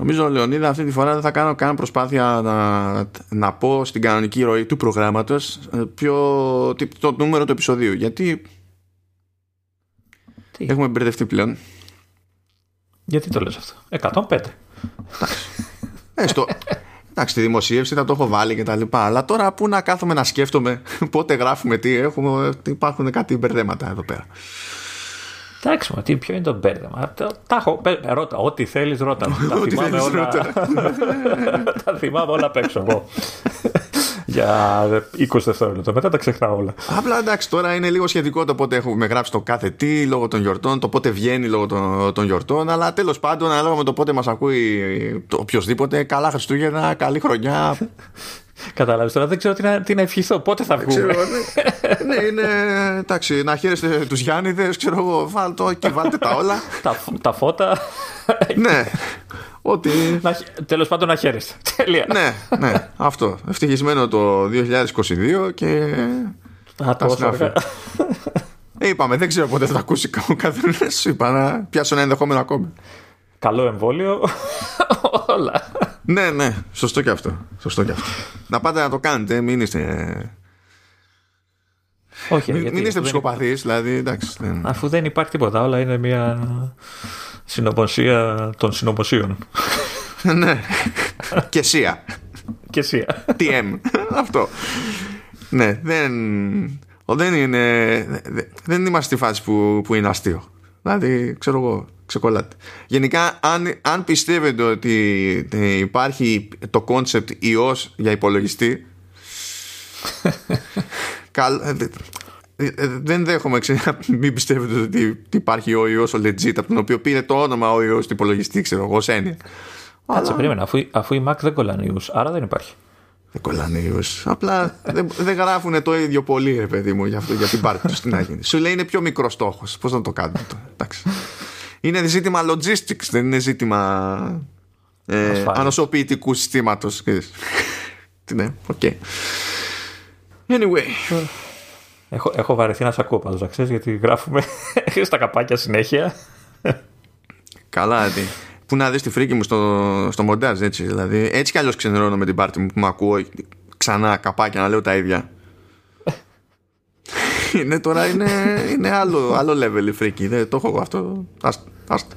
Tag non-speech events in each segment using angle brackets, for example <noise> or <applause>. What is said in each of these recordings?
Νομίζω, Λεωνίδα, αυτή τη φορά δεν θα κάνω καν προσπάθεια να, να πω στην κανονική ροή του προγράμματος ε, ποιο, το νούμερο του επεισοδίου. Γιατί Τι; έχουμε μπερδευτεί πλέον. Γιατί το λες αυτό; 105. Ε, στο, εντάξει, τη δημοσίευση θα το έχω βάλει και τα λοιπά. Αλλά τώρα πού να κάθομαι να σκέφτομαι πότε γράφουμε τι έχουμε. Υπάρχουν κάτι μπερδέματα εδώ πέρα. Εντάξει, μα τι, ποιο είναι το μπέρδεμα; Τα έχω. Ρώτα, ό,τι θέλεις, ρώτα. <laughs> Τα θυμάμαι όλα. <laughs> Τα θυμάμαι όλα απ' έξω εγώ. <laughs> Για 20 δευτερόλεπτα. Μετά τα ξεχνάω όλα. Απλά εντάξει, τώρα είναι λίγο σχετικό το πότε έχουμε γράψει το κάθε τι λόγω των γιορτών, το πότε βγαίνει λόγω των, των γιορτών. Αλλά τέλος πάντων, ανάλογα με το πότε μας ακούει οποιοδήποτε, καλά Χριστούγεννα, καλή χρονιά. Κατάλαβες τώρα, δεν ξέρω τι να, τι να ευχηθώ. Πότε θα βγούμε; Ξέρω, ναι, ναι, είναι. Εντάξει, να χαίρεστε τους Γιάννηδες, ξέρω εγώ, βάλτε και βάλτε τα όλα. τα, τα φώτα. ναι. Ότι. Τέλος πάντων να χαίρεστε. Τέλεια. ναι, ναι, αυτό. Ευτυχισμένο το 2022 και. Α, τα συνάφη. Ε, είπαμε, δεν ξέρω πότε θα τα ακούσει ο καθένας. Είπα να πιάσω ένα ενδεχόμενο ακόμη. Καλό εμβόλιο. Όλα. Ναι, ναι, σωστό και αυτό. Σωστό και αυτό. να πάτε να το κάνετε, μην είστε. Όχι, μην, μην είστε ψυχοπαθείς, δηλαδή εντάξει. Δεν... Αφού δεν υπάρχει τίποτα, όλα είναι μια συνωμοσία των συνωμοσίων. <laughs> ναι. και σία. και σία. TM. Αυτό. ναι, δεν. Δεν είναι. Δεν είμαστε στη φάση που, που είναι αστείο. Δηλαδή, ξέρω εγώ, ξεκολλάτε. Γενικά, αν, αν πιστεύετε ότι ε, υπάρχει το concept ιός για υπολογιστή, <laughs> καλ, ε, ε, δεν δέχομαι ξένα, μην πιστεύετε ότι υπάρχει ο ιός ο legit από τον οποίο πήρε το όνομα ο ιός του υπολογιστή, ξέρω εγώ, ως έννοια. Κάτσε, περίμενα, αφού, αφού η Mac δεν κολλάνε ιούς, άρα δεν υπάρχει. Δεν κολλάνε ιούς. Απλά δεν, δεν γράφουν το ίδιο πολύ, ρε παιδί μου, για, αυτό, για την πάρτι τους στην Άγινη. Σου λέει είναι πιο μικρό στόχος. Πώς να το κάνουμε το. Εντάξει. Είναι ζήτημα logistics, δεν είναι ζήτημα ε, ανοσοποιητικού συστήματος. ναι, OK. Okay. Anyway. Έχω, έχω βαρεθεί να σε ακούω πάντως, ξέρεις, γιατί γράφουμε <laughs> στα καπάκια συνέχεια. Καλά, έτσι. Πού να δεις τη φρίκη μου στο, στο μοντάζ, έτσι. Δηλαδή, έτσι κι αλλιώς ξενερώνω με την πάρτι μου που με ακούω ξανά καπάκια να λέω τα ίδια. <laughs> είναι τώρα είναι, είναι άλλο, άλλο level η φρίκη. Δεν το έχω εγώ αυτό. Άστα. άστα.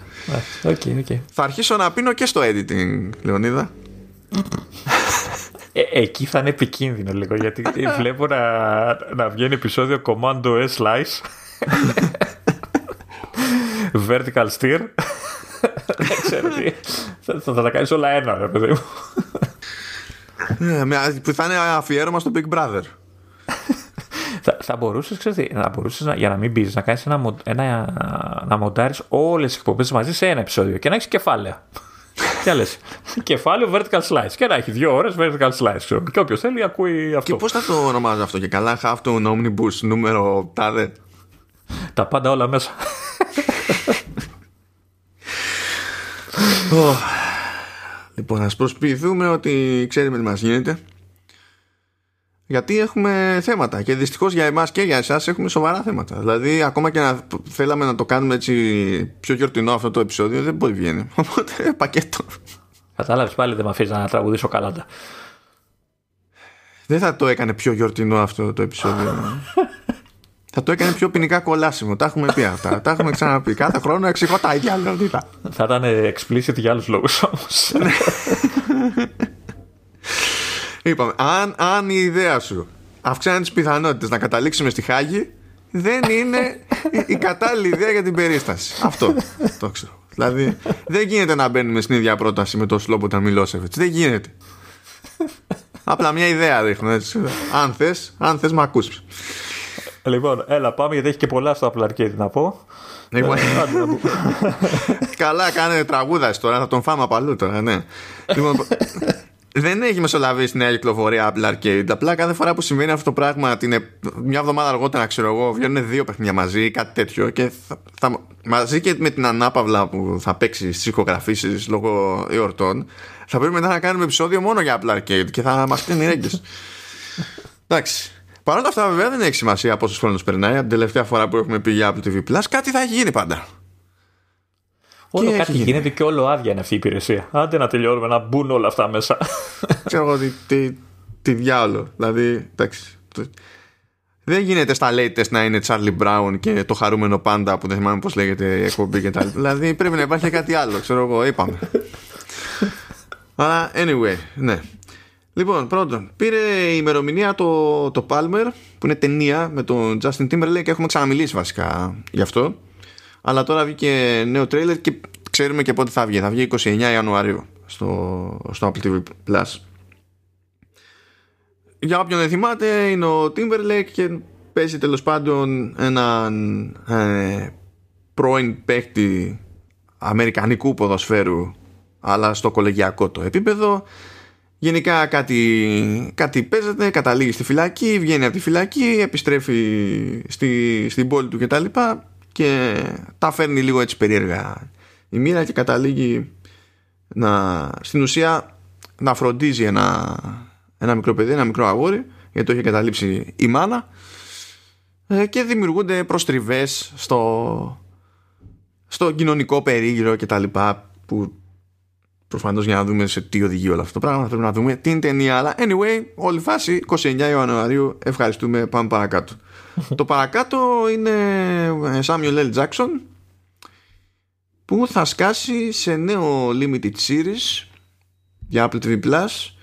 Okay, okay. Θα αρχίσω να πίνω και στο editing, Λεωνίδα. Ε, εκεί θα είναι επικίνδυνο λίγο γιατί <laughs> βλέπω να, να βγαίνει επεισόδιο Commando S Slice <laughs> Vertical Steer Δεν ξέρω τι Θα, θα τα κάνεις όλα ένα ρε παιδί μου ε, Που θα είναι αφιέρωμα στο Big Brother θα, θα μπορούσες, να μπορούσες να, για να μην πεις, να κάνεις ένα, ένα, να μοντάρεις όλες τις εκπομπές μαζί σε ένα επεισόδιο και να έχεις κεφάλαια. Τι άλλε. Κεφάλαιο vertical slice. Και να έχει δύο ώρες vertical slice. Και όποιος θέλει ακούει αυτό. Και πώς θα το ονομάζω αυτό και καλά, have to omnibus νούμερο τάδε; Τα πάντα όλα μέσα. Λοιπόν, ας προσποιηθούμε ότι ξέρουμε τι μας γίνεται. Γιατί έχουμε θέματα και δυστυχώς για εμάς και για εσάς έχουμε σοβαρά θέματα. Δηλαδή, ακόμα και να θέλαμε να το κάνουμε έτσι πιο γιορτινό αυτό το επεισόδιο, δεν μπορεί βγαίνει. <laughs> Οπότε, πακέτο. Κατάλαβες πάλι, δεν με αφήσει να τραγουδήσω καλά. Δεν θα το έκανε πιο γιορτινό αυτό το επεισόδιο. <laughs> θα το έκανε πιο ποινικά κολάσιμο. Τα έχουμε πει αυτά. Τα έχουμε ξαναπεί. Κάθε χρόνο εξηγώ τα ίδια Θα ήταν explicit για άλλους λόγους όμως. Είπαμε, <laughs> αν, αν η ιδέα σου αυξάνει τις πιθανότητες να καταλήξουμε στη Χάγη, δεν είναι η κατάλληλη ιδέα για την περίσταση. Αυτό το ξέρω. Δηλαδή, δεν γίνεται να μπαίνουμε στην ίδια πρόταση με το Σλόμποτα Μιλόσεβιτ. Δεν γίνεται. Απλά μια ιδέα δείχνω έτσι. Αν θες, αν θες, με ακούσει. Λοιπόν, έλα πάμε γιατί έχει και πολλά στο Apple Arcade να πω. Λοιπόν, <laughs> Καλά, κάνε τραγούδα τώρα, θα τον φάμε από αλλού τώρα, ναι. Λοιπόν, δεν έχει μεσολαβήσει νέα κυκλοφορία Apple Arcade. Απλά κάθε φορά που συμβαίνει αυτό το πράγμα, την, μια εβδομάδα αργότερα, ξέρω εγώ, βγαίνουν δύο παιχνίδια μαζί ή κάτι τέτοιο. Και θα, θα, μαζί και με την ανάπαυλα που θα παίξει στις ηχογραφήσεις λόγω εορτών, θα πρέπει μετά να κάνουμε επεισόδιο μόνο για Apple Arcade και θα μας κλείνει ρέγγες. <laughs> Εντάξει. Παρ' όλα αυτά, βέβαια, δεν έχει σημασία πόσο χρόνο περνάει. Από την τελευταία φορά που έχουμε πει για Apple TV Plus, κάτι θα έχει γίνει πάντα. Όλο Και κάτι έχει γίνεται και όλο άδεια είναι αυτή η υπηρεσία. Άντε να τελειώνουμε να μπουν όλα αυτά μέσα. <laughs> Ξέρω εγώ τι, τι, τι διάολο. Δηλαδή, εντάξει. το- Δεν γίνεται στα latest να είναι Charlie Brown και το χαρούμενο πάντα που δεν θυμάμαι πώς λέγεται η εκπομπή και τα λοιπά. δηλαδή πρέπει να υπάρχει κάτι άλλο, ξέρω εγώ, είπαμε. <laughs> Αλλά anyway, ναι. Λοιπόν, πρώτον, πήρε η ημερομηνία το, το Palmer, που είναι ταινία με τον Justin Timberlake. Έχουμε ξαναμιλήσει βασικά γι' αυτό. Αλλά τώρα βγήκε νέο τρέιλερ και ξέρουμε και πότε θα βγει. Θα βγει 29 Ιανουαρίου στο, στο Apple TV Plus. Για όποιον δεν θυμάται, είναι ο Timberlake και παίζει τέλος πάντων έναν ε, πρώην παίκτη αμερικανικού ποδοσφαίρου αλλά στο κολεγιακό το επίπεδο Γενικά κάτι, κάτι παίζεται, καταλήγει στη φυλακή, βγαίνει από τη φυλακή, επιστρέφει στη, στην πόλη του κτλ. Και, και τα φέρνει λίγο έτσι περίεργα η μοίρα και καταλήγει να, στην ουσία να φροντίζει ένα, ένα μικρό παιδί, ένα μικρό αγόρι, γιατί το είχε καταλήψει η μάνα ε, και δημιουργούνται προστριβές στο, στο κοινωνικό περίγυρο κτλ. που Προφανώς για να δούμε σε τι οδηγεί όλο αυτό το πράγμα. Θα πρέπει να δούμε την ταινία. Αλλά anyway, όλη φάση 29 Ιανουαρίου. Ευχαριστούμε. Πάμε παρακάτω. <laughs> το παρακάτω είναι Samuel L. Jackson που θα σκάσει σε νέο limited series για Apple TV Plus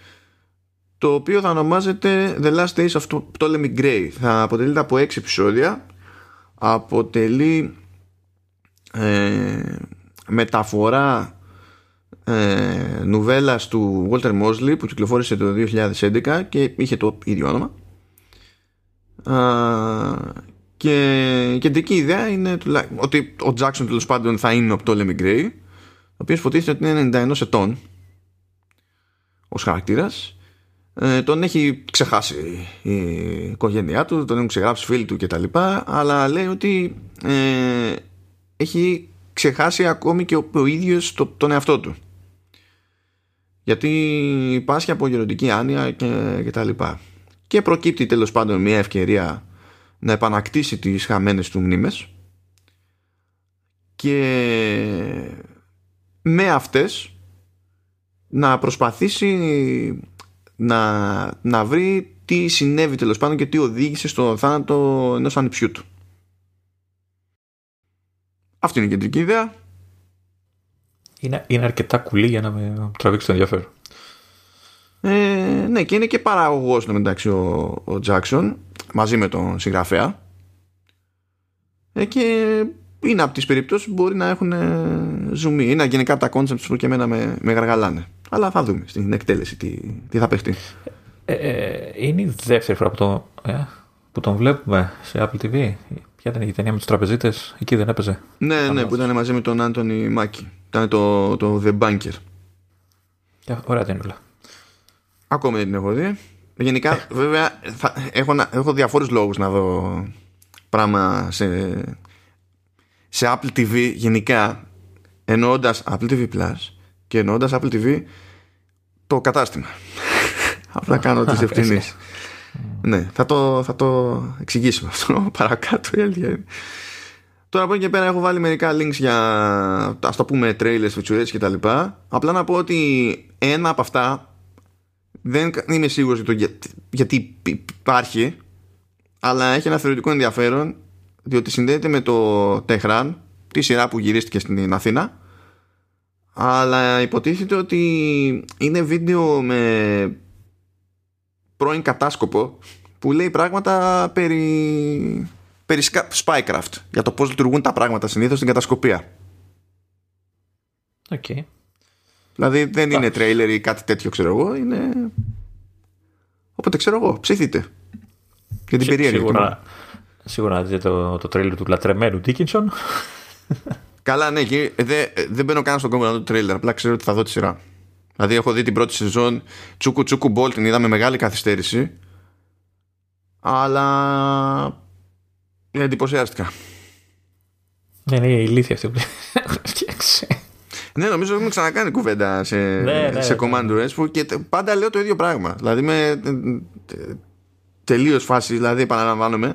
το οποίο θα ονομάζεται The Last Days of Ptolemy Gray θα αποτελείται από 6 επεισόδια αποτελεί ε, μεταφορά ε, νουβέλας του Walter Mosley που κυκλοφόρησε το 2011 και είχε το ίδιο όνομα. Α, και η κεντρική ιδέα είναι τουλά- ότι ο Jackson τέλος πάντων θα είναι ο Ptolemy Gray ο οποίος υποτίθεται ότι είναι 91 ετών ως χαρακτήρας. Ε, τον έχει ξεχάσει η οικογένειά του τον έχουν ξεγράψει φίλοι του κτλ αλλά λέει ότι ε, έχει ξεχάσει ακόμη και ο, ο ίδιος το, τον εαυτό του γιατί πάσχει από γεροντική άνοια και, και τα λοιπά. Και προκύπτει τέλος πάντων μια ευκαιρία να επανακτήσει τις χαμένες του μνήμες και με αυτές να προσπαθήσει να, να βρει τι συνέβη τέλος πάντων και τι οδήγησε στο θάνατο ενός ανιψιού του. Αυτή είναι η κεντρική ιδέα. Είναι, είναι αρκετά κουλή για να με τραβήξει το ενδιαφέρον. Ε, ναι, και είναι και παραγωγός στο μεταξύ ο, ο Jackson μαζί με τον συγγραφέα. Ε, και είναι από τις περιπτώσεις που μπορεί να έχουν ζουμί. Είναι γενικά τα concepts που και εμένα με, με γαργαλάνε. Αλλά θα δούμε στην εκτέλεση τι, τι θα παιχτεί. Ε, ε, είναι η δεύτερη φορά που, το, ε, που τον βλέπουμε σε Apple TV. Ποια ήταν η ταινία με τους τραπεζίτες, εκεί δεν έπαιζε. Ναι, ναι, που ήταν μαζί με τον Άντωνι Μάκη. Ήταν το, το The Banker. Για- Ωραία ταινούλα. Ακόμα δεν την έχω δει. Γενικά, βέβαια, θα, έχω, να- έχω διαφόρους λόγους να δω πράγμα σε, σε Apple TV γενικά εννοώντας Apple TV Plus και εννοώντας Apple TV το κατάστημα. <laughs> Απλά κάνω τις ευθυνείς. Ναι, θα το, θα το εξηγήσουμε αυτό <laughs> παρακάτω η αλήθεια είναι. Τώρα από εκεί και πέρα έχω βάλει μερικά links για ας το πούμε trailers, φιτσουρές και τα λοιπά. Απλά να πω ότι ένα από αυτά δεν είμαι σίγουρος για το για- γιατί υπάρχει αλλά έχει ένα θεωρητικό ενδιαφέρον διότι συνδέεται με το Tehran τη σειρά που γυρίστηκε στην Αθήνα αλλά υποτίθεται ότι είναι βίντεο με πρώην κατάσκοπο που λέει πράγματα περί, περί σκα- spycraft για το πώς λειτουργούν τα πράγματα συνήθως στην κατασκοπία Οκ. δηλαδή δεν είναι τρέιλερ ή κάτι τέτοιο ξέρω εγώ είναι οπότε ξέρω εγώ ψηθείτε για την Σι- περίεργη Σίγουρα, σίγουρα να δείτε το, το τρέιλερ του λατρεμένου Dickinson. Καλά, ναι, και δεν δεν μπαίνω καν στον κόπο να δω το τρέιλερ. Απλά ξέρω ότι θα δω τη σειρά. Δηλαδή, έχω δει την πρώτη σεζόν Τσούκου Τσούκου Μπολ, την είδα με μεγάλη καθυστέρηση. Αλλά. εντυπωσιάστηκα. ναι, είναι η ηλίθεια αυτή που έχουν φτιάξει. <laughs> Ναι, νομίζω έχουμε ξανακάνει κουβέντα σε, Ναι, ναι, σε ναι. Command OS που και τε- πάντα λέω το ίδιο πράγμα. Δηλαδή, με τελείως φάση, δηλαδή, επαναλαμβάνομαι,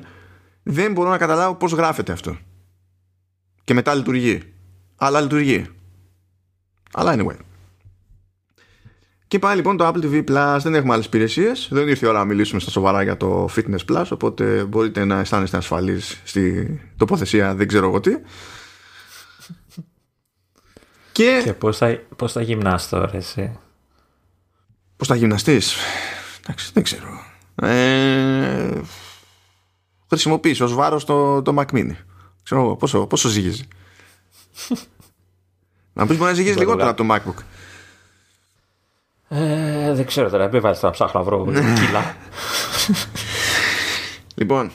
δεν μπορώ να καταλάβω πώς γράφεται αυτό. Και μετά λειτουργεί. Αλλά λειτουργεί. Αλλά anyway. Και πάλι λοιπόν το Apple TV Plus δεν έχουμε άλλες υπηρεσίες. Δεν ήρθε η ώρα να μιλήσουμε στα σοβαρά για το Fitness Plus. Οπότε μπορείτε να αισθάνεστε ασφαλείς στη τοποθεσία, δεν ξέρω εγώ τι. <laughs> Και, και πώς, θα, πώς θα γυμνάς τώρα εσύ; Πώς θα γυμναστείς; Εντάξει δεν ξέρω ε, Χρησιμοποιείς ως βάρος το, το Mac Mini Ξέρω εγώ πόσο, πόσο ζυγίζει <laughs> Να πεις μπορεί να ζυγίζει λιγότερο από το MacBook ε, δεν ξέρω τώρα, μην βάζεις να ψάχνω να βρω κιλά. λοιπόν,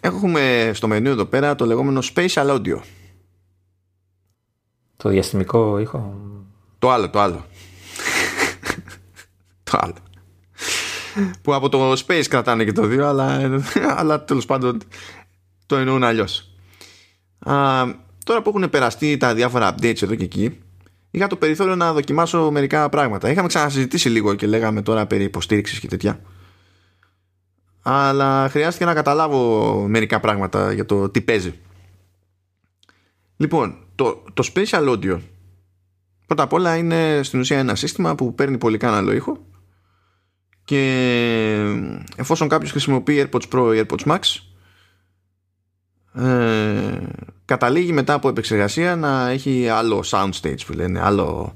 έχουμε στο μενού εδώ πέρα το λεγόμενο Spatial Audio. Το διαστημικό ήχο. Το άλλο, το άλλο. <laughs> το άλλο. Που από το Space κρατάνε και το δύο, αλλά, αλλά τέλος πάντων το εννοούν αλλιώς. Τώρα που έχουν περαστεί τα διάφορα updates εδώ και εκεί, είχα το περιθώριο να δοκιμάσω μερικά πράγματα. Είχαμε ξανασυζητήσει λίγο και λέγαμε τώρα περί υποστήριξης και τέτοια. Αλλά χρειάστηκε να καταλάβω μερικά πράγματα για το τι παίζει. Λοιπόν, το, το Spatial Audio πρώτα απ' όλα είναι στην ουσία ένα σύστημα που παίρνει πολύ καναλό ήχο και εφόσον κάποιος χρησιμοποιεί AirPods Pro ή AirPods Max ε, καταλήγει μετά από επεξεργασία να έχει άλλο soundstage που λένε άλλο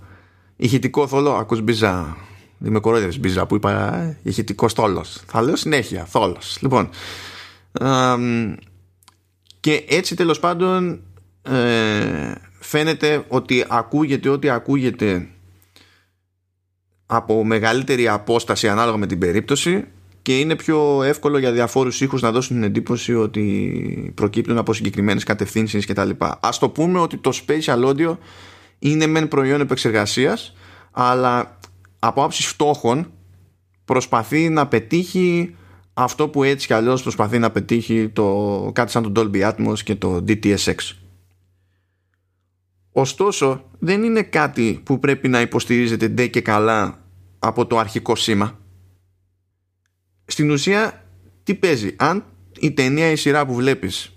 ηχητικό θόλο ακούς μπίζα δεν με κορόιδευες μπίζα που είπα ε, ηχητικό θόλος. Θα λέω συνέχεια θόλος. Λοιπόν ε, και έτσι τέλος πάντων ε, φαίνεται ότι ακούγεται ό,τι ακούγεται από μεγαλύτερη απόσταση ανάλογα με την περίπτωση και είναι πιο εύκολο για διαφόρους ήχους να δώσουν την εντύπωση ότι προκύπτουν από συγκεκριμένες κατευθύνσεις κτλ. Ας το πούμε ότι το spatial audio είναι μεν προϊόν επεξεργασίας αλλά από άψη φτώχων προσπαθεί να πετύχει αυτό που έτσι κι αλλιώς προσπαθεί να πετύχει το, κάτι σαν το Dolby Atmos και το DTSX. Ωστόσο, δεν είναι κάτι που πρέπει να υποστηρίζεται ντε και καλά από το αρχικό σήμα. Στην ουσία, τι παίζει; Αν η ταινία η σειρά που βλέπεις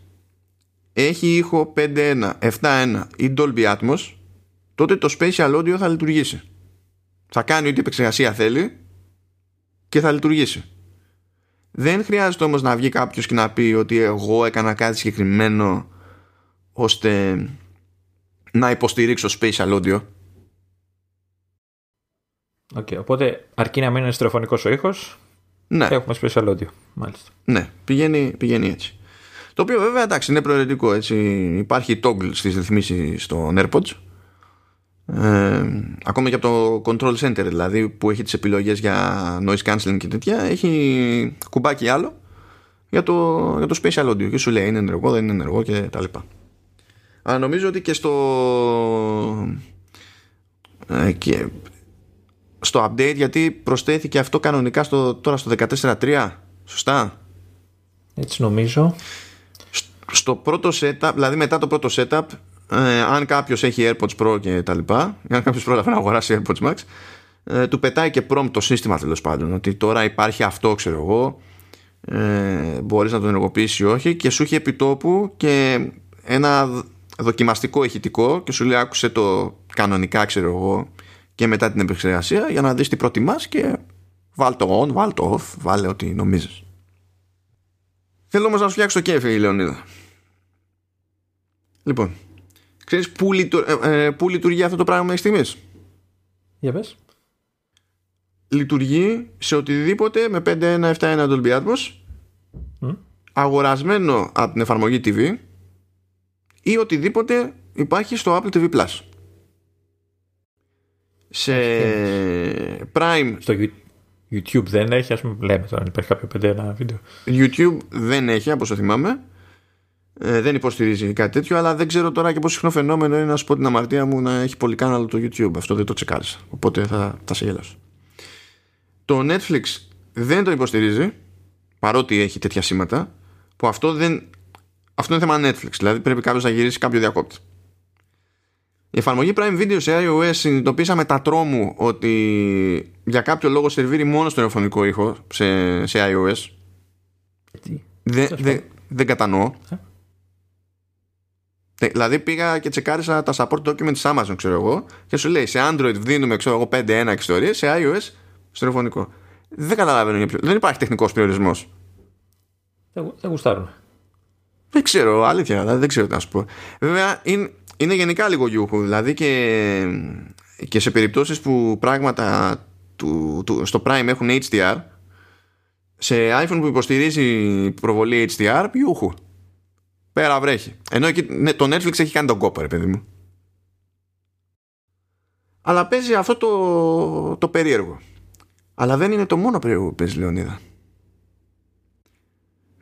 έχει ήχο 5.1, 7.1 ή Dolby Atmos, τότε το Spatial Audio θα λειτουργήσει. Θα κάνει ό,τι επεξεργασία θέλει και θα λειτουργήσει. Δεν χρειάζεται όμως να βγει κάποιος και να πει ότι εγώ έκανα κάτι συγκεκριμένο ώστε να υποστηρίξω spatial audio. Okay, οπότε αρκεί να μην είναι στερεοφωνικό ο ήχος. Ναι. Έχουμε special audio. Μάλιστα. Ναι, πηγαίνει, πηγαίνει έτσι. Το οποίο βέβαια εντάξει είναι προαιρετικό. Έτσι. Υπάρχει toggle στις ρυθμίσεις των AirPods. Ε, ακόμα και από το control center δηλαδή που έχει τις επιλογές για noise cancelling και τέτοια έχει κουμπάκι άλλο για το, για το special audio και σου λέει είναι ενεργό δεν είναι ενεργό και τα λοιπά αλλά νομίζω ότι και στο ε, και στο update γιατί προσθέθηκε αυτό κανονικά στο, τώρα στο 14.3 σωστά; Έτσι νομίζω. Στο πρώτο setup δηλαδή μετά το πρώτο setup ε, αν κάποιος έχει AirPods Pro και τα λοιπά αν κάποιος πρόλαβε να αγοράσει AirPods Max ε, του πετάει και prompt το σύστημα τέλος πάντων ότι τώρα υπάρχει αυτό ξέρω εγώ ε, μπορείς να το ενεργοποιήσεις ή όχι και σου έχει επιτόπου και ένα δοκιμαστικό ηχητικό και σου λέει άκουσε το κανονικά ξέρω εγώ και μετά την επεξεργασία για να δεις τι προτιμάς και βάλ το on, βάλ το off, βάλε ό,τι νομίζεις. Θέλω όμως να σου φτιάξω το κέφι η Λεωνίδα. Λοιπόν, ξέρεις πού, ε, ε, πού λειτουργεί αυτό το πράγμα μέχρι στιγμής; Για πες. Λειτουργεί σε οτιδήποτε με 5.1.7.1 Dolby Atmos mm. αγορασμένο από την εφαρμογή TV ή οτιδήποτε υπάρχει στο Apple TV Plus. Σε Prime. Στο YouTube δεν έχει, ας πούμε, λέμε τώρα, αν υπάρχει κάποιο 5 βίντεο. YouTube δεν έχει, από όσο θυμάμαι. Ε, δεν υποστηρίζει κάτι τέτοιο, αλλά δεν ξέρω τώρα και πόσο συχνό φαινόμενο είναι να σου πω την αμαρτία μου να έχει πολύ κάναλο το YouTube. Αυτό δεν το τσεκάρισα. Οπότε θα, θα σε γελάσω. Το Netflix δεν το υποστηρίζει, παρότι έχει τέτοια σήματα, που αυτό δεν αυτό είναι θέμα Netflix. Δηλαδή πρέπει κάποιος να γυρίσει κάποιο διακόπτη. Η εφαρμογή Prime Video σε iOS συνειδητοποίησαμε τα τρόμου ότι για κάποιο λόγο σερβίρει μόνο στο ευρωπαϊκό ήχο σε, σε iOS. Δεν δε, δε κατανοώ. Ε; Δηλαδή πήγα και τσεκάρισα τα support documents της Amazon, ξέρω εγώ, και σου λέει σε Android δίνουμε, ξέρω εγώ, 5.1 ιστορίες, σε iOS στερεοφωνικό. Δεν καταλαβαίνω για ποιο. Δεν υπάρχει τεχνικός περιορισμός. Δεν, δεν γουστάρουν. Δεν ξέρω, αλήθεια, δηλαδή δεν ξέρω τι να σου πω. Βέβαια, είναι, είναι γενικά λίγο γιούχου. Δηλαδή και, και σε περιπτώσεις που πράγματα του, του, στο Prime έχουν HDR, σε iPhone που υποστηρίζει προβολή HDR, γιούχου. Πέρα βρέχει. Ενώ εκεί, ναι, το Netflix έχει κάνει τον κόπο, ρε παιδί μου. Αλλά παίζει αυτό το, το περίεργο. Αλλά δεν είναι το μόνο περίεργο που παίζει Λεωνίδα.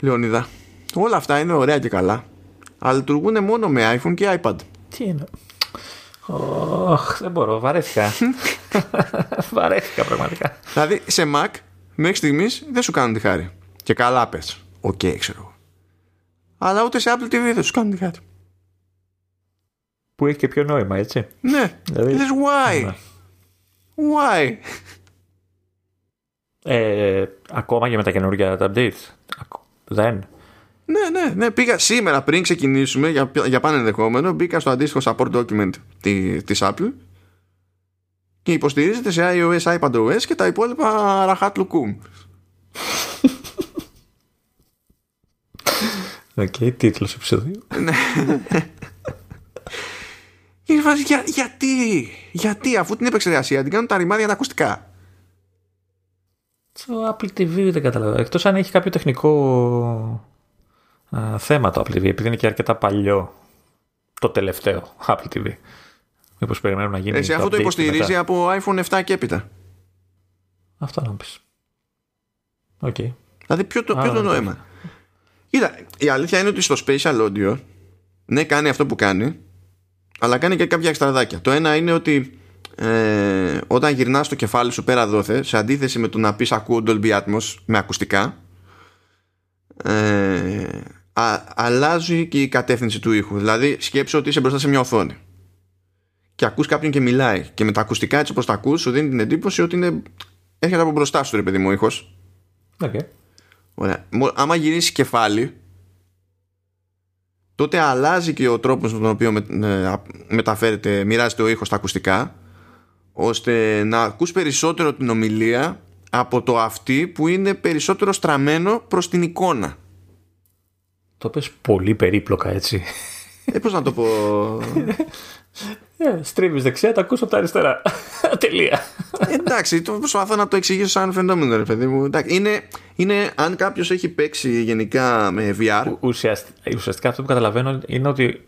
Λεωνίδα. Όλα αυτά είναι ωραία και καλά. Αλλά λειτουργούν μόνο με iPhone και iPad. Τι είναι; Oh, δεν μπορώ, βαρέθηκα. <laughs> βαρέθηκα πραγματικά. Δηλαδή σε Mac μέχρι στιγμής δεν σου κάνουν τη χάρη. Και καλά πες. OK, okay, ξέρω εγώ. Αλλά ούτε σε Apple TV δεν σου κάνουν τη χάρη. Που έχει και πιο νόημα, έτσι. Ναι. Δηλαδή... Λες why; Ναι. Why; Ε, ακόμα και με τα καινούργια updates. Δεν. Ναι, ναι, ναι. Πήγα σήμερα πριν ξεκινήσουμε για, για πάνε ενδεχόμενο. Μπήκα στο αντίστοιχο support document τη, της Apple και υποστηρίζεται σε iOS, iPadOS και τα υπόλοιπα ραχάτ λουκούμ. OK, okay, τίτλος επεισοδίου. Ναι. για, γιατί, γιατί αφού την επεξεργασία την κάνουν τα ρημάδια τα ακουστικά. Στο Apple TV δεν καταλαβαίνω. Εκτός αν έχει κάποιο τεχνικό α, θέμα το Apple TV, επειδή είναι και αρκετά παλιό το τελευταίο Apple TV. Μήπως περιμένουμε να γίνει. Εσύ αυτό το υποστηρίζει από iPhone 7 και έπειτα. Αυτό να πεις. OK. Okay. Δηλαδή, ποιο το, ποιο το νόημα. Κοίτα, η αλήθεια είναι ότι στο Spatial Audio ναι, κάνει αυτό που κάνει, αλλά κάνει και κάποια εξτραδάκια. Το ένα είναι ότι ε, όταν γυρνάς το κεφάλι σου πέρα δόθε, σε αντίθεση με το να πεις ακούω Dolby Atmos με ακουστικά, ε, α, αλλάζει και η κατεύθυνση του ήχου. Δηλαδή, σκέψου ότι είσαι μπροστά σε μια οθόνη και ακούς κάποιον και μιλάει και με τα ακουστικά έτσι όπως τα ακούς σου δίνει την εντύπωση ότι είναι... έρχεται από μπροστά σου ρε παιδί μου ήχος okay. Ωραία. άμα γυρίσεις κεφάλι τότε αλλάζει και ο τρόπος με τον οποίο με, ε, μεταφέρεται μοιράζεται ο ήχος στα ακουστικά ώστε να ακούς περισσότερο την ομιλία από το αυτή που είναι περισσότερο στραμμένο προς την εικόνα το πες πολύ περίπλοκα έτσι ε, πώς να το πω; Yeah, ε, Στρίβει δεξιά, τα ακούς από τα αριστερά. <laughs> Τελεία. Εντάξει, το προσπαθώ να το εξηγήσω σαν φαινόμενο, ρε παιδί μου. είναι, είναι αν κάποιος έχει παίξει γενικά με VR. ουσιαστικά αυτό που καταλαβαίνω είναι ότι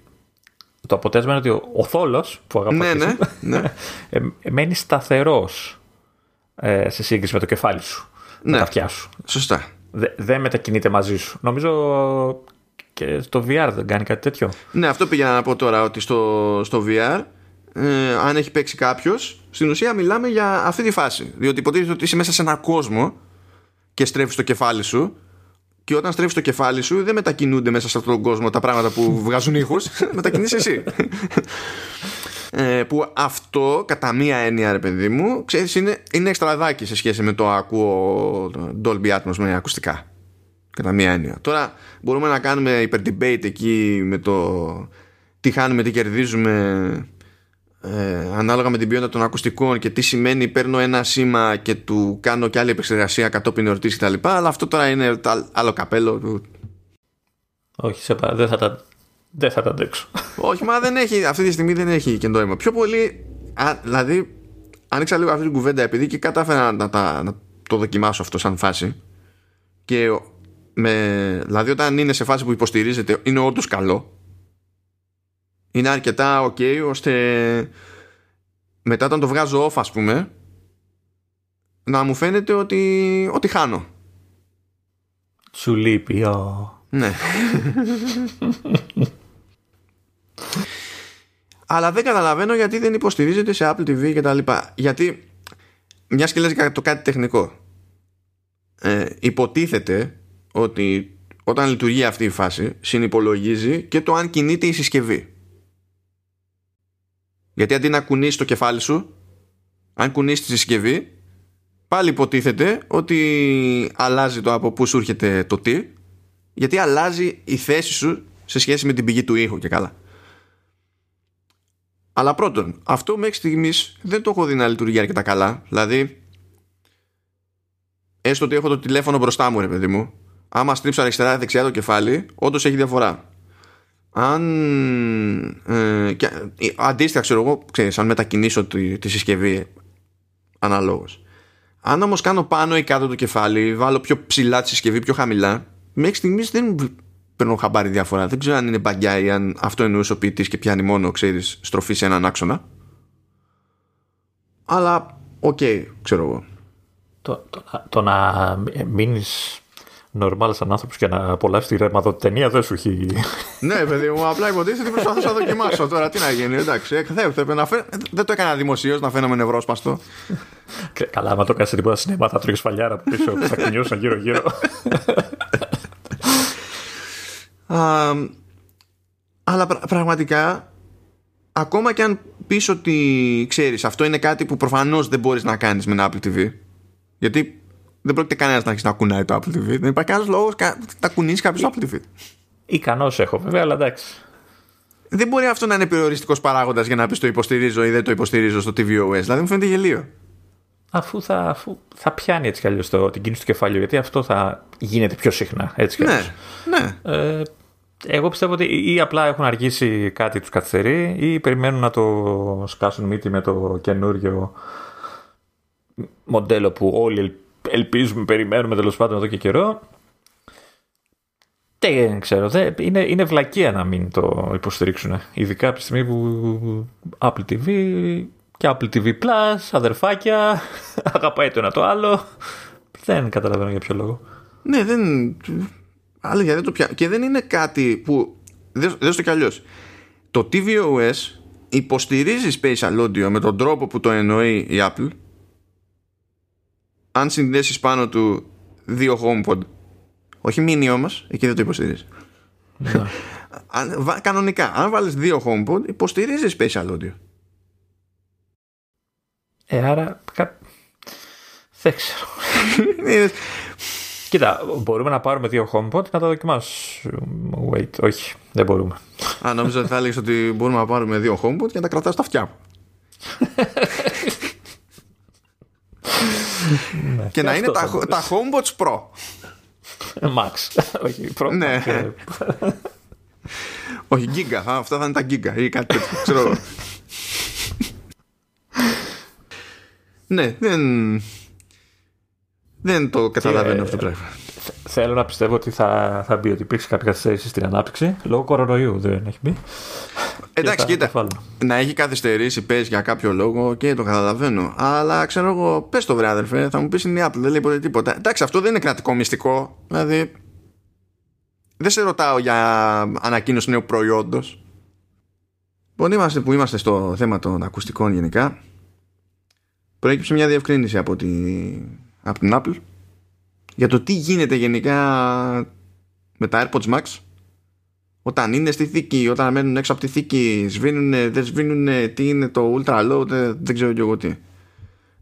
το αποτέλεσμα είναι ότι ο, θόλος που αγαπάει ναι, ναι, ναι. <laughs> Ε, μένει σταθερός ε, σε σύγκριση με το κεφάλι σου. Ναι. Με τα αυτιά σου. Σωστά. δεν μετακινείται μαζί σου. Νομίζω και στο VR δεν κάνει κάτι τέτοιο. Ναι, αυτό πήγα να πω τώρα ότι στο, στο VR ε, αν έχει παίξει κάποιος, στην ουσία μιλάμε για αυτή τη φάση. Διότι υποτίθεται ότι είσαι μέσα σε ένα κόσμο και στρέφεις το κεφάλι σου. Και όταν στρέφεις το κεφάλι σου, δεν μετακινούνται μέσα σε αυτόν τον κόσμο τα πράγματα που <laughs> βγάζουν ήχους. μετακινείς εσύ. ε, που αυτό, κατά μία έννοια, ρε παιδί μου, ξέρεις, είναι, είναι εξτραδάκι σε σχέση με το ακούω Dolby Atmos με ακουστικά. Κατά μία έννοια. Τώρα μπορούμε να κάνουμε υπερdebate εκεί με το τι χάνουμε, τι κερδίζουμε ε, ανάλογα με την ποιότητα των ακουστικών και τι σημαίνει παίρνω ένα σήμα και του κάνω και άλλη επεξεργασία κατόπιν εορτής κτλ. Αλλά αυτό τώρα είναι άλλο καπέλο. Όχι, σε δεν θα τα, δεν θα τα αντέξω. Όχι, μα δεν έχει, αυτή τη στιγμή δεν έχει και νόημα. Πιο πολύ, α, δηλαδή, άνοιξα λίγο αυτή την κουβέντα επειδή και κατάφερα να, να, να το δοκιμάσω αυτό σαν φάση. Και με, δηλαδή, όταν είναι σε φάση που υποστηρίζεται, είναι όντως καλό είναι αρκετά ok ώστε μετά όταν το βγάζω off ας πούμε να μου φαίνεται ότι, ότι χάνω. Σου λείπει, Ναι. Αλλά δεν καταλαβαίνω γιατί δεν υποστηρίζεται σε Apple TV και τα λοιπά. Γιατί, μιας και λες το κάτι τεχνικό, ε, υποτίθεται ότι όταν λειτουργεί αυτή η φάση συνυπολογίζει και το αν κινείται η συσκευή. Γιατί αντί να κουνήσει το κεφάλι σου, αν κουνήσει τη συσκευή, πάλι υποτίθεται ότι αλλάζει το από πού σου έρχεται το τι, γιατί αλλάζει η θέση σου σε σχέση με την πηγή του ήχου και καλά. Αλλά πρώτον, αυτό μέχρι στιγμής δεν το έχω δει να λειτουργεί αρκετά καλά. Δηλαδή, έστω ότι έχω το τηλέφωνο μπροστά μου, ρε παιδί μου, άμα στρίψω αριστερά δεξιά το κεφάλι, όντως έχει διαφορά. Αν. Ε, και, ε, αντίστοιχα, ξέρω εγώ, ξέρεις, αν μετακινήσω τη, τη συσκευή αναλόγως. Αν όμως κάνω πάνω ή κάτω το κεφάλι, βάλω πιο ψηλά τη συσκευή, πιο χαμηλά, μέχρι στιγμής δεν παίρνω χαμπάρι διαφορά. Δεν ξέρω αν είναι bug ιά ή αν αυτό εννοούσε ο ποιητής και πιάνει μόνο, ξέρεις, στροφή σε έναν άξονα. Αλλά, OK, okay, ξέρω εγώ. Το, το, το να μείνεις νορμάλ σαν άνθρωπο και να απολαύσεις τη ρημαδοταινία δεν σου έχει. ναι, παιδί μου, απλά υποτίθεται ότι προσπαθούσα να δοκιμάσω τώρα. Τι να γίνει, εντάξει. Ε, δεν το έκανα δημοσίως να φαίνομαι νευρόσπαστο. Καλά, άμα το έκανε τίποτα σινέμα, θα έτρωγε σφαλιάρα από πίσω, θα κουνιώσαν γύρω-γύρω. αλλά πραγματικά ακόμα και αν πεις ότι ξέρεις αυτό είναι κάτι που προφανώς δεν μπορείς να κάνεις με ένα Apple TV γιατί δεν πρόκειται κανένας να αρχίσει να κουνάει το Apple TV. Δεν υπάρχει κανένα λόγος να κουνήσει κάποιος το Apple TV. Ικανός έχω βέβαια, αλλά εντάξει. Δεν μπορεί αυτό να είναι περιοριστικός παράγοντας για να πεις το υποστηρίζω ή δεν το υποστηρίζω στο tvOS. Δηλαδή μου φαίνεται γελίο. Αφού θα, αφού θα πιάνει έτσι κι αλλιώς την κίνηση του κεφαλιού, γιατί αυτό θα γίνεται πιο συχνά. Έτσι κι ναι, ναι. Ε, εγώ πιστεύω ότι ή απλά έχουν αργήσει κάτι τους καθυστερεί ή περιμένουν να το σκάσουν μύτη με το καινούριο μοντέλο που όλοι ελπίζουμε, περιμένουμε τέλος πάντων εδώ και καιρό. Δεν ξέρω, δεν, είναι, είναι βλακεία να μην το υποστηρίξουν. Ειδικά από τη στιγμή που Apple TV και Apple TV Plus, αδερφάκια, <laughs> αγαπάει το ένα το άλλο. Δεν καταλαβαίνω για ποιο λόγο. Ναι, δεν. Άλλη δεν το πιάνω. Και δεν είναι κάτι που. Δεν στο κι αλλιώς. Το tvOS υποστηρίζει Spatial Audio με τον τρόπο που το εννοεί η Apple αν συνδέσεις πάνω του δύο HomePod όχι mini όμω, εκεί δεν το υποστηρίζεις ναι. <laughs> κανονικά αν βάλεις δύο HomePod υποστηρίζεις Special Audio ε άρα δεν ξέρω <laughs> Κοίτα, μπορούμε να πάρουμε δύο HomePod να τα δοκιμάσουμε. Wait, όχι, δεν μπορούμε. Α, νόμιζα ότι θα έλεγες ότι μπορούμε να πάρουμε δύο HomePod και να τα κρατάς στα αυτιά μου. <laughs> Ναι. Και να είναι τα, τα HomePods Pro. Max. <laughs> Όχι, Pro. Ναι. Όχι, Giga. Αυτά θα είναι τα Giga ή κάτι τέτοιο. Ξέρω Ναι, δεν. Δεν το καταλαβαίνω αυτό το πράγμα. Θέλω να πιστεύω ότι θα, θα μπει ότι υπήρξε κάποια καθυστέρηση στην ανάπτυξη λόγω κορονοϊού. Δεν έχει μπει. Εντάξει, κοίτα. Να έχει καθυστερήσει, πες για κάποιο λόγο και το καταλαβαίνω. Αλλά ξέρω εγώ, πες το βρε αδερφέ, θα μου πεις είναι η Apple, δεν λέει ποτέ τίποτα. Εντάξει, αυτό δεν είναι κρατικό μυστικό. Δηλαδή, δεν σε ρωτάω για ανακοίνωση νέου προϊόντος. Λοιπόν, είμαστε που είμαστε στο θέμα των ακουστικών γενικά. Προέκυψε μια διευκρίνηση από, τη, από την Apple για το τι γίνεται γενικά με τα AirPods Max όταν είναι στη θήκη, όταν μένουν έξω από τη θήκη, σβήνουν, δεν σβήνουν, τι είναι το ultra low, δεν, δεν ξέρω και εγώ τι.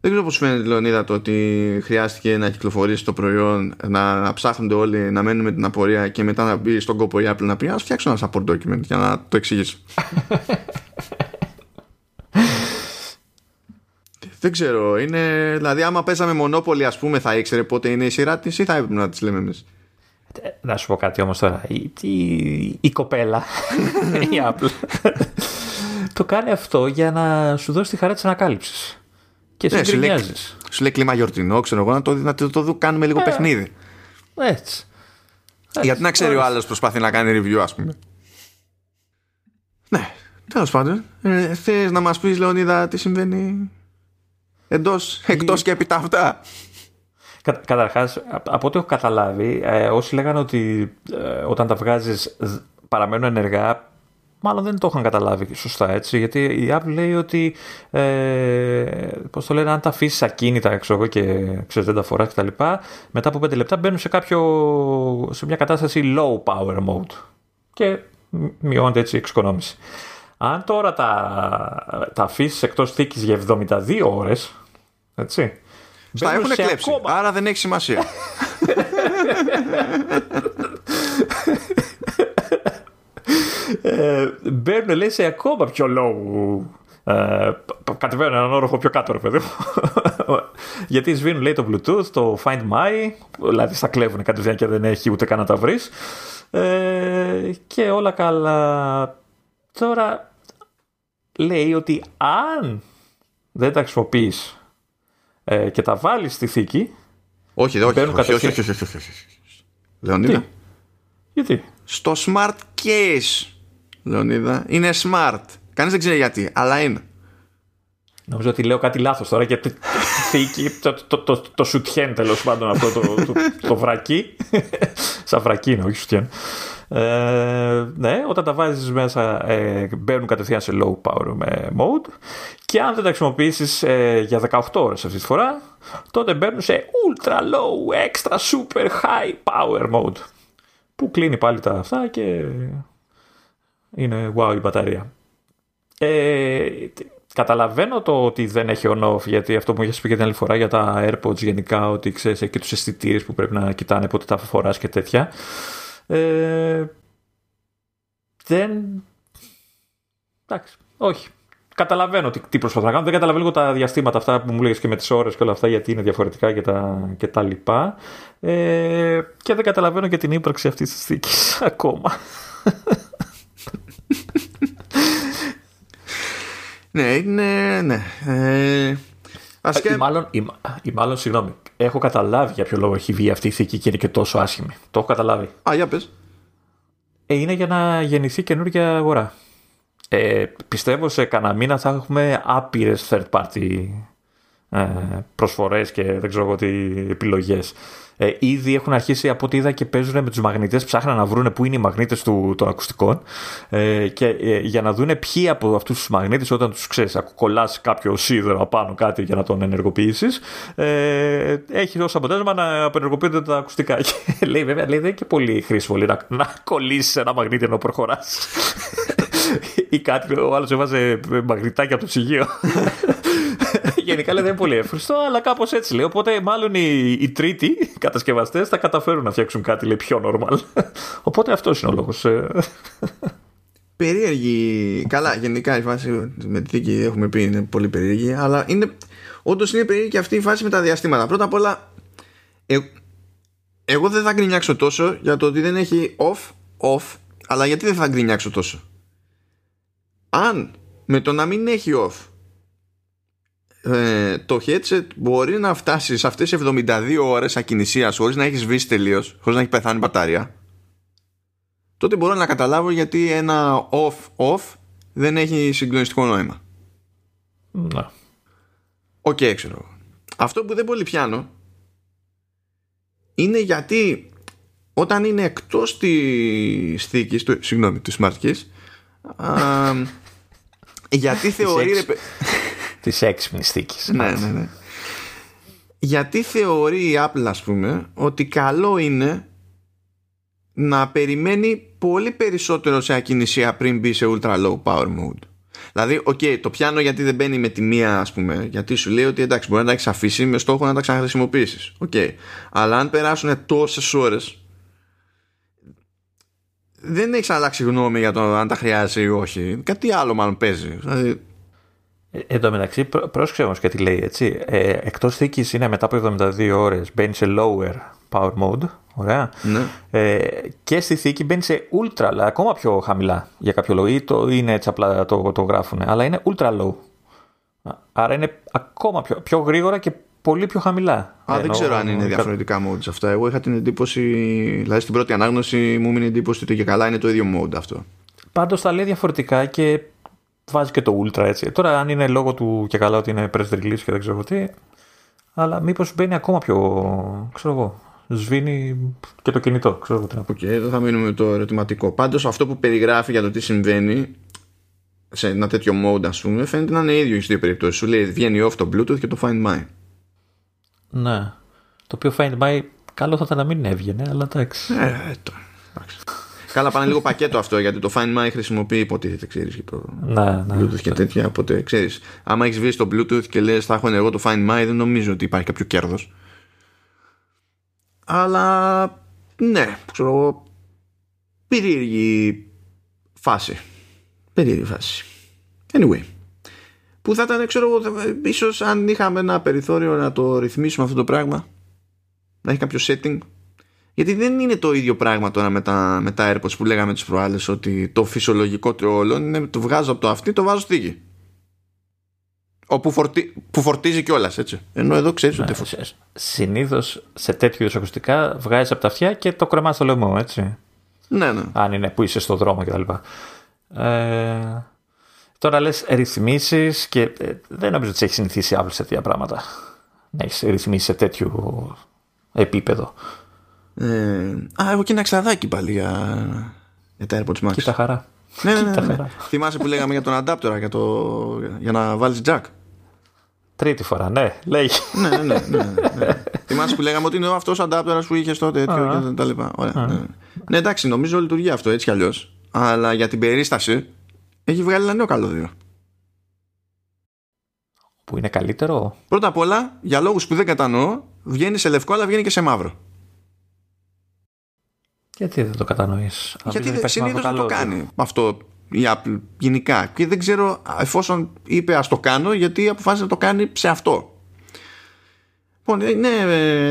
Δεν ξέρω πώς φαίνεται, Λεωνίδα, το ότι χρειάστηκε να κυκλοφορήσει το προϊόν, να ψάχνονται όλοι, να μένουν με την απορία και μετά να μπει στον κόπο η Apple να πει Α φτιάξω ένα support document για να το εξηγήσω. <laughs> Δεν ξέρω. Είναι, δηλαδή, άμα παίζαμε μονόπολη, ας πούμε, θα ήξερε πότε είναι η σειρά της ή θα έπρεπε να τη λέμε εμείς. Να σου πω κάτι όμως τώρα. Η, η, η κοπέλα, <laughs> η Apple, το κάνει αυτό για να σου δώσει τη χαρά της ανακάλυψης. Και ναι, σου λέει, σου λέει κλίμα γιορτινό, ξέρω εγώ, να το, να το, το, κάνουμε λίγο ε, παιχνίδι. Έτσι. Γιατί να ξέρει ο άλλος προσπαθεί να κάνει review, ας πούμε. Ναι, τέλος πάντων. Ε, θες να μας πεις, Λεωνίδα, τι συμβαίνει εντός, εκτός και επιτάφτα. Κα, Καταρχάς, από ό,τι έχω καταλάβει, ε, όσοι λέγανε ότι ε, όταν τα βγάζεις παραμένουν ενεργά, μάλλον δεν το είχαν καταλάβει σωστά έτσι. Γιατί η Apple λέει ότι. Ε, Πώς το λένε, αν τα αφήσεις ακίνητα ξέρω εγώ και ξέρεις, δεν τα φοράς κτλ. Μετά από 5 λεπτά μπαίνουν σε, κάποιο, σε μια κατάσταση low power mode. Και μειώνεται έτσι η εξοικονόμηση. Αν τώρα τα, τα αφήσεις εκτός θήκης για 72 ώρες. Έτσι, στα έχουν κλέψει. Άρα δεν έχει σημασία. <laughs> ε, μπαίνουν λέει σε ακόμα πιο low ε, κατεβαίνουν έναν όροφο πιο κάτω, ρε παιδί μου. <laughs> Γιατί σβήνουν, λέει, το Bluetooth, το Find My, δηλαδή στα κλέβουν κατευθείαν και δεν έχει ούτε καν να τα βρεις. Ε, και όλα καλά. Τώρα λέει ότι αν δεν τα χρησιμοποιείς ε, και τα βάλεις στη θήκη. Όχι, όχι, όχι, όχι, όχι, όχι, Λεωνίδα; Γιατί; Στο smart case, Λεωνίδα, είναι smart. Κανείς δεν ξέρει γιατί, αλλά είναι. Νομίζω ότι λέω κάτι λάθος τώρα και θήκη, το, το, το, το σουτιέν τέλος πάντων αυτό το, το, το βρακί. Σαν βρακί είναι, όχι σουτιέν. Ε, ναι, όταν τα βάζεις μέσα ε, μπαίνουν κατευθείαν σε low power mode και αν δεν τα χρησιμοποιήσεις ε, για 18 ώρες αυτή τη φορά τότε μπαίνουν σε ultra low, extra super high power mode που κλείνει πάλι τα αυτά και είναι wow η μπαταρία. Ε, καταλαβαίνω το ότι δεν έχει on-off, γιατί αυτό που είχες πει και την άλλη φορά για τα AirPods γενικά, ότι ξέρεις και τους αισθητήρες που πρέπει να κοιτάνε πότε τα φοράς και τέτοια. Ε, δεν. Εντάξει, όχι. Καταλαβαίνω τι, τι προσπαθώ να κάνω. Δεν καταλαβαίνω λίγο τα διαστήματα αυτά που μου λέγες και με τις ώρες και όλα αυτά, γιατί είναι διαφορετικά και τα, και τα λοιπά. Ε, και δεν καταλαβαίνω και την ύπαρξη αυτής της θήκης <laughs> ακόμα. Ναι, είναι. Ναι. Ε, ας και... ή, μάλλον, ή, ή, μάλλον, συγγνώμη, έχω καταλάβει για ποιο λόγο έχει βγει αυτή η θήκη και είναι και τόσο άσχημη. Το έχω καταλάβει. Α, για πες. Ε, είναι για να γεννηθεί καινούργια αγορά. Ε, πιστεύω σε κανένα μήνα θα έχουμε άπειρες third party ε, προσφορές και δεν ξέρω εγώ τι επιλογές. Ε, ήδη έχουν αρχίσει από ό,τι είδα και παίζουν με τους μαγνητές, ψάχνουν να βρουν πού είναι οι μαγνήτες των ακουστικών ε, και ε, για να δουν ποιοι από αυτούς τους μαγνήτες, όταν τους ξέρεις, κολλάς κάποιο σίδερο απάνω κάτι για να τον ενεργοποιήσεις, ε, έχει ως αποτέλεσμα να απενεργοποιούνται τα ακουστικά. <laughs> Και λέει, βέβαια, λέει, δεν είναι και πολύ χρήσιμο λέει, να, να κολλήσεις ένα μαγνήτη ενώ προχωράς. <laughs> ή κάτι, ο άλλος έβαζε μαγνητάκια από το ψυγείο. <laughs> <laughs> Γενικά λέει δεν είναι πολύ εύχριστο, αλλά κάπως έτσι λέει. Οπότε μάλλον οι, οι τρίτοι κατασκευαστές θα καταφέρουν να φτιάξουν κάτι λέει, πιο normal. <laughs> Οπότε αυτός είναι ο λόγος. Ε. Περίεργη. Καλά, γενικά η φάση με τη δίκη έχουμε πει είναι πολύ περίεργη, αλλά είναι, όντως είναι περίεργη και αυτή η φάση με τα διαστήματα. Πρώτα απ' όλα, ε, εγώ δεν θα γκρινιάξω τόσο για το ότι δεν έχει off, off, αλλά γιατί δεν θα γκρινιάξω τόσο. Αν με το να μην έχει off ε, το headset μπορεί να φτάσει σε αυτές τις 72 ώρες ακινησίας χωρίς να έχεις σβήσει τελείως, χωρίς να έχει πεθάνει μπατάρια τότε μπορώ να καταλάβω γιατί ένα off-off δεν έχει συγκλονιστικό νόημα. Να. OK, okay, ξέρω. Αυτό που δεν πολύ πιάνω είναι γιατί όταν είναι εκτός της θήκης, του, συγγνώμη, του smart case, α, <laughs> γιατί θεωρεί της έξυπνης θήκης. Ναι, ναι, ναι. Γιατί θεωρεί η Apple, ας πούμε, ότι καλό είναι να περιμένει πολύ περισσότερο σε ακινησία πριν μπει σε ultra low power mode; Δηλαδή, OK, okay, το πιάνω γιατί δεν μπαίνει με τη μία, ας πούμε, γιατί σου λέει ότι εντάξει, μπορεί να τα έχεις αφήσει με στόχο να τα ξαναχρησιμοποιήσεις. OK. Okay. Αλλά αν περάσουν τόσες ώρες, δεν έχεις αλλάξει γνώμη για το αν τα χρειάζεσαι ή όχι. Κάτι άλλο μάλλον παίζει. Δηλαδή, ε, εν τω μεταξύ, πρόσεξε όμως και τι λέει, έτσι. Ε, Εκτός θήκης είναι μετά από 72 ώρες, μπαίνει σε lower power mode. Ωραία. Ναι. Ε, και στη θήκη μπαίνει σε ultra, αλλά ακόμα πιο χαμηλά για κάποιο λόγο. Ή το είναι έτσι απλά το, το γράφουν. Αλλά είναι ultra low. Άρα είναι ακόμα πιο, πιο γρήγορα και πολύ πιο χαμηλά. Α, δεν ξέρω αν είναι διαφορετικά modes αυτά. Εγώ είχα την εντύπωση, δηλαδή στην πρώτη ανάγνωση μου μείνει εντύπωση ότι και καλά είναι το ίδιο mode αυτό. Πάντως τα λέει διαφορετικά και βάζει και το Ultra έτσι. Τώρα αν είναι λόγω του και καλά ότι είναι press release και δεν ξέρω τι, αλλά μήπως μπαίνει ακόμα πιο, ξέρω εγώ, σβήνει και το κινητό. Ξέρω εγώ τι να πω. Okay, εδώ θα μείνουμε το ερωτηματικό. Πάντως αυτό που περιγράφει για το τι συμβαίνει σε ένα τέτοιο mode ας πούμε φαίνεται να είναι ίδιο στις δύο περιπτώσεις. Σου λέει βγαίνει off το Bluetooth και το Find My. Ναι. Το οποίο Find My καλό θα ήταν να μην έβγαινε, αλλά εντάξει. Ε, ε το, εντάξει. Καλά, πάνε λίγο πακέτο αυτό γιατί το Find My χρησιμοποιεί υποτίθεται, ξέρεις και το ναι, ναι, Bluetooth και τέτοια. Οπότε ξέρεις, άμα έχεις βρει το Bluetooth και λες, θα έχω εγώ το Find My, δεν νομίζω ότι υπάρχει κάποιο κέρδος. Αλλά ναι, ξέρω εγώ. Περίεργη φάση. Περίεργη φάση. Anyway. Που θα ήταν, ξέρω εγώ, ίσως αν είχαμε ένα περιθώριο να το ρυθμίσουμε αυτό το πράγμα, να έχει κάποιο setting, γιατί δεν είναι το ίδιο πράγμα τώρα με τα, με τα AirPods που λέγαμε τις προάλλες ότι το φυσιολογικό του όλων είναι το βγάζω από το αυτή, το βάζω στη γη. Όπου φορτι... που φορτίζει κιόλας, έτσι. Ενώ εδώ ξέρεις ότι φορτίζει. Συνήθως σε τέτοιους είδου ακουστικά βγάζεις από τα αυτιά και το κρεμάς στο λαιμό, έτσι. Ναι, ναι. Αν είναι που είσαι στο δρόμο κτλ. Ε, τώρα λες ρυθμίσεις και ε, δεν νομίζω ότι έχει συνηθίσει αύριο σε τέτοια πράγματα. Να έχεις ρυθμίσεις σε τέτοιο επίπεδο. Ε, α, έχω και ένα ξαδάκι πάλι για, για τα AirPods Max. Κοίτα χαρά. Ναι, ναι, ναι, ναι. Θυμάσαι που λέγαμε για τον adapter για, το, για να βάλεις jack; Τρίτη φορά, ναι, λέει. ναι, ναι, ναι, ναι, ναι. Θυμάσαι που λέγαμε ότι είναι αυτός ο adapter που είχες τότε και τα λοιπά. Ωραία, ναι. ναι, εντάξει, νομίζω λειτουργεί αυτό έτσι κι αλλιώς. Αλλά για την περίσταση έχει βγάλει ένα νέο καλώδιο. Που είναι καλύτερο. Πρώτα απ' όλα, για λόγους που δεν κατανοώ, βγαίνει σε λευκό αλλά βγαίνει και σε μαύρο. Γιατί δεν το κατανοείς; Γιατί συνήθως δεν το κάνει αυτό η Apple γενικά. Και δεν ξέρω εφόσον είπε ας το κάνω, γιατί αποφάσισε να το κάνει σε αυτό. Λοιπόν, είναι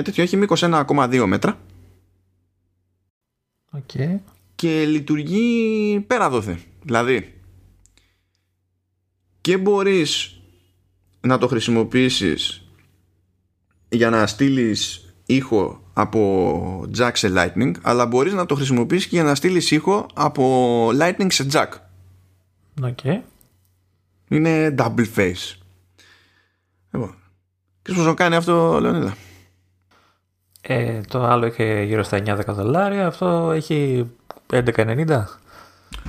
τέτοιο, έχει μήκος 1,2 μέτρα. Okay. Και λειτουργεί πέρα δόθε. Δηλαδή, και μπορείς να το χρησιμοποιήσεις για να στείλεις ήχο από jack σε lightning αλλά μπορείς να το χρησιμοποιήσεις και για να στείλεις ήχο από lightning σε jack okay. είναι double face λοιπόν και πώς το κάνει αυτό Λεωνίδα; Ε, το άλλο είχε γύρω στα 9-10 δολάρια αυτό έχει 11-90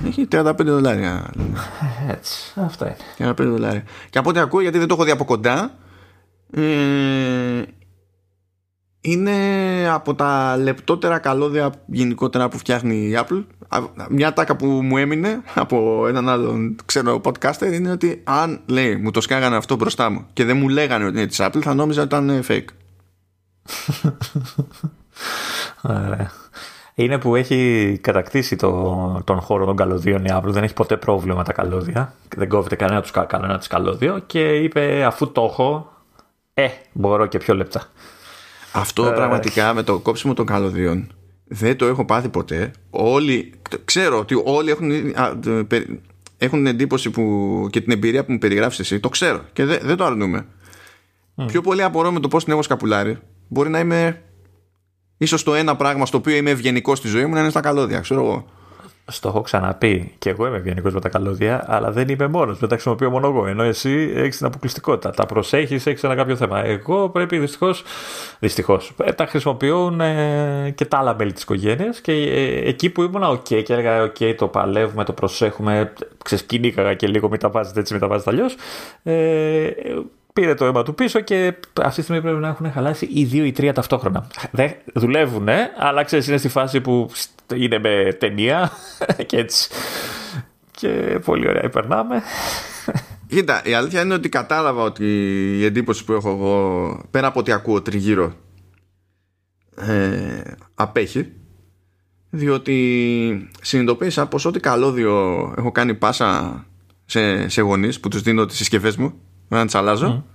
έχει 35 δολάρια. <laughs> Έτσι, αυτό είναι. 35 δολάρια. Και από ό,τι ακούω, γιατί δεν το έχω δει από κοντά, ε, είναι από τα λεπτότερα καλώδια γενικότερα που φτιάχνει η Apple. Μια τάκα που μου έμεινε από έναν άλλον ξένο podcaster είναι ότι αν λέει μου το σκάγανε αυτό μπροστά μου και δεν μου λέγανε ότι είναι της Apple θα νόμιζα ότι ήταν fake. Ωραία. Είναι που έχει κατακτήσει το, τον χώρο των καλωδίων η Apple. Δεν έχει ποτέ πρόβλημα με τα καλώδια. Δεν κόβεται κανένα, τους, κανένα της καλώδιο. Και είπε αφού το έχω, ε, μπορώ και πιο λεπτά. Αυτό ε, πραγματικά με το κόψιμο των καλωδίων δεν το έχω πάθει ποτέ. Όλοι, ξέρω ότι όλοι έχουν, έχουν εντύπωση που, και την εμπειρία που μου περιγράφεις εσύ. Το ξέρω και δεν, δεν το αρνούμε. Πιο πολύ απορώ με το πώς την έχω σκαπουλάρει. Μπορεί να είμαι ίσως το ένα πράγμα στο οποίο είμαι ευγενικός στη ζωή μου να είναι στα καλώδια, ξέρω εγώ στο έχω ξαναπεί και εγώ είμαι ευγενικός με τα καλώδια, αλλά δεν είμαι μόνος. Δεν τα χρησιμοποιώ μόνο εγώ. Ενώ εσύ έχεις την αποκλειστικότητα. Τα προσέχεις, έχεις ένα κάποιο θέμα. Εγώ πρέπει δυστυχώς. Δυστυχώς. Ε, τα χρησιμοποιούν ε, και τα άλλα μέλη της οικογένειας και ε, εκεί που ήμουν, OK, okay, και έλεγα, OK, okay, το παλεύουμε, το προσέχουμε. Ξεσκίνηκαγα και λίγο, μην τα βάζετε έτσι, μην τα βάζετε αλλιώς. Ε, πήρε το αίμα του πίσω και αυτή τη στιγμή πρέπει να έχουν χαλάσει οι δύο ή τρία ταυτόχρονα. Δεν δουλεύουν, αλλά ξέρεις, είναι στη φάση που είναι με ταινία <laughs> και έτσι. Και πολύ ωραία περνάμε. Κοίτα, η αλήθεια είναι ότι κατάλαβα ότι η εντύπωση που έχω εγώ, πέρα από ότι ακούω τριγύρω, ε, απέχει. Διότι συνειδητοποίησα πως ό,τι καλώδιο έχω κάνει πάσα σε, σε γονείς που τους δίνω τις συσκευές μου να τις αλλάζω. Mm.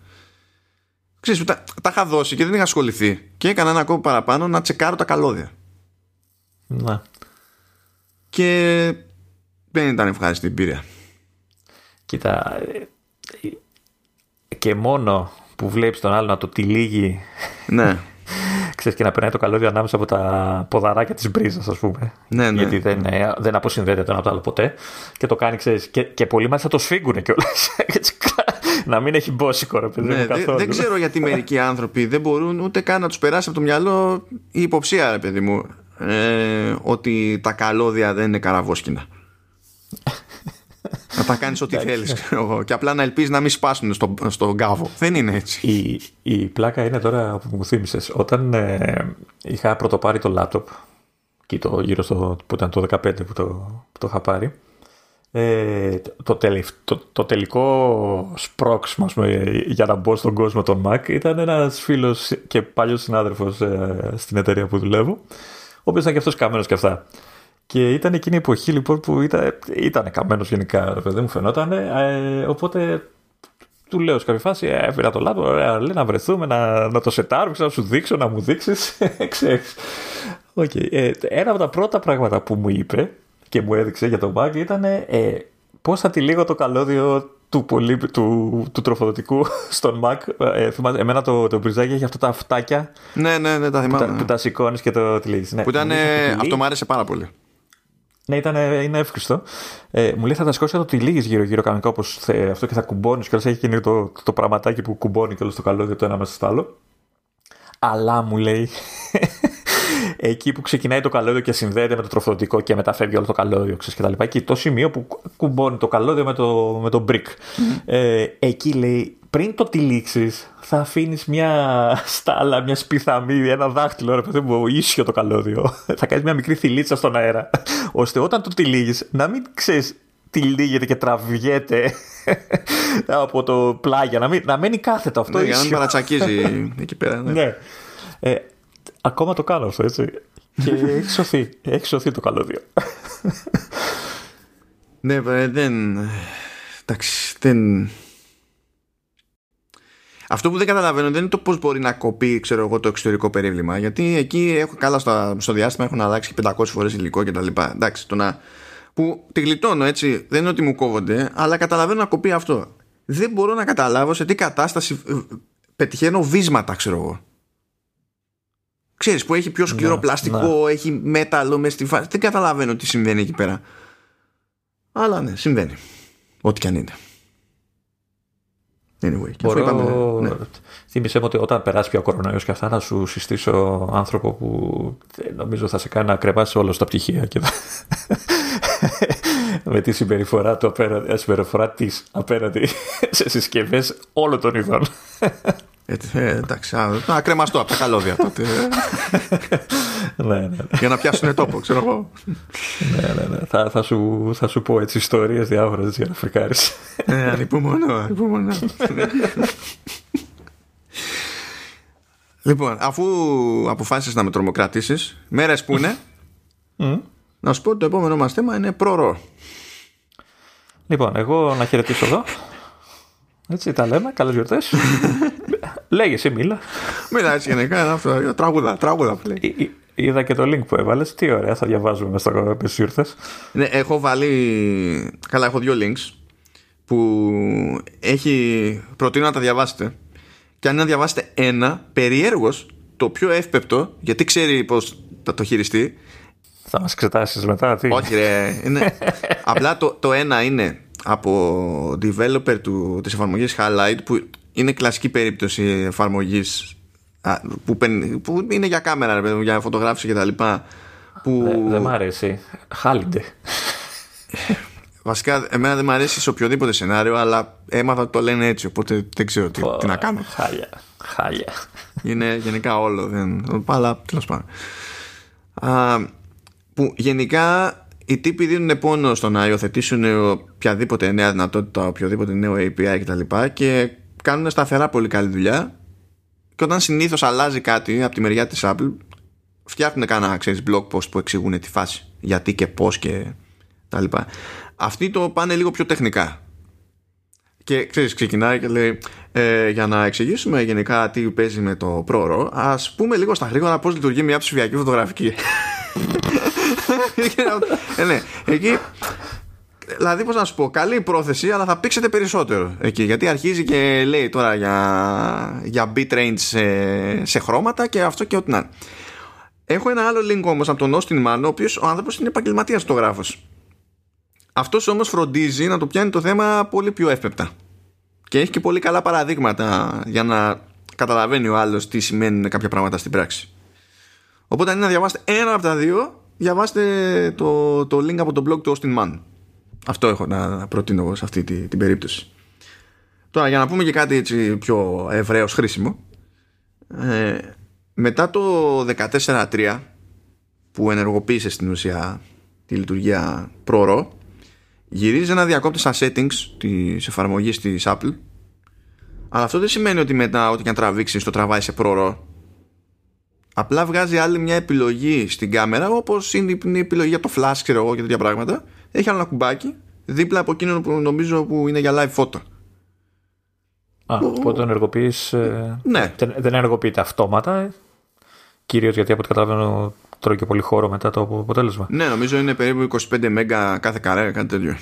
Ξέρεις, τα, τα είχα δώσει και δεν είχα ασχοληθεί. Και έκανα ένα ακόμα παραπάνω να τσεκάρω τα καλώδια. Ναι. Και δεν ήταν ευχάριστη εμπειρία. Κοίτα, ε, και μόνο που βλέπεις τον άλλο να το τυλίγει ναι. <laughs> ξέρεις και να περνάει το καλώδιο ανάμεσα από τα ποδαράκια της μπρίζας ας πούμε ναι, ναι. γιατί δεν, δεν αποσυνδέεται το ένα από το άλλο ποτέ και το κάνει ξέρεις και, και πολλοί μάλιστα το σφίγγουνε κιόλας <laughs> <laughs> να μην έχει μπόσικο ρε παιδί ναι, καθόλου. Δεν, ξέρω γιατί μερικοί άνθρωποι δεν μπορούν ούτε καν να τους περάσει από το μυαλό η υποψία ρε παιδί μου ε, ότι τα καλώδια δεν είναι καραβόσκινα. να τα κάνεις ό,τι θέλεις και απλά να ελπίζεις να μην σπάσουν στον στο γκάβο. Δεν είναι έτσι. Η, η πλάκα είναι τώρα που μου θύμισες. Όταν ε, είχα πρωτοπάρει το λάπτοπ και το γύρω στο που ήταν το 15 που το, που το είχα πάρει ε, το, το, το, τελικό σπρώξιμο για να μπω στον κόσμο των Mac ήταν ένας φίλος και παλιός συνάδελφος ε, στην εταιρεία που δουλεύω ο οποίος ήταν και αυτός καμένος και αυτά Και ήταν εκείνη η εποχή λοιπόν που ήταν, ήταν καμένος γενικά, ρε παιδί μου φαινόταν. Ε, οπότε του λέω σε κάποια φάση, ε, έφερα το λάπτο, ωραία, λέει, να βρεθούμε, να, να το σετάρουμε, να σου δείξω, να μου δείξεις. <laughs> Ξέρεις. Okay. Ε, ένα από τα πρώτα πράγματα που μου είπε και μου έδειξε για το bug ήταν ε, πώς θα τυλίγω το καλώδιο του, πολύ, του, του τροφοδοτικού <laughs> στον Mac. Ε, θυμάσαι, εμένα το, το μπριζάκι έχει αυτά τα φτάκια. Ναι, ναι, ναι, τα θυμάμαι. Που, τα, που τα σηκώνεις και το τυλίγει. Ναι. Που ήταν, αυτό μου άρεσε πάρα πολύ. Ναι, ήταν, είναι εύκριστο. Ε, μου λέει θα τα σηκώσει το τυλίγει γύρω-γύρω κανονικά όπως αυτό και θα κουμπώνεις. Και όλα έχει και το, το πραγματάκι που κουμπώνει και όλο το καλώδιο το ένα μέσα στο άλλο. Αλλά μου λέει εκεί που ξεκινάει το καλώδιο και συνδέεται με το τροφοδοτικό και μεταφεύγει όλο το καλώδιο ξέρεις, και τα λοιπά. Εκεί το σημείο που κουμπώνει το καλώδιο με το, με το brick. Ε, εκεί λέει πριν το τυλίξεις, θα αφήνεις μια <laughs> στάλα, μια σπιθαμή, ένα δάχτυλο, ρε παιδί μου, ίσιο το καλώδιο. <laughs> θα κάνεις μια μικρή θηλίτσα στον αέρα. <laughs> ώστε όταν το τυλίγεις να μην ξέρεις τυλίγεται και τραβιέται από το πλάγια, να, μην, να μένει κάθετο αυτό. Ναι, για να μην παρατσακίζει εκεί πέρα. Ναι. ναι. Ε, ακόμα το κάνω αυτό, έτσι. και έχει σωθεί. Έχει σωθεί το καλώδιο. ναι, δεν. Εντάξει, δεν. Αυτό που δεν καταλαβαίνω δεν είναι το πώς μπορεί να κοπεί ξέρω εγώ, το εξωτερικό περίβλημα. Γιατί εκεί έχω καλά στο, στο διάστημα έχουν αλλάξει και 500 φορές υλικό κτλ. Εντάξει, το να. που τη γλιτώνω έτσι, δεν είναι ότι μου κόβονται, αλλά καταλαβαίνω να κοπεί αυτό. Δεν μπορώ να καταλάβω σε τι κατάσταση ε, πετυχαίνω βίσματα, ξέρω εγώ. Ξέρεις που έχει πιο σκληρό ναι, πλαστικό, ναι. έχει μέταλλο μες στη φάση. Δεν καταλαβαίνω τι συμβαίνει εκεί πέρα. Αλλά ναι, συμβαίνει. Ό,τι και αν είναι. Anyway, Μπορώ... είπαμε, ναι. Θύμησέ μου ότι όταν περάσει πια ο κορονοϊός και αυτά να σου συστήσω άνθρωπο που νομίζω θα σε κάνει να κρεβάσει όλο στα πτυχία και <laughs> με τη συμπεριφορά του απέναντι, ε, συμπεριφορά της απέναντι <laughs> σε συσκευές όλων των ειδών. Ε, εντάξει, να κρεμαστώ από τα καλώδια τότε. ναι, ναι, ναι. Για να πιάσουν τόπο, ξέρω εγώ. ναι, ναι, ναι. Θα, θα, σου, θα σου πω έτσι ιστορίες διάφορες για να φρικάρεις. ναι, ανυπομονώ, ανυπομονώ. λοιπόν, αφού αποφάσισες να με τρομοκρατήσεις, μέρες που είναι, να σου πω ότι το επόμενο μας θέμα είναι πρόωρο. Λοιπόν, εγώ να χαιρετήσω εδώ. Έτσι τα λέμε. Καλές γιορτές. <laughs> Λέγε εσύ, μίλα. Μίλα έτσι γενικά. Αυτό, τραγούδα, τραγούδα που λέει. Είδα και το link που έβαλες. Τι ωραία, θα διαβάζουμε στο ήρθε. Ναι, έχω βάλει. Καλά, έχω δύο links που έχει. Προτείνω να τα διαβάσετε. Και αν να διαβάσετε ένα, περιέργως το πιο εύπεπτο, γιατί ξέρει πώς θα το χειριστεί. Θα μας εξετάσεις μετά, τι; Όχι, ρε. Είναι... <laughs> Απλά το, το ένα είναι από developer του, της εφαρμογής Highlight που είναι κλασική περίπτωση εφαρμογής που, που είναι για κάμερα, για φωτογράφηση και τα λοιπά. Που... Δεν δε μ' αρέσει. Χάλιντε. Βασικά, εμένα δεν μου αρέσει σε οποιοδήποτε σενάριο, αλλά έμαθα ότι το λένε έτσι, οπότε δεν ξέρω τι, τι να κάνω. Χάλια. Χάλια. Είναι γενικά όλο. Δεν, αλλά τέλος πάντων. Που γενικά οι τύποι δίνουν πόνο στο να υιοθετήσουν οποιαδήποτε νέα δυνατότητα, οποιοδήποτε νέο API κτλ. Και, και κάνουν σταθερά πολύ καλή δουλειά. Και όταν συνήθως αλλάζει κάτι από τη μεριά της Apple, φτιάχνουν κανένα ξέρεις, blog post που εξηγούν τη φάση. Γιατί και πώς και τα λοιπά. Αυτοί το πάνε λίγο πιο τεχνικά. Και ξέρεις, ξεκινάει και λέει ε, για να εξηγήσουμε γενικά τι παίζει με το πρόωρο, ας πούμε λίγο στα γρήγορα πώς λειτουργεί μια ψηφιακή φωτογραφική. <laughs> ε, ναι, εκεί Δηλαδή, πώς να σου πω, καλή πρόθεση, αλλά θα πήξετε περισσότερο εκεί. Γιατί αρχίζει και λέει τώρα για, για bitrate σε, σε χρώματα και αυτό και ό,τι να Έχω ένα άλλο link όμως από τον Austin Mann, ο οποίος ο άνθρωπος είναι επαγγελματίας φωτογράφος. Αυτός όμως φροντίζει να το πιάνει το θέμα πολύ πιο εύπεπτα. Και έχει και πολύ καλά παραδείγματα για να καταλαβαίνει ο άλλος τι σημαίνουν κάποια πράγματα στην πράξη. Οπότε αν είναι να διαβάσετε ένα από τα δύο, διαβάστε το, το link από το blog του Austin Mann. Αυτό έχω να προτείνω εγώ σε αυτή την, την περίπτωση. Τώρα για να πούμε και κάτι έτσι πιο ευρέως χρήσιμο. Ε, μετά το 14.3 που ενεργοποίησε στην ουσία τη λειτουργία ProRAW γυρίζει ένα διακόπτη στα settings της εφαρμογής της Apple αλλά αυτό δεν σημαίνει ότι μετά ό,τι και αν τραβήξεις το τραβάει σε ProRAW απλά βγάζει άλλη μια επιλογή στην κάμερα όπως είναι η επιλογή για το flash ξέρω εγώ και τέτοια πράγματα έχει άλλο ένα κουμπάκι δίπλα από εκείνο που νομίζω που είναι για live photo Α, οπότε το ενεργοποιείς. Ε, ναι. Δεν ενεργοποιείται αυτόματα. Κυρίως γιατί από ό,τι καταλαβαίνω τρώει και πολύ χώρο μετά το αποτέλεσμα. Ναι, νομίζω είναι περίπου 25 μέγα κάθε καρέ, κάτι τέτοιο.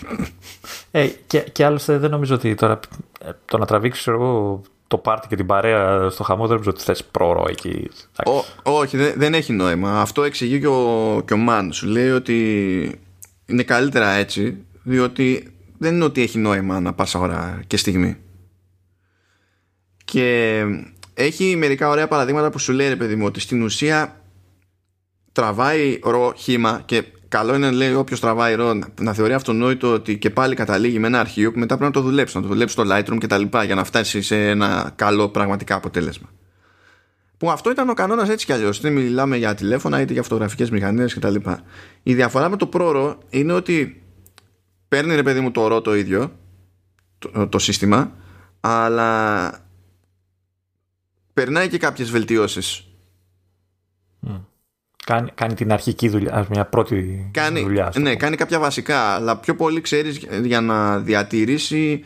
Ε, και, και άλλωστε δεν νομίζω ότι τώρα ε, το να τραβήξεις εγώ το πάρτι και την παρέα στο χαμό δεν νομίζω ότι θες πρόωρο εκεί. Ό, όχι, δεν, δεν έχει νόημα. Αυτό εξηγεί και ο, και ο Μαν. Σου λέει ότι είναι καλύτερα έτσι, διότι δεν είναι ότι έχει νόημα να πας ώρα και στιγμή. Και έχει μερικά ωραία παραδείγματα που σου λέει ρε παιδί μου ότι στην ουσία τραβάει ρο χήμα και καλό είναι λέει όποιος τραβάει ρο να θεωρεί αυτονόητο ότι και πάλι καταλήγει με ένα αρχείο που μετά πρέπει να το δουλέψει, να το δουλέψει στο Lightroom και τα λοιπά για να φτάσει σε ένα καλό πραγματικά αποτέλεσμα. Που αυτό ήταν ο κανόνας έτσι κι αλλιώς. Δεν μιλάμε για τηλέφωνα είτε για φωτογραφικές μηχανές κτλ. Η διαφορά με το πρόρο είναι ότι παίρνει ρε παιδί μου το ρο το ίδιο, το, το σύστημα, αλλά περνάει και κάποιες βελτιώσεις. Κάνει, κάνει την αρχική δουλειά, μια πρώτη κάνει, δουλειά. Ναι, κάνει κάποια βασικά, αλλά πιο πολύ ξέρεις για να διατηρήσει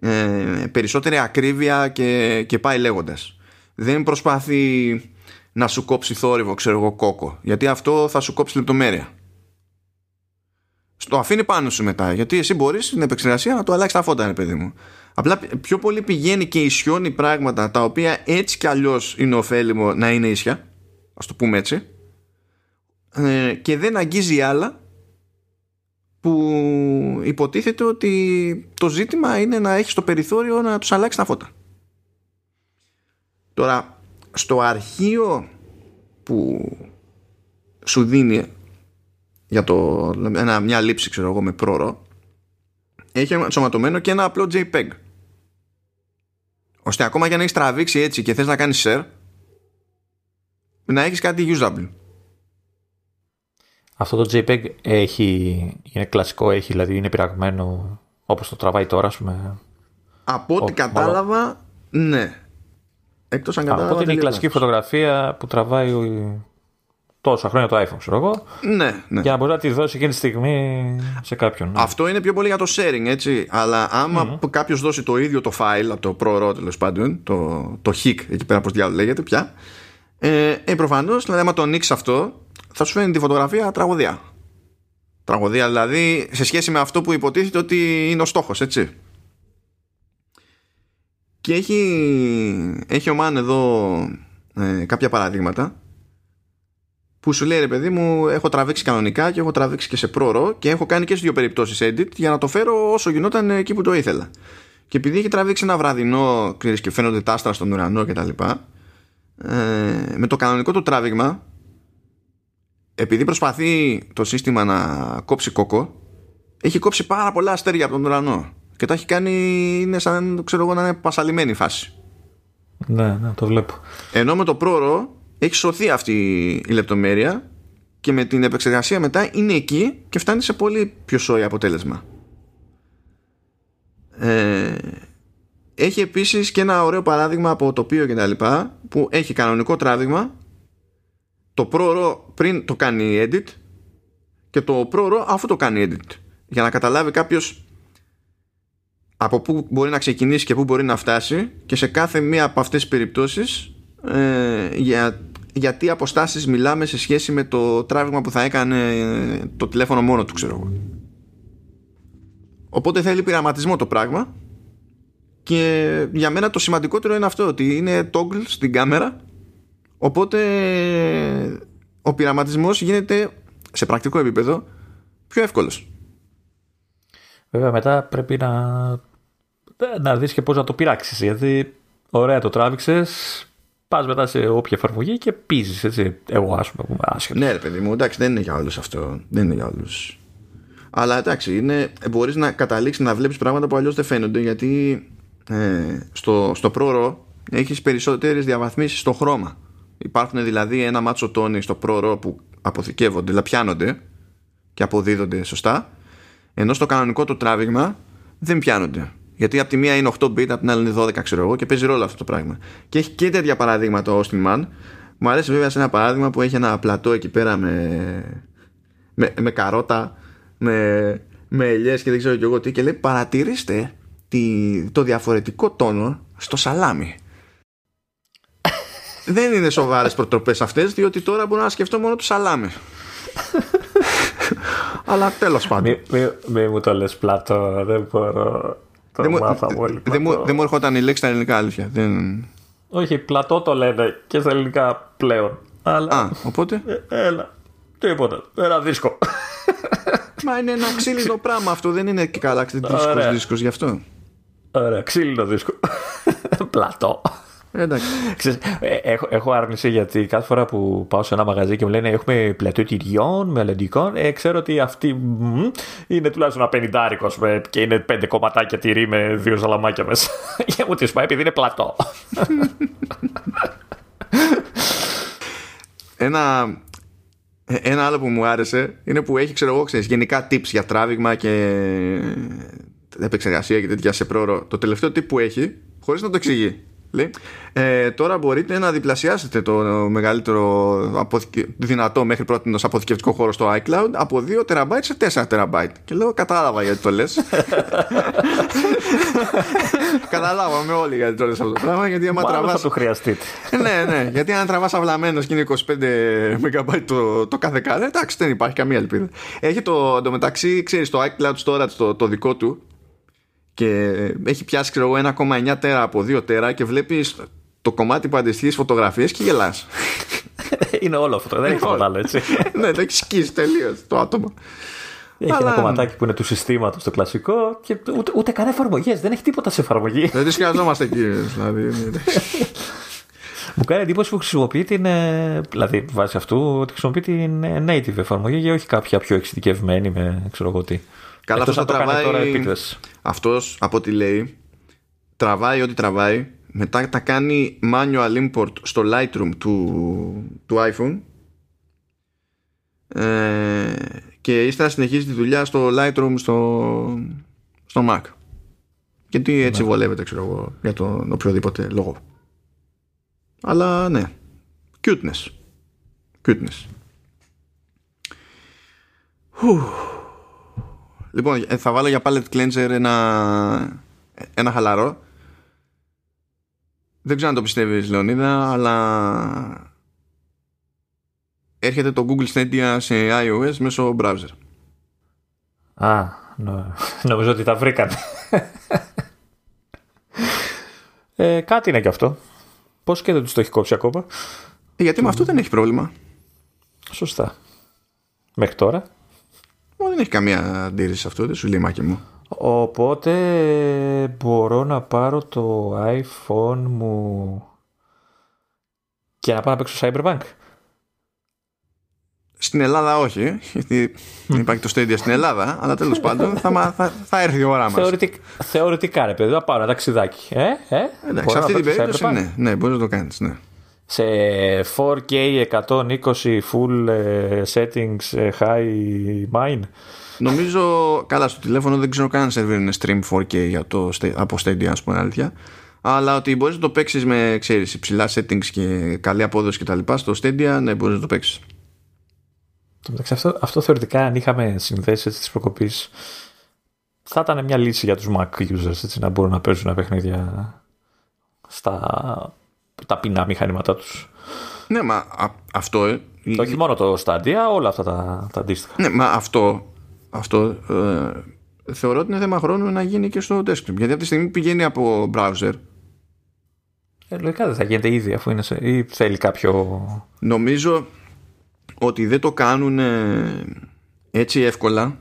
ε, περισσότερη ακρίβεια και, και πάει λέγοντας. Δεν προσπαθεί να σου κόψει θόρυβο, ξέρω εγώ, κόκο, γιατί αυτό θα σου κόψει λεπτομέρεια. Στο αφήνει πάνω σου μετά, γιατί εσύ μπορείς στην επεξεργασία να το αλλάξεις τα φώτα, παιδί μου. Απλά πιο πολύ πηγαίνει και ισιώνει πράγματα τα οποία έτσι κι αλλιώς είναι ωφέλιμο να είναι ίσια. Ας το πούμε έτσι. Ε, και δεν αγγίζει άλλα που υποτίθεται ότι το ζήτημα είναι να έχεις το περιθώριο να τους αλλάξεις τα φώτα. Τώρα, στο αρχείο που σου δίνει για το, ένα, μια λήψη ξέρω εγώ με πρόωρο έχει ενσωματωμένο και ένα απλό JPEG ώστε ακόμα για να έχεις τραβήξει έτσι και θες να κάνεις share να έχεις κάτι usable αυτό το JPEG έχει, είναι κλασικό, έχει, δηλαδή είναι πειραγμένο όπως το τραβάει τώρα, ας πούμε. Από ό,τι κατάλαβα, ναι. Εκτός αν κατάλαβα. Από είναι η κλασική φωτογραφία που τραβάει τόσα χρόνια το iPhone, ξέρω εγώ. Ναι, ναι. Για να μπορεί να τη δώσει εκείνη τη στιγμή σε κάποιον. Ναι. Αυτό είναι πιο πολύ για το sharing, έτσι. Αλλά άμα mm-hmm. κάποιος δώσει το ίδιο το file από το ProRAW τέλος πάντων, το, το HIC, εκεί πέρα πώ διάλογο λέγεται πια. Ε, ε προφανώς, δηλαδή, άμα το ανοίξεις αυτό, θα σου φαίνει τη φωτογραφία τραγωδία. Τραγωδία δηλαδή σε σχέση με αυτό που υποτίθεται ότι είναι ο στόχος, έτσι. Και έχει, έχει ο Μάν εδώ ε, κάποια παραδείγματα που σου λέει ρε παιδί μου έχω τραβήξει κανονικά και έχω τραβήξει και σε πρόωρο και έχω κάνει και σε δύο περιπτώσεις edit για να το φέρω όσο γινόταν εκεί που το ήθελα. Και επειδή έχει τραβήξει ένα βραδινό και φαίνονται τα άστρα στον ουρανό κτλ. Ε, με το κανονικό του τράβηγμα επειδή προσπαθεί το σύστημα να κόψει κόκο έχει κόψει πάρα πολλά αστέρια από τον ουρανό και το έχει κάνει είναι σαν ξέρω εγώ να είναι πασαλημένη φάση. Ναι, ναι το βλέπω. Ενώ με το πρόωρο έχει σωθεί αυτή η λεπτομέρεια και με την επεξεργασία μετά είναι εκεί και φτάνει σε πολύ πιο σόι αποτέλεσμα. Ε, έχει επίσης και ένα ωραίο παράδειγμα από τοπίο και τα λοιπά που έχει κανονικό τράβηγμα. Το πρόωρο πριν το κάνει edit και το πρόωρο αφού το κάνει edit. Για να καταλάβει κάποιος από πού μπορεί να ξεκινήσει και πού μπορεί να φτάσει και σε κάθε μία από αυτές τις περιπτώσεις ε, για, για τι αποστάσεις μιλάμε σε σχέση με το τράβηγμα που θα έκανε το τηλέφωνο μόνο του ξέρω εγώ οπότε θέλει πειραματισμό το πράγμα και για μένα το σημαντικότερο είναι αυτό ότι είναι toggle στην κάμερα Οπότε ο πειραματισμός γίνεται σε πρακτικό επίπεδο πιο εύκολος. Βέβαια μετά πρέπει να, να δεις και πώς να το πειράξεις γιατί ωραία το τράβηξες πας μετά σε όποια εφαρμογή και πίζεις έτσι εγώ ας πούμε άσχετος. Ναι ρε παιδί μου εντάξει δεν είναι για όλους αυτό δεν είναι για όλους. Αλλά εντάξει είναι, μπορείς να καταλήξεις να βλέπεις πράγματα που αλλιώς δεν φαίνονται γιατί ε, στο, στο πρόωρο έχεις περισσότερες διαβαθμίσεις στο χρώμα. Υπάρχουν δηλαδή ένα μάτσο τόνι στο πρόωρο που αποθηκεύονται, δηλαδή πιάνονται και αποδίδονται σωστά, ενώ στο κανονικό το τράβηγμα δεν πιάνονται. Γιατί από τη μία είναι 8 bit, από την άλλη είναι 12, ξέρω εγώ, και παίζει ρόλο αυτό το πράγμα. Και έχει και τέτοια παραδείγματα ο Austin Mann, Μου αρέσει βέβαια σε ένα παράδειγμα που έχει ένα πλατό εκεί πέρα με, με, με καρότα, με, με ελιές και δεν ξέρω και εγώ τι και λέει παρατηρήστε τη, το διαφορετικό τόνο στο σαλάμι. <laughs> δεν είναι σοβαρές προτροπές αυτές, διότι τώρα μπορώ να σκεφτώ μόνο το σαλάμι. <laughs> Αλλά τέλος πάντων. Μη, μη, μου το λες πλατό, δεν μπορώ. Το δεν, μάθα μου, πολύ δεν, μου, δεν μου έρχονταν η λέξη στα ελληνικά αλήθεια. Δεν... Όχι, πλατό το λένε και στα ελληνικά πλέον. Αλλά... Α, οπότε; Ε, έλα. Τίποτα. Ένα δίσκο. Μα είναι ένα ξύλινο πράγμα αυτό. Δεν είναι και καλά δίσκος δίσκος γι' αυτό. Ωραία, ξύλινο δίσκο. <laughs> Πλατό. Εντάξει. Ε, έχω, έχω άρνηση γιατί κάθε φορά που πάω σε ένα μαγαζί και μου λένε έχουμε πλατό τυριών, μελλοντικών, ε, ξέρω ότι αυτή μ, είναι τουλάχιστον ένα πενιντάρικο και είναι πέντε κομματάκια τυρί με δύο ζαλαμάκια μέσα. <laughs> Για μου τη πάει επειδή είναι πλατό. ένα, ένα άλλο που μου άρεσε είναι που έχει ξέρω εγώ ξέρεις, γενικά tips για τράβηγμα και επεξεργασία και τέτοια σε πρόωρο. Το τελευταίο tip που έχει, χωρίς να το εξηγεί, Λέει, ε, τώρα μπορείτε να διπλασιάσετε το μεγαλύτερο δυνατό μέχρι πρώτη αποθηκευτικό χώρο στο iCloud από 2 TB σε 4 TB. Και λέω, κατάλαβα γιατί το λες. <laughs> Καταλάβαμε όλοι γιατί το λες αυτό το πράγμα. Γιατί άμα τραβάς... θα το χρειαστείτε. ναι, ναι. Γιατί αν τραβάς αυλαμένος και είναι 25 MB το, το κάθε κάρτα, εντάξει, δεν υπάρχει καμία ελπίδα. Έχει το, το μεταξύ, ξέρεις, το iCloud storage το, το δικό του και έχει πιάσει ξέρω 1,9 τέρα από 2 τέρα και βλέπεις το κομμάτι που αντιστοιχείς φωτογραφίες και γελάς <laughs> είναι όλο αυτό δεν έχει τίποτα άλλο έτσι <laughs> ναι το έχεις σκίσει τελείως το άτομο έχει Αλλά... ένα κομματάκι που είναι του συστήματος το κλασικό και ούτε, ούτε καν εφαρμογές. Δεν έχει τίποτα σε εφαρμογή. Δεν τις χρειαζόμαστε εκεί. Δηλαδή. Μου κάνει εντύπωση που χρησιμοποιεί την. Ε, δηλαδή, βάσει αυτού, ότι χρησιμοποιεί την ε, native εφαρμογή και όχι κάποια πιο εξειδικευμένη με ξέρω εγώ τι. Καλά, αυτό θα τραβάει. Αυτός από ό,τι λέει, τραβάει ό,τι τραβάει. Μετά τα κάνει manual import στο Lightroom του, του iPhone ε, και ύστερα συνεχίζει τη δουλειά στο Lightroom στο, στο Mac. Και τι έτσι ναι. βολεύεται, ξέρω εγώ, για τον οποιοδήποτε λόγο. Αλλά ναι. Cuteness. Cuteness. Λοιπόν, ε, θα βάλω για palette cleanser ένα, ένα χαλαρό. Δεν ξέρω αν το πιστεύεις Λεωνίδα, αλλά έρχεται το Google Stadia σε iOS μέσω browser. Α, νομίζω ότι τα βρήκατε. ε, κάτι είναι και αυτό. Πώς και δεν τους το έχει κόψει ακόμα. Ε, γιατί με αυτό δεν έχει πρόβλημα. Σωστά. Μέχρι τώρα. Μα δεν έχει καμία αντίρρηση σε αυτό, δεν σου λέει μάκι μου. Οπότε μπορώ να πάρω το iPhone μου και να πάω να παίξω Cyberpunk. Στην Ελλάδα όχι, γιατί δεν υπάρχει το Stadia στην Ελλάδα, αλλά τέλος πάντων θα, θα, θα έρθει η ώρα μας. Θεωρητικά, θεωρητικά ρε παιδί, θα πάρω ένα ταξιδάκι. Ε, ε, Εντάξει, σε αυτή την περίπτωση ναι, ναι, μπορείς να το κάνεις, ναι σε 4K 120 full ε, settings ε, high mine. Νομίζω, καλά στο τηλέφωνο δεν ξέρω καν σερβίρ είναι stream 4K για το, από Stadia, ας πούμε αλήθεια. Αλλά ότι μπορείς να το παίξεις με, ξέρεις, υψηλά settings και καλή απόδοση και τα λοιπά στο Stadia, ναι, μπορείς να το παίξεις. Αυτό, αυτό θεωρητικά αν είχαμε συνδέσει τις προκοπής θα ήταν μια λύση για τους Mac users έτσι, να μπορούν να παίζουν παιχνίδια στα τα ταπεινά μηχανήματά τους. Ναι, μα α, αυτό... Ε, όχι μόνο το Stadia, όλα αυτά τα, τα αντίστοιχα. Ναι, μα αυτό, αυτό ε, θεωρώ ότι είναι θέμα χρόνου να γίνει και στο desktop. Γιατί από τη στιγμή που πηγαίνει από browser... Ε, λογικά δεν θα γίνεται ήδη αφού είναι σε, ή θέλει κάποιο... Νομίζω ότι δεν το κάνουν έτσι εύκολα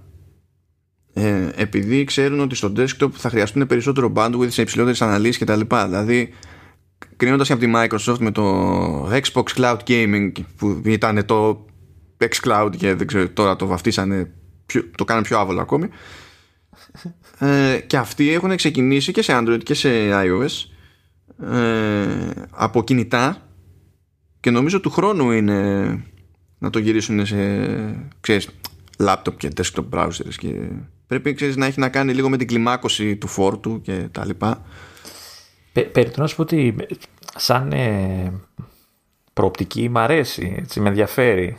ε, επειδή ξέρουν ότι στο desktop θα χρειαστούν περισσότερο bandwidth σε υψηλότερες αναλύσεις κτλ. Δηλαδή κρίνοντας από τη Microsoft με το Xbox Cloud Gaming που ήταν το xCloud και δεν ξέρω τώρα το βαφτίσανε το κάνουν πιο άβολο ακόμη. Ε, και αυτοί έχουν ξεκινήσει και σε Android και σε iOS ε, από κινητά και νομίζω του χρόνου είναι να το γυρίσουν σε ξέρεις, laptop και desktop browsers και πρέπει ξέρεις, να έχει να κάνει λίγο με την κλιμάκωση του φόρτου και τα λοιπά Περιτώ να σου πω ότι σαν, ε, προοπτική μ' αρέσει, έτσι, με ενδιαφέρει.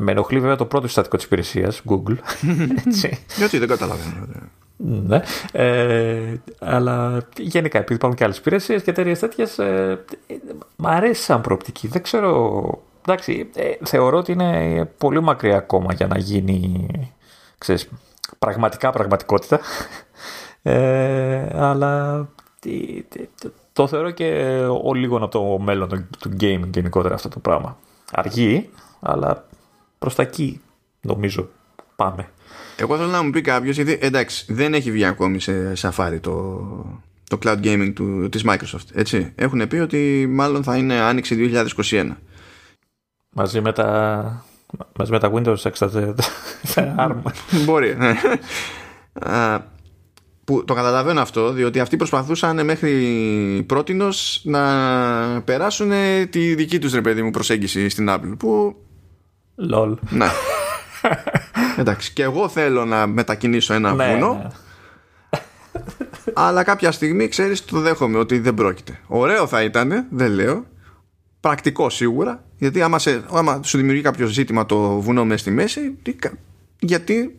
Με ενοχλεί βέβαια το πρώτο συστατικό της υπηρεσίας, Google. <laughs> έτσι. Γιατί δεν καταλαβαίνω. Ναι. Ε, αλλά γενικά, επειδή υπάρχουν και άλλες υπηρεσίες και εταιρείες τέτοιες, ε, μ' αρέσει σαν προοπτική. Δεν ξέρω. Εντάξει, ε, θεωρώ ότι είναι πολύ μακριά ακόμα για να γίνει ξέρεις, πραγματικά πραγματικότητα. Ε, αλλά το θεωρώ και ο λίγο από το μέλλον του, του gaming γενικότερα αυτό το πράγμα. Αργεί, αλλά προς τα εκεί νομίζω πάμε. Εγώ θέλω να μου πει κάποιος, γιατί εντάξει, δεν έχει βγει ακόμη σε Safari το, το cloud gaming του, της Microsoft. Έτσι. Έχουν πει ότι μάλλον θα είναι άνοιξη 2021. Μαζί με τα, μαζί με τα Windows Extra ARM. Μπορεί. <laughs> Ναι. που το καταλαβαίνω αυτό, διότι αυτοί προσπαθούσαν μέχρι πρότινος να περάσουν τη δική τους ρε παιδί μου προσέγγιση στην Apple. Που... Λολ. Ναι. <laughs> Εντάξει, και εγώ θέλω να μετακινήσω ένα ναι, βουνό. Ναι. <laughs> Αλλά κάποια στιγμή, ξέρεις, το δέχομαι ότι δεν πρόκειται. Ωραίο θα ήταν, δεν λέω. Πρακτικό σίγουρα. Γιατί άμα, σε, άμα σου δημιουργεί κάποιο ζήτημα το βουνό μέσα στη μέση, γιατί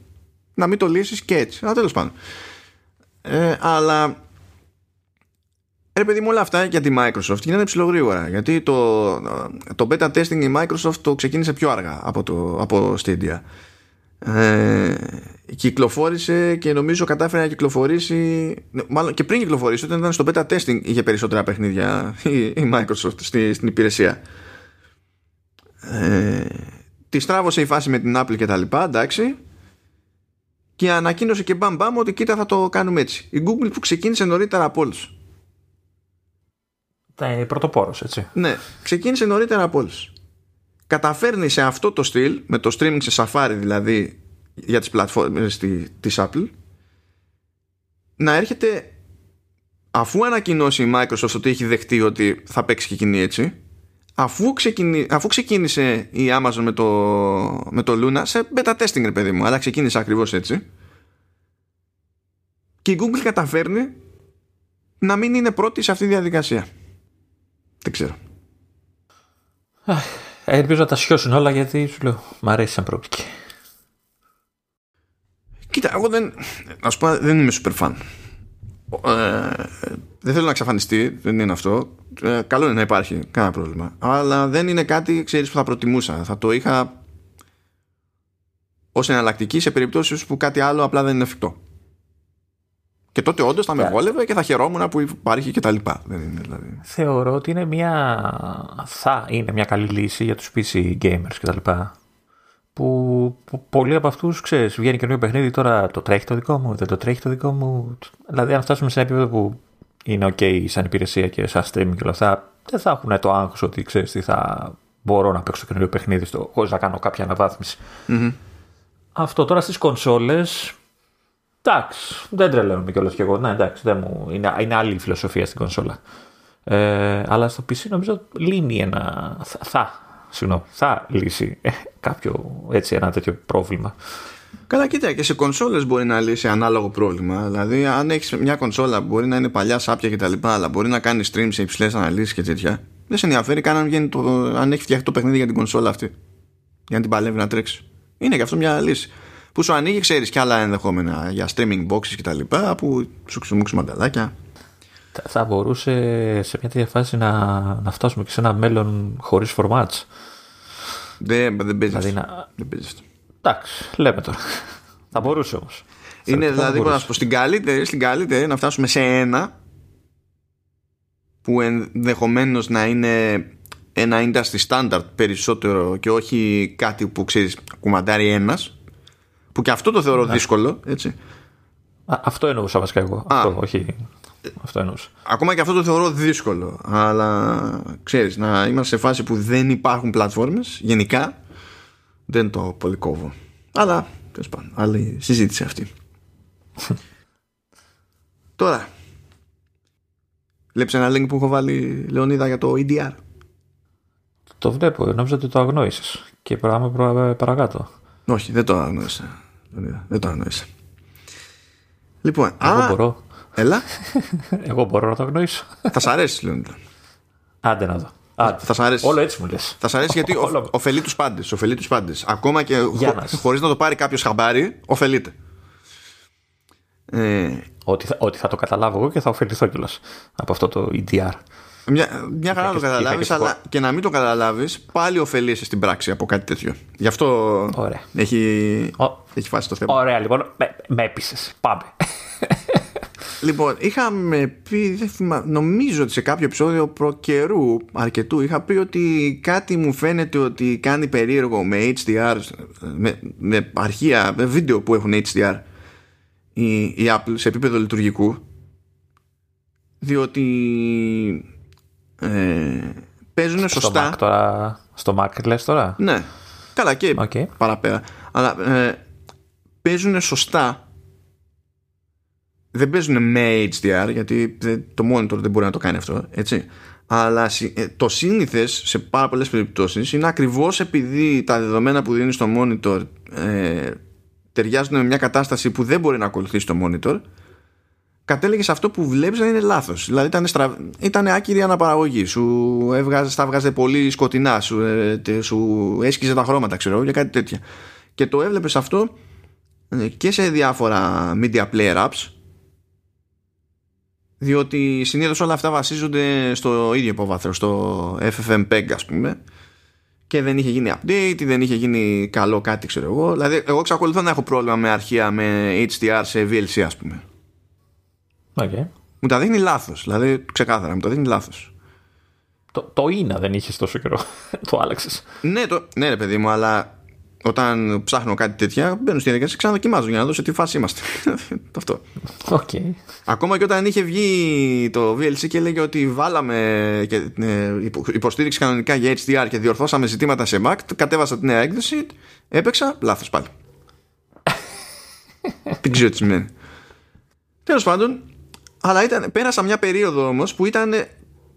να μην το λύσεις και έτσι. Αλλά τέλος πάντων. Ε, αλλά Ρε παιδί μου όλα αυτά για τη Microsoft γίνανε ψηλογρήγορα γιατί το, το beta testing η Microsoft το ξεκίνησε πιο αργά από, το, από Stadia. Ε, κυκλοφόρησε και νομίζω κατάφερε να κυκλοφορήσει μάλλον και πριν κυκλοφορήσει όταν ήταν στο beta testing είχε περισσότερα παιχνίδια η, η Microsoft στη, στην υπηρεσία. Ε, τη στράβωσε η φάση με την Apple και τα λοιπά εντάξει και ανακοίνωσε και μπαμ μπαμ ότι κοίτα θα το κάνουμε έτσι η Google που ξεκίνησε νωρίτερα από όλους τα πρωτοπόρος, έτσι. Ναι, ξεκίνησε νωρίτερα από όλους. Καταφέρνει σε αυτό το στυλ, με το streaming σε Safari δηλαδή για τις πλατφόρμες της Apple, να έρχεται αφού ανακοινώσει η Microsoft ότι έχει δεχτεί ότι θα παίξει και εκείνη έτσι, αφού, ξεκινή, αφού ξεκίνησε η Amazon με το, με το Luna σε beta testing ρε παιδί μου, αλλά ξεκίνησε ακριβώς έτσι, και η Google καταφέρνει να μην είναι πρώτη σε αυτή τη διαδικασία. Δεν ξέρω. Ελπίζω να τα σιώσουν όλα γιατί σου λέω μ' αρέσει σαν προοπτική. Κοίτα, εγώ δεν. Α πούμε, δεν είμαι super fan. Ε, δεν θέλω να εξαφανιστεί, δεν είναι αυτό. Ε, καλό είναι να υπάρχει, κανένα πρόβλημα. Αλλά δεν είναι κάτι, ξέρεις, που θα προτιμούσα. Θα το είχα ως εναλλακτική σε περιπτώσεις που κάτι άλλο απλά δεν είναι εφικτό. Και τότε όντως θα με βόλευε και θα χαιρόμουν που υπάρχει και τα λοιπά. δηλαδή. Θεωρώ ότι είναι μια... θα είναι μια καλή λύση για τους PC gamers και τα λοιπά. Που, που πολλοί από αυτούς ξέρεις, βγαίνει καινούριο παιχνίδι τώρα το τρέχει το δικό μου, δεν το τρέχει το δικό μου. Δηλαδή, αν φτάσουμε σε ένα επίπεδο που είναι OK σαν υπηρεσία και σαν streaming και όλα αυτά, δεν θα έχουν το άγχος ότι ξέρεις τι θα μπορώ να παίξω το καινούριο παιχνίδι χωρίς να κάνω κάποια αναβάθμιση. Mm-hmm. Αυτό τώρα στις κονσόλες Εντάξει, δεν τρελαίνομαι κιόλας κι εγώ. Ναι, εντάξει, δεν μου... είναι, είναι άλλη η φιλοσοφία στην κονσόλα. Ε, αλλά στο PC νομίζω λύνει ένα. Θα, θα, συγγνώμη, θα λύσει ε, <laughs> κάποιο έτσι, ένα τέτοιο πρόβλημα. Καλά, κοίτα, και σε κονσόλες μπορεί να λύσει ανάλογο πρόβλημα. Δηλαδή, αν έχεις μια κονσόλα που μπορεί να είναι παλιά σάπια κτλ., αλλά μπορεί να κάνει stream σε υψηλές αναλύσεις και τέτοια, δεν σε ενδιαφέρει καν αν, το, αν έχει φτιαχτεί το παιχνίδι για την κονσόλα αυτή. Για να την παλεύει να τρέξει. Είναι και αυτό μια λύση που σου ανοίγει, ξέρεις και άλλα ενδεχόμενα για streaming boxes και τα λοιπά που σου ξυμούξουν μανταλάκια. Θα μπορούσε σε μια τέτοια φάση να, να φτάσουμε και σε ένα μέλλον χωρίς formats. Δεν, δεν παίζεις δηλαδή να... Δεν παίζεις αυτό. Εντάξει, λέμε τώρα. θα μπορούσε όμως. Είναι δηλαδή, να σου πω, στην καλύτερη, στην καλύτερη να φτάσουμε σε ένα που ενδεχομένως να είναι ένα industry standard περισσότερο και όχι κάτι που ξέρεις κουμαντάρει ένας που και αυτό το θεωρώ ναι. δύσκολο. Έτσι. Α, αυτό εννοούσα βασικά εγώ. Αυτό, όχι. Αυτό εννοούσα. Ακόμα και αυτό το θεωρώ δύσκολο. Αλλά ξέρεις, να είμαστε σε φάση που δεν υπάρχουν πλατφόρμες γενικά δεν το πολύ κόβω. Αλλά τέλος πάντων, άλλη συζήτηση αυτή. <laughs> Τώρα, βλέπεις ένα link που έχω βάλει Λεωνίδα για το EDR. Το βλέπω, νόμιζα ότι το αγνόησες και πάμε παρακάτω. Όχι, δεν το αγνόησα. Δεν το αγνοήσα. Λοιπόν, Εγώ α, μπορώ. Έλα. <laughs> Εγώ μπορώ να το αγνοήσω. Θα σ' αρέσει, Λεωνίδα. Άντε να δω. Α, θα σ' αρέσει. Όλο έτσι μου λες. Θα σ' αρέσει γιατί <laughs> Όλο. ο, ωφελεί τους πάντες. Ωφελεί τους πάντες. Ακόμα και Για χω, να σου. χωρίς να το πάρει κάποιος χαμπάρι, ωφελείται. Ε, Ότι θα, ότι θα το καταλάβω εγώ και θα ωφεληθώ κιόλας από αυτό το EDR. μια, μια χαρά να το και- καταλάβει, είχα και αλλά και να μην το καταλάβεις, πάλι ωφελείσαι στην πράξη από κάτι τέτοιο. Γι' αυτό Ωραία. έχει, Ω. έχει φάσει το θέμα. Ωραία, λοιπόν. Με, με έπεισες. Πάμε. <laughs> Λοιπόν, είχαμε πει, δεν θυμά- νομίζω ότι σε κάποιο επεισόδιο προ καιρού αρκετού είχα πει ότι κάτι μου φαίνεται ότι κάνει περίεργο με HDR, με, με αρχεία, με βίντεο που έχουν HDR η, η Apple σε επίπεδο λειτουργικού διότι ε, παίζουν Στο σωστά Mac τώρα. Στο Mac λες τώρα; ναι, καλά και Οκ. παραπέρα. Αλλά ε, παίζουν σωστά. Δεν παίζουν με HDR γιατί δεν- το monitor δεν μπορεί να το κάνει αυτό. Έτσι. Αλλά συ- ε, το σύνηθες σε πάρα πολλές περιπτώσεις είναι ακριβώς επειδή τα δεδομένα που δίνεις στο monitor ε, ταιριάζουν με μια κατάσταση που δεν μπορεί να ακολουθήσει το monitor κατέληγες σε αυτό που βλέπεις να είναι λάθος. Δηλαδή ήταν, στρα... ήταν άκυρη αναπαραγωγή. Σου έβγαζε, τα έβγαζε πολύ σκοτεινά, σου, ε, τε- σου έσκιζε τα χρώματα, ξέρω εγώ, και κάτι τέτοια. Και το έβλεπες αυτό ε, και σε διάφορα media player apps. Διότι συνήθως όλα αυτά βασίζονται στο ίδιο υπόβαθρο, στο FFmpeg ας πούμε και δεν είχε γίνει update ή δεν είχε γίνει καλό κάτι ξέρω εγώ. Δηλαδή εγώ εξακολουθώ να έχω πρόβλημα με αρχεία με HDR σε VLC ας πούμε. Οκ. Μου τα δείχνει λάθος, δηλαδή ξεκάθαρα μου τα δείχνει λάθος. Το, το είναι δεν είχες τόσο καιρό. <laughs> το άλλαξες. Ναι, το, ναι ρε παιδί μου, αλλά όταν ψάχνω κάτι τέτοια μπαίνω στη διαδικασία και ξαναδοκιμάζω για να δω σε τι φάση είμαστε. <laughs> Αυτό. Οκ. Ακόμα και όταν είχε βγει το VLC και έλεγε ότι βάλαμε και, ε, υπο- υποστήριξη κανονικά για HDR και διορθώσαμε ζητήματα σε Mac, κατέβασα τη νέα έκδοση, έπαιξα, λάθος πάλι. <laughs> Δεν ξέρω τι σημαίνει. Τέλος πάντων, αλλά ήταν, πέρασα μια περίοδο όμως που ήταν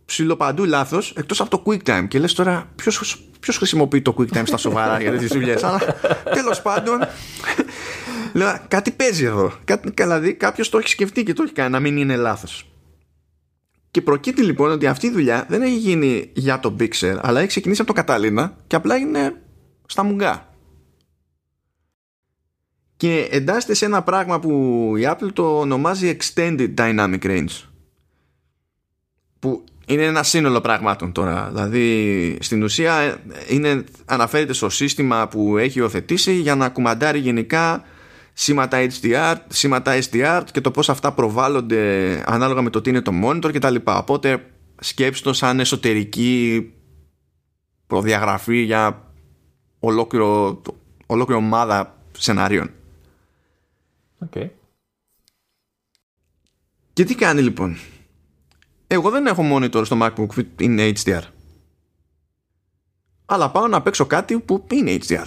ψιλοπαντού λάθος εκτός από το QuickTime και λες τώρα ποιος, ποιος χρησιμοποιεί το QuickTime στα σοβαρά για τέτοιες δουλειές αλλά τέλος πάντων λέω κάτι παίζει εδώ. Κάτι, δηλαδή κάποιος το έχει σκεφτεί και το έχει κάνει να μην είναι λάθος. Και προκύπτει λοιπόν ότι αυτή η δουλειά δεν έχει γίνει για το Bixer αλλά έχει ξεκινήσει από το Καταλήνα και απλά είναι στα μουγκά και εντάσσεται σε ένα πράγμα που η Apple το ονομάζει Extended Dynamic Range που είναι ένα σύνολο πραγμάτων τώρα δηλαδή στην ουσία είναι, αναφέρεται στο σύστημα που έχει υιοθετήσει για να κουμαντάρει γενικά σήματα HDR, σήματα SDR και το πώς αυτά προβάλλονται ανάλογα με το τι είναι το monitor κτλ. Οπότε σκέψτε το σαν εσωτερική προδιαγραφή για ολόκληρο, ολόκληρη ομάδα σενάριων. Οκ. Και τι κάνει λοιπόν; Εγώ δεν έχω monitor στο MacBook που είναι HDR. Αλλά πάω να παίξω κάτι που είναι HDR.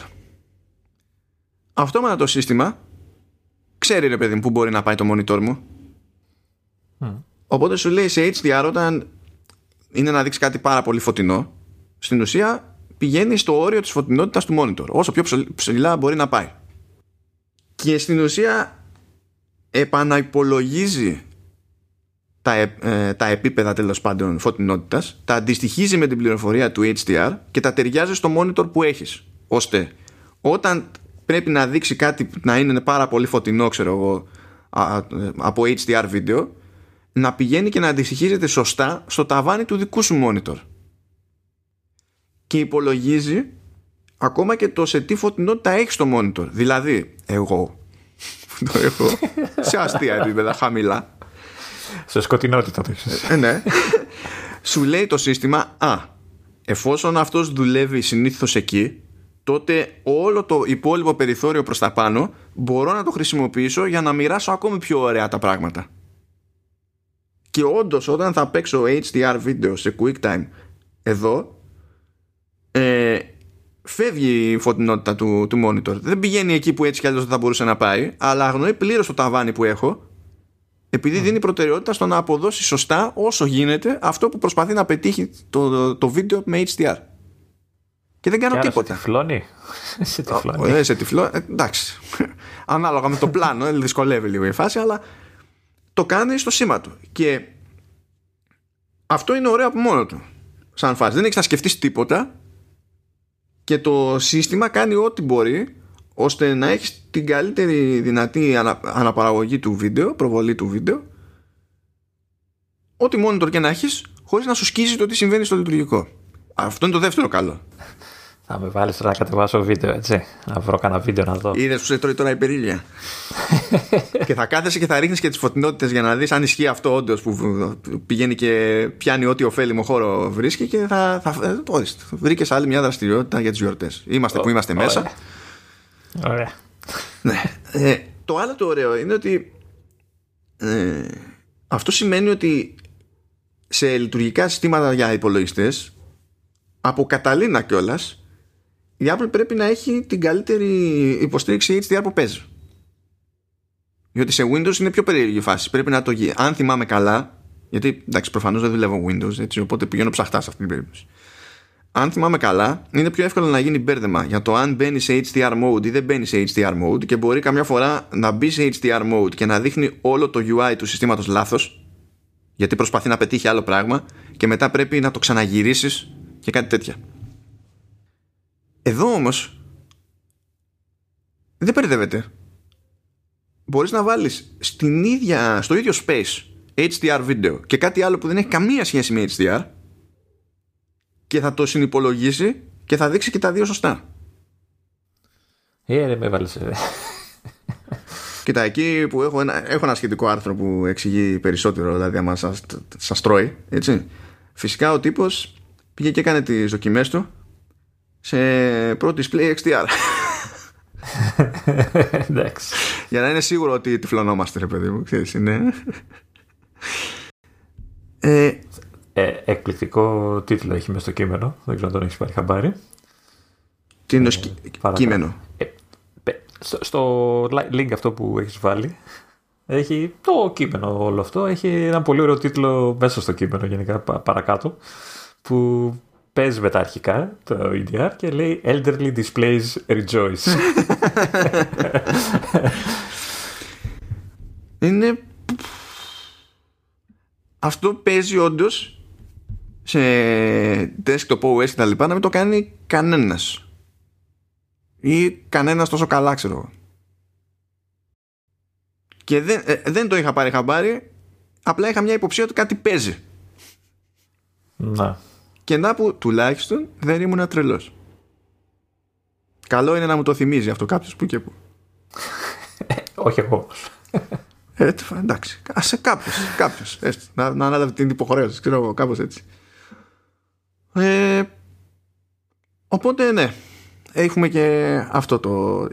Αυτόματα το σύστημα ξέρει ρε παιδί μου που μπορεί να πάει το monitor μου. Οπότε σου λέει σε HDR όταν είναι να δείξει κάτι πάρα πολύ φωτεινό, στην ουσία πηγαίνει στο όριο της φωτεινότητας του monitor. Όσο πιο ψηλ- ψηλά μπορεί να πάει. Και στην ουσία επαναυπολογίζει τα, ε- ε, τα επίπεδα τέλος πάντων φωτεινότητας, τα αντιστοιχίζει με την πληροφορία του HDR και τα ταιριάζει στο monitor που έχεις. Ώστε όταν πρέπει να δείξει κάτι που να είναι πάρα πολύ φωτεινό, ξέρω εγώ, α- α- από HDR βίντεο, να πηγαίνει και να αντιστοιχίζεται σωστά στο ταβάνι του δικού σου monitor. Και υπολογίζει ακόμα και το σε τι φωτεινότητα έχεις στο monitor. Δηλαδή, εγώ <laughs> το έχω σε αστεία επίπεδα χαμηλά. Σε σκοτεινότητα το έχεις. Ε, ναι. Σου λέει το σύστημα, α, εφόσον αυτός δουλεύει συνήθως εκεί, τότε όλο το υπόλοιπο περιθώριο προς τα πάνω μπορώ να το χρησιμοποιήσω για να μοιράσω ακόμη πιο ωραία τα πράγματα. Και όντως όταν θα παίξω HDR βίντεο σε QuickTime εδώ, ε, φεύγει η φωτεινότητα του, του monitor. Δεν πηγαίνει εκεί που έτσι κι αλλιώς δεν θα μπορούσε να πάει, αλλά αγνοεί πλήρως το ταβάνι που έχω επειδή δίνει προτεραιότητα στο να αποδώσει σωστά όσο γίνεται αυτό που προσπαθεί να πετύχει το, το, το βίντεο με HDR. Και δεν κάνω Και άρα σε τίποτα. τυφλώνει. <laughs> σε τυφλώνει. Ε, σε τυφλό, ε, εντάξει. <laughs> Ανάλογα με το πλάνο, ε, δυσκολεύει λίγο η φάση, αλλά το κάνει στο σήμα του. Και αυτό είναι ωραίο από μόνο του. σαν φάση. Δεν έχεις να σκεφτείς τίποτα και το σύστημα κάνει ό,τι μπορεί ώστε να έχεις την καλύτερη δυνατή αναπαραγωγή του βίντεο, προβολή του βίντεο ό,τι monitor και να έχεις χωρίς να σου σκίζει το τι συμβαίνει στο λειτουργικό. Αυτό είναι το δεύτερο καλό. Θα με βάλεις τώρα να κατεβάσω βίντεο, έτσι. Να βρω κανένα βίντεο να δω. Είδες που σε τρώει τώρα η περίλια. <laughs> και θα κάθεσαι και θα ρίχνεις και τις φωτεινότητες για να δεις αν ισχύει αυτό όντως που πηγαίνει και πιάνει ό,τι ωφέλιμο χώρο βρίσκει και θα. θα βρήκες άλλη μια δραστηριότητα για τις γιορτές. Είμαστε που είμαστε μέσα. Ωραία. ναι. Ε, το άλλο το ωραίο είναι ότι ε, αυτό σημαίνει ότι σε λειτουργικά συστήματα για υπολογιστές από Καταλήνα κιόλας, η Apple πρέπει να έχει την καλύτερη υποστήριξη HDR που παίζει. Γιατί σε Windows είναι πιο περίεργη η φάση. Πρέπει να το Αν θυμάμαι καλά, γιατί εντάξει, προφανώς δεν δουλεύω Windows, έτσι, οπότε πηγαίνω ψαχτά σε αυτή την περίπτωση. Αν θυμάμαι καλά, είναι πιο εύκολο να γίνει μπέρδεμα για το αν μπαίνεις σε HDR mode ή δεν μπαίνεις σε HDR mode και μπορεί καμιά φορά να μπει σε HDR mode και να δείχνει όλο το UI του συστήματος λάθος γιατί προσπαθεί να πετύχει άλλο πράγμα και μετά πρέπει να το ξαναγυρίσεις και κάτι τέτοια. Εδώ όμως δεν περιδεύεται. Μπορείς να βάλεις στην ίδια, στο ίδιο space HDR βίντεο και κάτι άλλο που δεν έχει καμία σχέση με HDR και θα το συνυπολογίσει και θα δείξει και τα δύο σωστά. Ε, ρε, με βάλεις. Ε. Κοίτα, εκεί που έχω ένα, έχω ένα σχετικό άρθρο που εξηγεί περισσότερο, δηλαδή άμα σας, σας τρώει, έτσι. Φυσικά ο τύπος πήγε και έκανε τις δοκιμές του σε πρώτο display XDR. Εντάξει. Για να είναι σίγουρο ότι τυφλωνόμαστε, ρε παιδί μου, ξέρεις, είναι... ε, ε, εκπληκτικό τίτλο έχει μέσα στο κείμενο. Δεν ξέρω αν τον έχεις πάρει χαμπάρι. Τι είναι ε, κείμενο; Ε, στο, στο link αυτό που έχεις βάλει έχει το κείμενο όλο αυτό. Έχει ένα πολύ ωραίο τίτλο μέσα στο κείμενο γενικά παρακάτω που παίζει με τα αρχικά το EDR και λέει Elderly Displays Rejoice. Είναι αυτό παίζει όντως σε desktop OS και τα λοιπά να μην το κάνει κανένας. Ή κανένας τόσο καλά ξέρω εγώ. Και δεν, ε, δεν το είχα πάρει χαμπάρι απλά είχα μια υποψία ότι κάτι παίζει. Να και να που τουλάχιστον δεν ήμουν τρελός. Καλό είναι να μου το θυμίζει αυτό κάποιος που και που. Όχι εγώ. Ε, εντάξει, σε κάποιος, κάποιος. Να, να ανάλαβε την υποχρέωση, ξέρω εγώ, κάπως έτσι. Ε, οπότε ναι, έχουμε και αυτό το,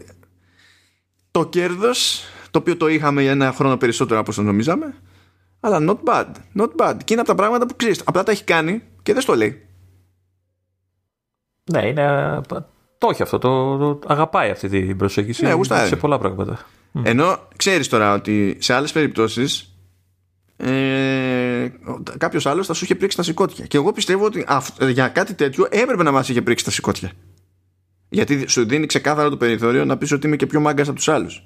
το κέρδος, το οποίο το είχαμε για ένα χρόνο περισσότερο από όσο νομίζαμε, αλλά not bad, not bad. Και είναι από τα πράγματα που ξέρεις, απλά τα έχει κάνει και δεν στο λέει. Ναι, είναι, το έχει αυτό, το, το αγαπάει αυτή την προσέγγιση ναι, σε πολλά πράγματα. Ενώ ξέρεις τώρα ότι σε άλλες περιπτώσεις ε, κάποιος άλλος θα σου είχε πρίξει τα σηκώτια. Και εγώ πιστεύω ότι για κάτι τέτοιο έπρεπε να μας είχε πρίξει τα σηκώτια. Γιατί σου δίνει ξεκάθαρα το περιθώριο να πεις ότι είμαι και πιο μάγκας από τους άλλους.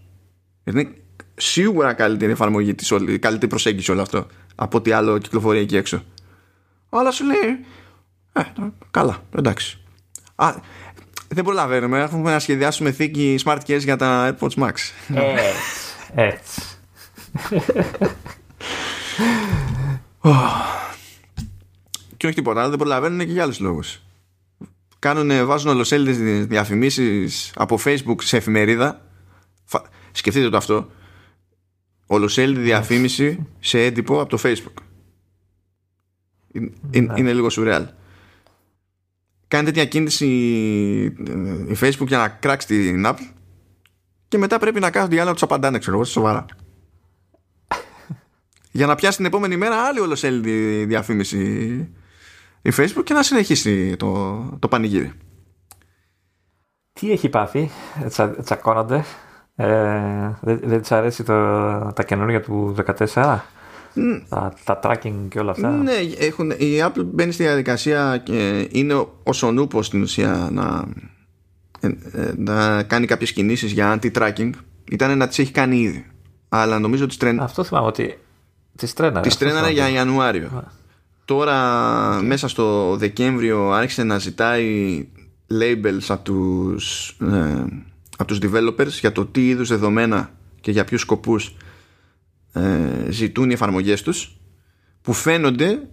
Γιατί είναι σίγουρα καλύτερη εφαρμογή, της, καλύτερη προσέγγιση όλο αυτό από ό,τι άλλο κυκλοφορεί εκεί έξω. Αλλά σου λέει, ε, καλά, εντάξει. Α, δεν προλαβαίνουμε. Έχουμε να σχεδιάσουμε θήκη smart case για τα AirPods Max. <laughs> Έτσι. Έτσι. Και όχι τίποτα άλλο, δεν προλαβαίνουν και για άλλους λόγους. Κάνουν, βάζουν ολοσέλιδες διαφημίσεις από Facebook σε εφημερίδα. Σκεφτείτε το αυτό. Ολοσέλιδη διαφήμιση σε έντυπο από το Facebook. Είναι, είναι λίγο σουρεάλ κάνει τέτοια κίνηση η Facebook για να κράξει την Apple και μετά πρέπει να κάνουν διάλογο τους απαντάνε, ξέρω εγώ, σοβαρά. Για να πιάσει την επόμενη μέρα άλλη ολοσέλιδη διαφήμιση η Facebook και να συνεχίσει το, το πανηγύρι. Τι έχει πάθει, τσα, τσακώνονται. Ε, δεν, δεν της αρέσει το, τα καινούργια του 14 τα, τα tracking και όλα αυτά; Ναι, έχουν, η Apple μπαίνει στη διαδικασία και είναι ο νούπο στην ουσία να, ε, ε, να κάνει κάποιες κινήσεις για anti-tracking. Ήταν να τι έχει κάνει ήδη. Αλλά νομίζω ότι τρέν... Αυτό θυμάμαι ότι τι τρέναρε. Τι τρέναρε για Ιανουάριο. τώρα μέσα στο Δεκέμβριο άρχισε να ζητάει labels από τους, ε, από τους developers για το τι είδους δεδομένα και για ποιους σκοπούς ε, ζητούν οι εφαρμογές τους που φαίνονται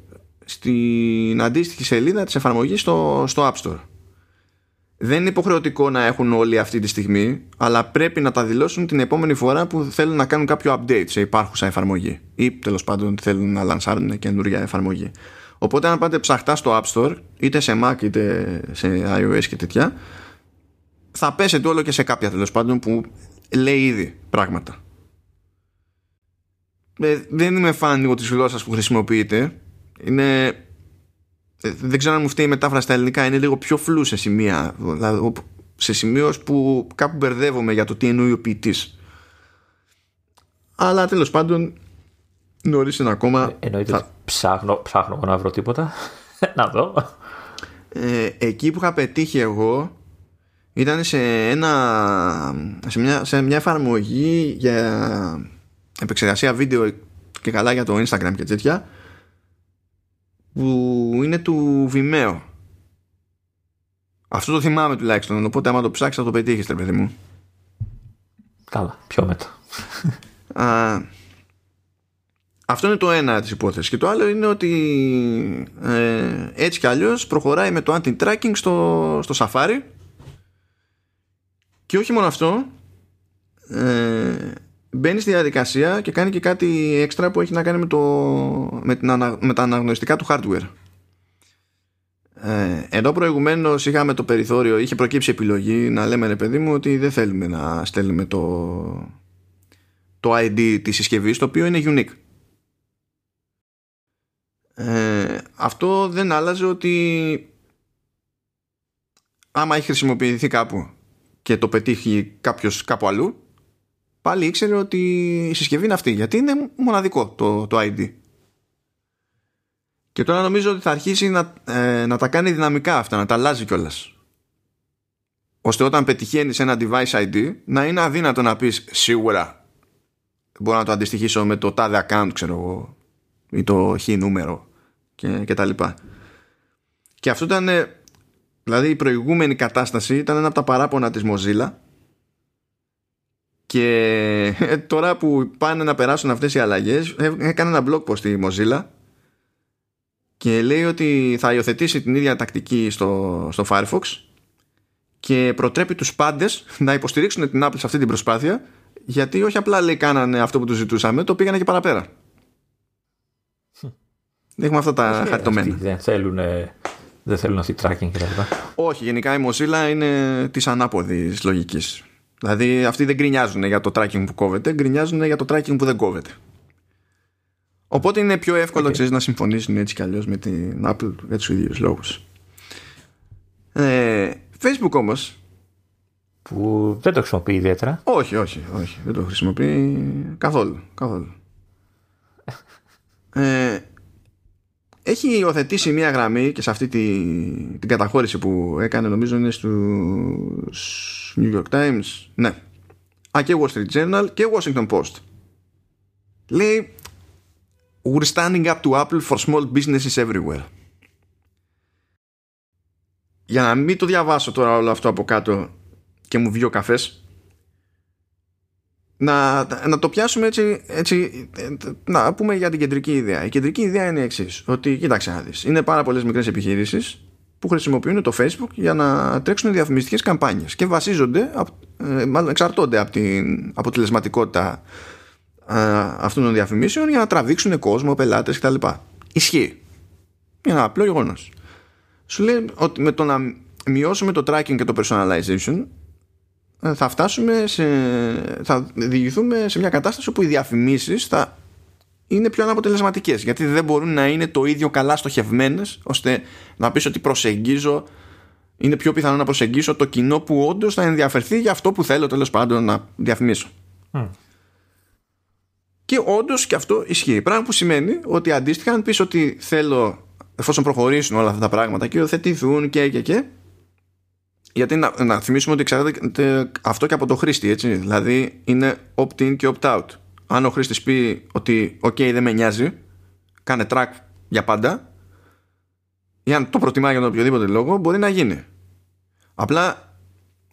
στην αντίστοιχη σελίδα της εφαρμογής στο, στο App Store. Δεν είναι υποχρεωτικό να έχουν όλοι αυτή τη στιγμή, αλλά πρέπει να τα δηλώσουν την επόμενη φορά που θέλουν να κάνουν κάποιο update σε υπάρχουσα εφαρμογή ή τέλος πάντων θέλουν να λανσάρουν καινούργια εφαρμογή. Οπότε αν πάτε ψαχτά στο App Store, είτε σε Mac είτε σε iOS και τέτοια, θα πέσετε όλο και σε κάποια τέλος πάντων που λέει ήδη πράγματα. Ε, δεν είμαι φαν λίγο της γλώσσας που χρησιμοποιείτε. Είναι. Ε, δεν ξέρω αν μου φταίει η μετάφραση στα ελληνικά. Είναι λίγο πιο φλού σε σημεία. Δηλαδή, σε σημείο που κάπου μπερδεύομαι για το τι εννοεί ο ποιητής. Αλλά τέλος πάντων νωρίς είναι ακόμα. Ε, εννοείται θα... ψάχνω, ψάχνω να βρω τίποτα. <laughs> να δω. Ε, εκεί που είχα πετύχει εγώ ήταν σε, ένα, σε, μια, σε μια εφαρμογή για επεξεργασία βίντεο και καλά για το Instagram και τέτοια που είναι του Vimeo. Αυτό το θυμάμαι τουλάχιστον οπότε άμα το ψάξεις θα το πετύχεις τρε παιδί μου. Καλά πιο μετά. Α, αυτό είναι το ένα της υπόθεσης. Και το άλλο είναι ότι ε, έτσι κι αλλιώς προχωράει με το anti-tracking στο, στο Safari. Και όχι μόνο αυτό ε, μπαίνει στη διαδικασία και κάνει και κάτι έξτρα που έχει να κάνει με, το, με, την με τα αναγνωριστικά του hardware. Ε, ενώ προηγουμένως είχαμε το περιθώριο, είχε προκύψει επιλογή να λέμε ρε παιδί μου ότι δεν θέλουμε να στέλνουμε το, το ID της συσκευής το οποίο είναι unique. Ε, αυτό δεν άλλαζε ότι άμα έχει χρησιμοποιηθεί κάπου και το πετύχει κάποιος κάπου αλλού πάλι ήξερε ότι η συσκευή είναι αυτή γιατί είναι μοναδικό το, το ID και τώρα νομίζω ότι θα αρχίσει να, ε, να τα κάνει δυναμικά αυτά να τα αλλάζει κιόλας. ώστε όταν πετυχαίνεις ένα device ID να είναι αδύνατο να πεις σίγουρα μπορώ να το αντιστοιχίσω με το τάδε account ξέρω εγώ ή το χ νούμερο και, και τα λοιπά και αυτό ήταν δηλαδή η προηγούμενη κατάσταση ήταν ένα από τα παράπονα της Mozilla και ε, τώρα που πάνε να περάσουν αυτές οι αλλαγές ε, έκανε ένα blog post η Mozilla και λέει ότι θα υιοθετήσει την ίδια τακτική στο, στο Firefox και προτρέπει τους πάντες να υποστηρίξουν την Apple σε αυτή την προσπάθεια γιατί όχι απλά λέει κάνανε αυτό που τους ζητούσαμε το πήγανε και παραπέρα. Έχουμε αυτά τα χαρτομένα δεν θέλουν, δεν θέλουν αυτή tracking κτλ. Όχι, γενικά η Mozilla είναι της ανάποδης λογικής Δηλαδή αυτοί δεν γκρινιάζουν για το tracking που κόβεται, γκρινιάζουν για το tracking που δεν κόβεται. Οπότε είναι πιο εύκολο okay. ξέρεις, να συμφωνήσουν έτσι κι αλλιώς με την Apple για τους ίδιους λόγους. Ε, Facebook όμως που δεν το χρησιμοποιεί ιδιαίτερα. Όχι, όχι, όχι. Δεν το χρησιμοποιεί καθόλου. καθόλου. <laughs> ε, έχει υιοθετήσει μία γραμμή και σε αυτή τη, την καταχώρηση που έκανε νομίζω είναι στους New York Times. Ναι. Α, και Wall Street Journal και Washington Post. Λέει We're standing up to Apple for small businesses everywhere. Για να μην το διαβάσω τώρα όλο αυτό από κάτω και μου βγει ο καφές να, να το πιάσουμε έτσι, έτσι να πούμε για την κεντρική ιδέα. Η κεντρική ιδέα είναι η εξής. Ότι κοίταξε να δεις, είναι πάρα πολλές μικρές επιχειρήσεις που χρησιμοποιούν το Facebook για να τρέξουν διαφημιστικές καμπάνιες και βασίζονται, ε, μάλλον εξαρτώνται από την αποτελεσματικότητα ε, αυτών των διαφημίσεων για να τραβήξουν κόσμο, πελάτες κτλ. Ισχύει. Είναι ένα απλό γεγονός. Σου λέει ότι με το να μειώσουμε το tracking και το personalization ε, θα φτάσουμε σε, θα διηγηθούμε σε μια κατάσταση όπου οι διαφημίσεις θα είναι πιο αναποτελεσματικές γιατί δεν μπορούν να είναι το ίδιο καλά στοχευμένες ώστε να πεις ότι προσεγγίζω είναι πιο πιθανό να προσεγγίσω το κοινό που όντως θα ενδιαφερθεί για αυτό που θέλω τέλος πάντων να διαφημίσω. Και όντως και αυτό ισχύει. Πράγμα που σημαίνει ότι αντίστοιχα, αν πεις ότι θέλω, εφόσον προχωρήσουν όλα αυτά τα πράγματα και υιοθετηθούν και και και, γιατί να, να θυμίσουμε ότι εξαρτάται αυτό και από το χρήστη, έτσι. Δηλαδή είναι opt-in και opt-out. Αν ο χρήστης πει ότι OK, δεν με νοιάζει, κάνε track για πάντα, ή αν το προτιμά για τον οποιοδήποτε λόγο, μπορεί να γίνει. Απλά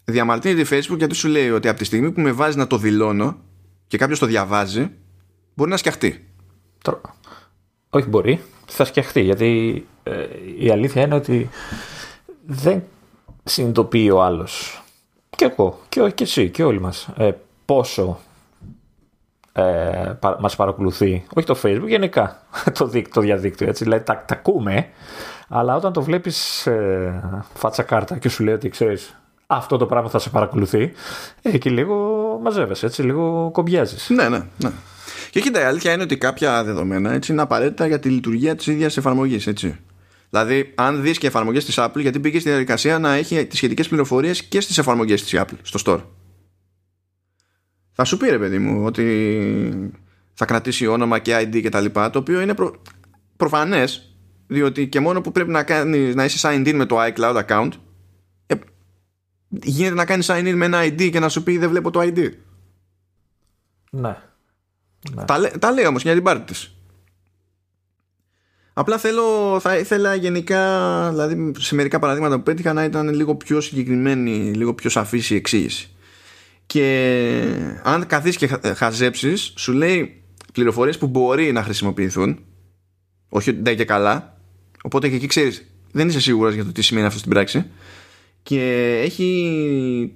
διαμαρτύρεται η Facebook γιατί σου λέει ότι από τη στιγμή που με βάζει να το δηλώνω και κάποιος το διαβάζει, μπορεί να σκιαχτεί. Όχι μπορεί, θα σκιαχτεί γιατί ε, η αλήθεια είναι ότι δεν συνειδητοποιεί ο άλλος. Και εγώ και, και εσύ και όλοι μας. Ε, πόσο ε, μας παρακολουθεί. Όχι το facebook γενικά. <laughs> Το, το διαδίκτυο έτσι. Δηλαδή τα, τα ακούμε αλλά όταν το βλέπεις ε, φάτσα κάρτα και σου λέει ότι ξέρεις αυτό το πράγμα θα σε παρακολουθεί εκεί λίγο μαζεύεσαι έτσι λίγο κομπιάζεις. Ναι ναι ναι. Και κοίτα, η αλήθεια είναι ότι κάποια δεδομένα έτσι, είναι απαραίτητα για τη λειτουργία της ίδιας εφαρμογής. Δηλαδή, αν δεις και εφαρμογές της Apple, γιατί πήγε στη διαδικασία να έχει τις σχετικές πληροφορίες και στις εφαρμογές της Apple, στο store. Θα σου πει ρε παιδί μου ότι θα κρατήσει όνομα και ID και τα λοιπά, το οποίο είναι προ... προφανές, διότι και μόνο που πρέπει να, κάνεις, να είσαι signed in με το iCloud account, ε, γίνεται να κάνεις sign in με ένα ID και να σου πει δεν βλέπω το ID. Ναι. ναι. Τα, τα λέει όμως για την πάρτι της. Απλά θέλω, θα ήθελα γενικά, δηλαδή σε μερικά παραδείγματα που πέτυχα να ήταν λίγο πιο συγκεκριμένη, λίγο πιο σαφής η εξήγηση. Και αν καθίσεις και χαζέψεις, σου λέει πληροφορίες που μπορεί να χρησιμοποιηθούν, όχι ότι δεν και καλά, οπότε και εκεί ξέρεις, δεν είσαι σίγουρος για το τι σημαίνει αυτό στην πράξη και έχει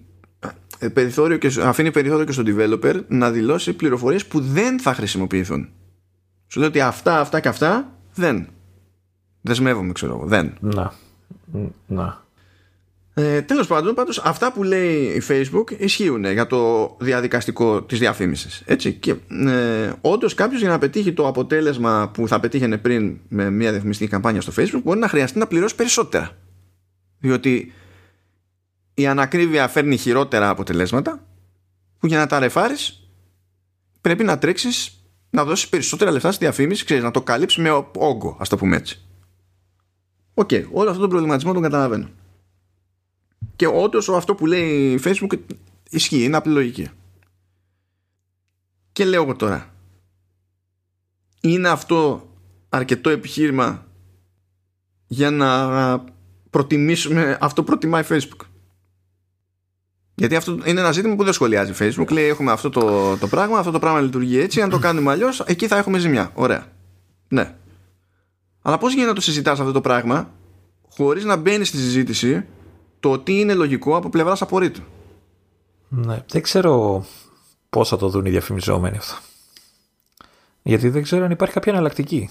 ε, περιθώριο και, αφήνει περιθώριο και στο developer να δηλώσει πληροφορίες που δεν θα χρησιμοποιηθούν. Σου λέει ότι αυτά, αυτά και αυτά δεν. Δεσμεύομαι, ξέρω εγώ. Δεν. Να. Να. Ε, τέλος πάντων, πάντως, αυτά που λέει η Facebook ισχύουν για το διαδικαστικό της διαφήμισης. Έτσι. Και ε, όντως κάποιος για να πετύχει το αποτέλεσμα που θα πετύχαινε πριν με μια διαφημιστική καμπάνια στο Facebook μπορεί να χρειαστεί να πληρώσει περισσότερα. Διότι η ανακρίβεια φέρνει χειρότερα αποτελέσματα που για να τα ρεφάρεις πρέπει να τρέξεις να δώσεις περισσότερα λεφτά στη διαφήμιση, ξέρεις, να το καλύψεις με όγκο, ας το πούμε έτσι. OK, okay, όλο αυτό τον προβληματισμό τον καταλαβαίνω. Και όντως αυτό που λέει η Facebook ισχύει, είναι απλή λογική. Και λέω εγώ τώρα, είναι αυτό αρκετό επιχείρημα για να προτιμήσουμε αυτό που προτιμάει Facebook. Γιατί αυτό είναι ένα ζήτημα που δεν σχολιάζει Facebook. Λέει: Έχουμε αυτό το, το πράγμα, αυτό το πράγμα λειτουργεί έτσι. Αν το κάνουμε αλλιώς, εκεί θα έχουμε ζημιά. Ωραία. Ναι. Αλλά πώς γίνεται να το συζητάς αυτό το πράγμα χωρίς να μπαίνει στη συζήτηση το τι είναι λογικό από πλευράς απορρίτου; Ναι. Δεν ξέρω πώς θα το δουν οι διαφημιζόμενοι αυτό. Γιατί δεν ξέρω αν υπάρχει κάποια εναλλακτική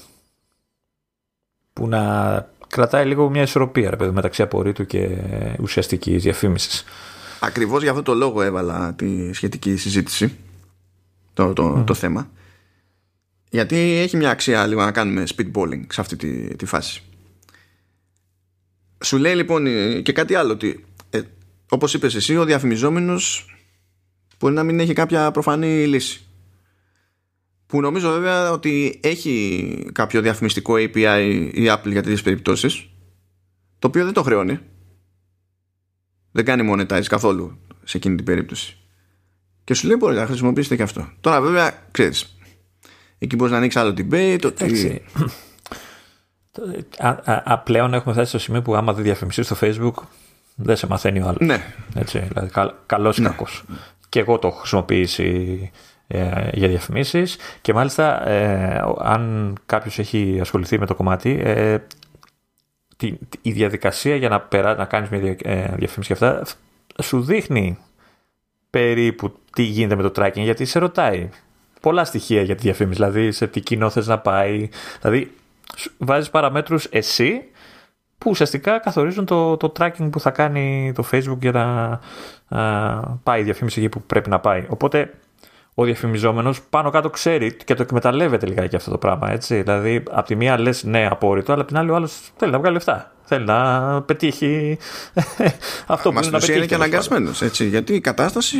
που να κρατάει λίγο μια ισορροπία ρε, μεταξύ απορρίτου και ουσιαστικής διαφήμισης. Ακριβώς για αυτό το λόγο έβαλα τη σχετική συζήτηση το, το, το θέμα. Γιατί έχει μια αξία λίγο να κάνουμε speedballing σε αυτή τη, τη φάση. Σου λέει λοιπόν και κάτι άλλο ότι ε, όπως είπες εσύ ο διαφημιζόμενος μπορεί να μην έχει κάποια προφανή λύση. Που νομίζω βέβαια ότι έχει κάποιο διαφημιστικό API η Apple για τέτοιες περιπτώσεις το οποίο δεν το χρεώνει δεν κάνει monetize καθόλου σε εκείνη την περίπτωση. Και σου λέει μπορεί να χρησιμοποιήσετε και αυτό. Τώρα βέβαια ξέρεις. Εκεί μπορείς να ανοίξεις άλλο debate. Ότι... Πλέον έχουμε φτάσει στο σημείο που άμα δεν διαφημιστείς στο facebook δεν σε μαθαίνει ο άλλος. Ναι. Έτσι, δηλαδή, καλός ή ναι. κακός. Και εγώ το έχω χρησιμοποιήσει ε, για διαφημίσεις. Και μάλιστα, ε, αν κάποιος έχει ασχοληθεί με το κομμάτι, ε, τη, η διαδικασία για να, περά, να κάνεις μια ε, διαφήμιση και αυτά σου δείχνει περίπου τι γίνεται με το tracking γιατί σε ρωτάει πολλά στοιχεία για τη διαφήμιση δηλαδή σε τι κοινό θες να πάει. Δηλαδή βάζεις παραμέτρους εσύ που ουσιαστικά καθορίζουν το, το tracking που θα κάνει το facebook για να πάει η διαφήμιση εκεί που πρέπει να πάει. Οπότε ο διαφημιζόμενος πάνω κάτω ξέρει και το εκμεταλλεύεται λιγάκι αυτό το πράγμα. Έτσι. Δηλαδή, από τη μία λες ναι, απόρριτο, αλλά από την άλλη ο άλλος θέλει να βγάλει λεφτά. Θέλει να πετύχει <laughs> αυτό που είναι να πετύχει. είναι και αναγκασμένο. Γιατί η κατάσταση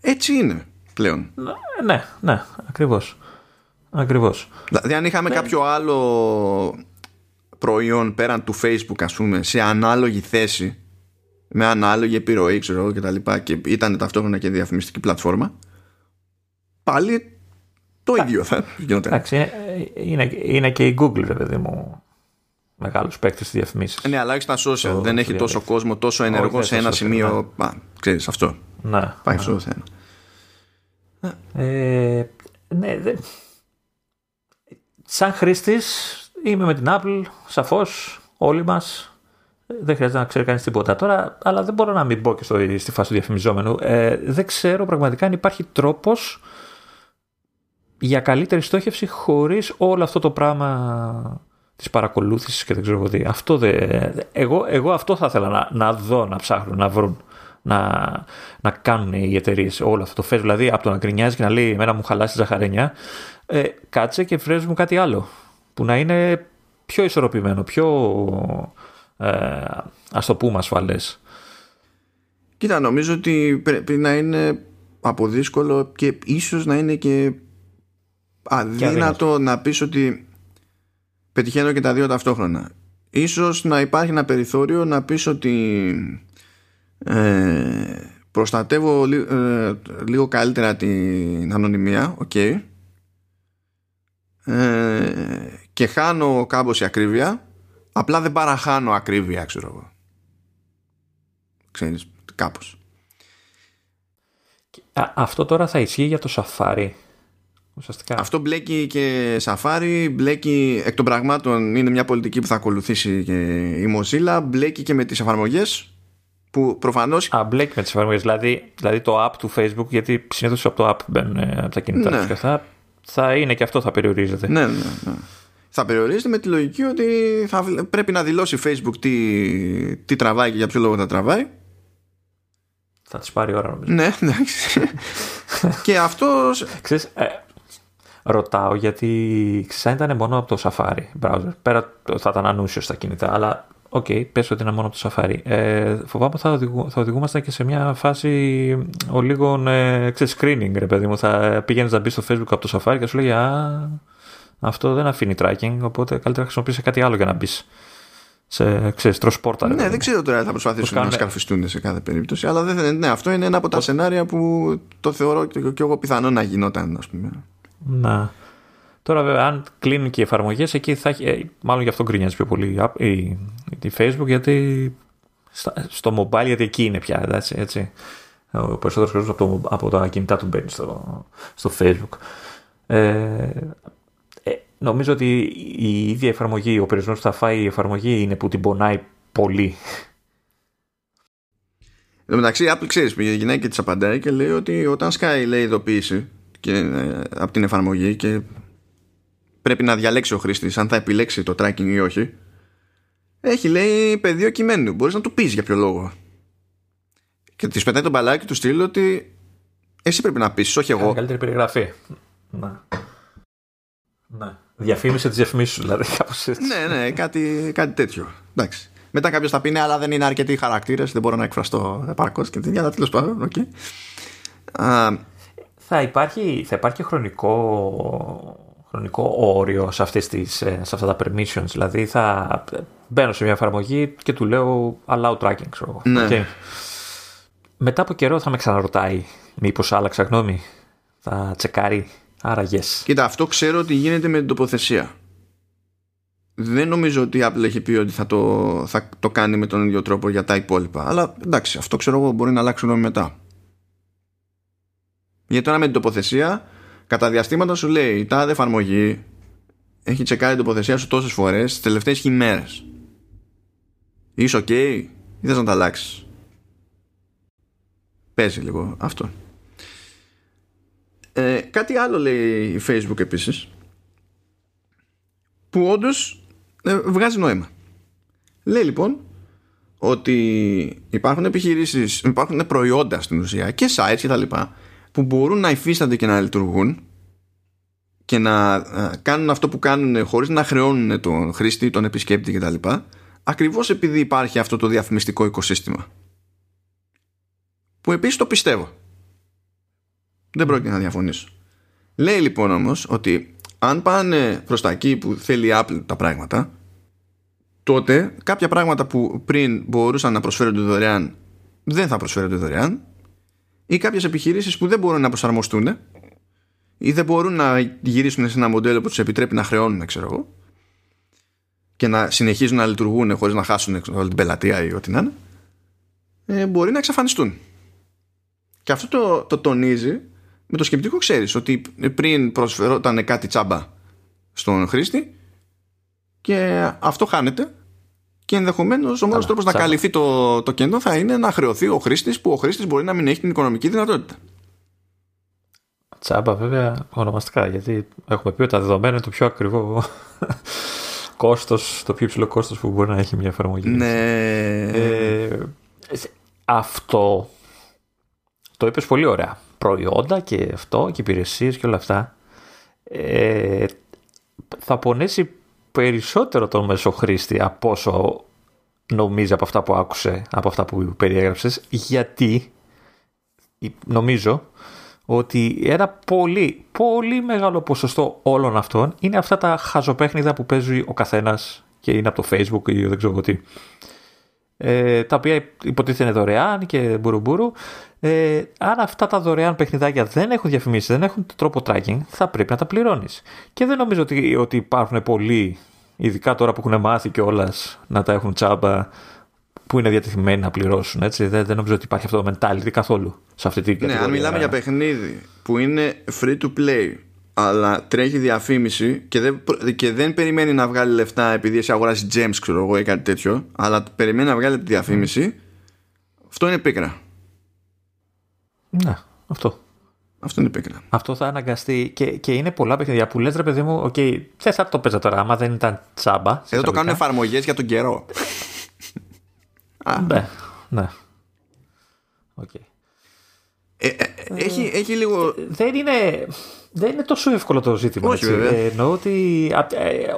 έτσι είναι πλέον. Ναι, ναι, ακριβώς. Ακριβώς. Δηλαδή, αν είχαμε ναι. κάποιο άλλο προϊόν πέραν του Facebook, ας πούμε, σε ανάλογη θέση, με ανάλογη επιρροή, ξέρω εγώ κτλ. Και, και ήταν ταυτόχρονα και διαφημιστική πλατφόρμα, πάλι το ίδιο θα γινόταν. Εντάξει, είναι, είναι και η Google, βέβαια, παιδί μου. μεγάλους παίκτες στις διαφημίσεις. Ναι, αλλά έχει στα social. δεν έχει τόσο κόσμο, τόσο ενεργό σε ένα σημείο. Ναι. ξέρεις αυτό. Ναι. Πάει αυτό το θέμα. Ε, ναι, δε... Σαν χρήστης είμαι με την Apple, σαφώς, όλοι μας. Δεν χρειάζεται να ξέρει κανείς τίποτα τώρα, αλλά δεν μπορώ να μην μπω και στο, στη φάση του διαφημιζόμενου. Ε, δεν ξέρω πραγματικά αν υπάρχει τρόπος για καλύτερη στόχευση χωρίς όλο αυτό το πράγμα της παρακολούθησης και δεν ξέρω τι. Αυτό δε, εγώ, εγώ αυτό θα ήθελα να, να δω, να ψάχνω, να βρουν. Να, να κάνουν οι εταιρείες όλο αυτό το Facebook. Δηλαδή από το να γκρινιάζει και να λέει Εμένα μου χαλάσει ζαχαρένια, ε, κάτσε και φρέζουν μου κάτι άλλο που να είναι πιο ισορροπημένο, πιο ε, ας το πούμε ασφαλές. Κοίτα, νομίζω ότι πρέπει να είναι από δύσκολο και ίσως να είναι και αδύνατο να πεις ότι πετυχαίνω και τα δύο ταυτόχρονα. Ίσως να υπάρχει ένα περιθώριο να πεις ότι ε, προστατεύω ε, λίγο καλύτερα την ανωνυμία, οκ. Ε, και χάνω ακρίβεια, απλά δεν παραχάνω ακρίβεια, ξέρω εγώ. Ξέρεις, κάπως. αυτό τώρα θα ισχύει για το σαφάρι Ουσιαστικά. Αυτό μπλέκει και Safari, μπλέκει εκ των πραγμάτων είναι μια πολιτική που θα ακολουθήσει και η Mozilla, μπλέκει και με τις εφαρμογές που προφανώς... Α, μπλέκει με τις εφαρμογές, δηλαδή, δηλαδή το app του Facebook, γιατί συνήθως από το app μπαίνουν ε, από τα κινητά ναι. και αυτά, θα είναι και αυτό θα περιορίζεται. Ναι, ναι, ναι. Θα περιορίζεται με τη λογική ότι θα πρέπει να δηλώσει Facebook τι, τι τραβάει και για ποιο λόγο θα τραβάει. Θα τη πάρει ώρα νομίζω. Ναι, εντάξει. <laughs> και αυτό. Ξέρεις, ε, ρωτάω γιατί ξέρεις, ήταν μόνο από το Safari browser. Πέρα θα ήταν ανούσιο στα κινητά, αλλά OK, okay, πες ότι είναι μόνο από το Safari. Ε, φοβάμαι θα, οδηγού, θα οδηγούμαστε και σε μια φάση ο λίγο ε, screening, ρε παιδί μου. Θα πήγαινε να μπεις στο Facebook από το Safari και σου λέει Α, αυτό δεν αφήνει tracking, οπότε καλύτερα χρησιμοποιήσει κάτι άλλο για να μπεις σε ξέρεις, τροσπόρτα. Ναι, δεν ξέρω τώρα θα προσπαθήσουν να σκαρφιστούν σε κάθε περίπτωση, αλλά δεν, ναι, αυτό είναι ένα από τα σενάρια που το θεωρώ και εγώ πιθανό να γινόταν, ας πούμε. Να. Τώρα βέβαια αν κλείνουν και οι εφαρμογές εκεί θα έχει, ε, μάλλον γι' αυτό γκρινιάζει πιο πολύ η, η, η Facebook γιατί στο mobile γιατί εκεί είναι πια έτσι, έτσι. Ο περισσότερος κόσμος από, το, από τα κινητά του μπαίνει στο, στο Facebook. Ε, ε, νομίζω ότι η ίδια εφαρμογή, ο περιορισμός που θα φάει η εφαρμογή είναι που την πονάει πολύ. Εν τω μεταξύ, η Apple ξέρεις, πήγε η γυναίκα και της απαντάει και λέει ότι όταν σκάει λέει ειδοποίηση και, ε, από την εφαρμογή και πρέπει να διαλέξει ο χρήστης αν θα επιλέξει το tracking ή όχι. Έχει λέει πεδίο κειμένου. Μπορείς να του πεις για ποιο λόγο. Και της πετάει τον μπαλάκι του στείλει ότι εσύ πρέπει να πεις, όχι εγώ. Καλύτερη περιγραφή. Ναι. Ναι. Διαφήμισε τις διαφημίσεις σου, δηλαδή. Κάπως έτσι. ναι, ναι, κάτι, κάτι τέτοιο. Εντάξει. Μετά κάποιος θα πει ναι, αλλά δεν είναι αρκετοί χαρακτήρες, δεν μπορώ να εκφραστώ επαρκώς και την αλλά τέλος πάντων. Okay. Θα υπάρχει, θα υπάρχει χρονικό, χρονικό όριο σε, αυτές τις, ε, σε αυτά τα permissions. Δηλαδή θα μπαίνω σε μια εφαρμογή και του λέω allow tracking, ξέρω ναι. okay. Μετά από καιρό θα με ξαναρωτάει μήπως άλλαξα γνώμη. Θα τσεκάρει. Άρα yes. Κοίτα, αυτό ξέρω ότι γίνεται με την τοποθεσία. Δεν νομίζω ότι η Apple έχει πει ότι θα το, θα το κάνει με τον ίδιο τρόπο για τα υπόλοιπα. Αλλά εντάξει, αυτό ξέρω εγώ μπορεί να αλλάξει γνώμη μετά. Γιατί τώρα με την τοποθεσία, κατά διαστήματα σου λέει η τάδε εφαρμογή έχει τσεκάρει την τοποθεσία σου τόσες φορές τις τελευταίες ημέρε. Είσαι OK ή θες να τα αλλάξεις; Παίζει λίγο αυτό. Ε, κάτι άλλο λέει η Facebook επίσης που όντως ε, βγάζει νόημα. Λέει λοιπόν ότι υπάρχουν επιχειρήσεις, υπάρχουν προϊόντα στην ουσία και sites και τα λοιπά που μπορούν να υφίστανται και να λειτουργούν και να ε, κάνουν αυτό που κάνουν χωρίς να χρεώνουν τον χρήστη, τον επισκέπτη κτλ. Ακριβώς επειδή υπάρχει αυτό το διαφημιστικό οικοσύστημα. Που επίσης το πιστεύω. Δεν πρόκειται να διαφωνήσω. Λέει λοιπόν όμως ότι αν πάνε προς τα εκεί που θέλει η Apple τα πράγματα τότε κάποια πράγματα που πριν μπορούσαν να προσφέρονται δωρεάν δεν θα προσφέρονται δωρεάν ή κάποιες επιχειρήσεις που δεν μπορούν να προσαρμοστούν ή δεν μπορούν να γυρίσουν σε ένα μοντέλο που τους επιτρέπει να χρεώνουν ξέρω εγώ και να συνεχίζουν να λειτουργούν χωρίς να χάσουν όλη την πελατεία ή ό,τι να είναι ε, μπορεί να εξαφανιστούν. Και αυτό το, το τονίζει με το σκεπτικό ξέρεις ότι πριν προσφερόταν κάτι τσάμπα στον χρήστη και αυτό χάνεται και ενδεχομένως ο μόνος τρόπος να καλυφθεί το, το κενό θα είναι να χρεωθεί ο χρήστης που ο χρήστης μπορεί να μην έχει την οικονομική δυνατότητα. Τσάμπα, βέβαια, ονομαστικά, γιατί έχουμε πει ότι τα δεδομένα είναι το πιο ακριβό <laughs> κόστος, το πιο υψηλό κόστος που μπορεί να έχει μια εφαρμογή. Ναι. Ε, αυτό το είπες πολύ ωραία. Προϊόντα και αυτό και υπηρεσίες και όλα αυτά. Ε, θα πονέσει περισσότερο τον μεσοχρήστη από όσο νομίζει από αυτά που άκουσε, από αυτά που περιέγραψες, γιατί νομίζω ότι ένα πολύ, πολύ μεγάλο ποσοστό όλων αυτών είναι αυτά τα χαζοπέχνιδα που παίζει ο καθένας και είναι από το facebook ή δεν ξέρω τι. Ε, τα οποία υποτίθεται είναι δωρεάν και μπουρουμπουρου. Ε, αν αυτά τα δωρεάν παιχνιδάκια δεν έχουν διαφημίσεις, δεν έχουν τρόπο tracking, θα πρέπει να τα πληρώνεις. Και δεν νομίζω ότι, ότι υπάρχουν πολλοί ειδικά τώρα που έχουν μάθει κιόλας να τα έχουν τσάμπα που είναι διατεθειμένοι να πληρώσουν. Έτσι. Δεν, δεν νομίζω ότι υπάρχει αυτό το mentality καθόλου σε αυτή την κατηγορία. Ναι, αν μιλάμε για παιχνίδι που είναι free to play αλλά τρέχει διαφήμιση και δεν, και δεν περιμένει να βγάλει λεφτά επειδή εσύ αγοράσει gems ξέρω εγώ ή κάτι τέτοιο αλλά περιμένει να βγάλει τη διαφήμιση αυτό είναι πίκρα ναι αυτό αυτό είναι πίκρα. Αυτό θα αναγκαστεί και, και είναι πολλά παιχνίδια που λες, ρε παιδί μου, OK, okay, δεν θα το έπαιζα τώρα, άμα δεν ήταν τσάμπα. Εδώ το κάνουν εφαρμογές για τον καιρό. <laughs> ναι, ναι. Okay. Ε, ε, έχει, έχει λίγο. Ε, δεν είναι, δεν είναι τόσο εύκολο το ζήτημα. Όχι, έτσι. Ε, εννοώ ότι ε,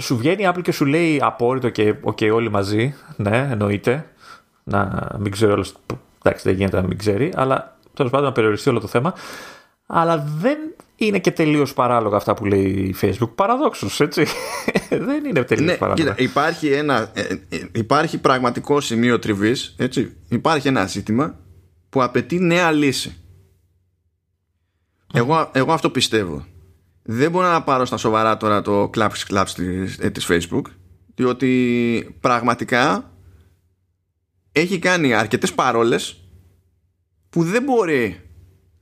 σου βγαίνει η Apple και σου λέει απόρρητο και okay, όλοι μαζί. Ναι, εννοείται. Να μην ξέρει όλο. Εντάξει, δεν γίνεται να μην ξέρει, αλλά τέλος πάντων να περιοριστεί όλο το θέμα. Αλλά δεν είναι και τελείως παράλογα αυτά που λέει η Facebook. Παραδόξως, έτσι. <laughs> δεν είναι τελείως ναι, παράλογα. Κοίτα, υπάρχει, ένα, ε, ε, υπάρχει πραγματικό σημείο τριβής. Υπάρχει ένα ζήτημα που απαιτεί νέα λύση. Εγώ, εγώ αυτό πιστεύω. Δεν μπορώ να πάρω στα σοβαρά τώρα το κλάψ κλάψ της, ε, της Facebook διότι πραγματικά έχει κάνει αρκετές παρόλες που δεν μπορεί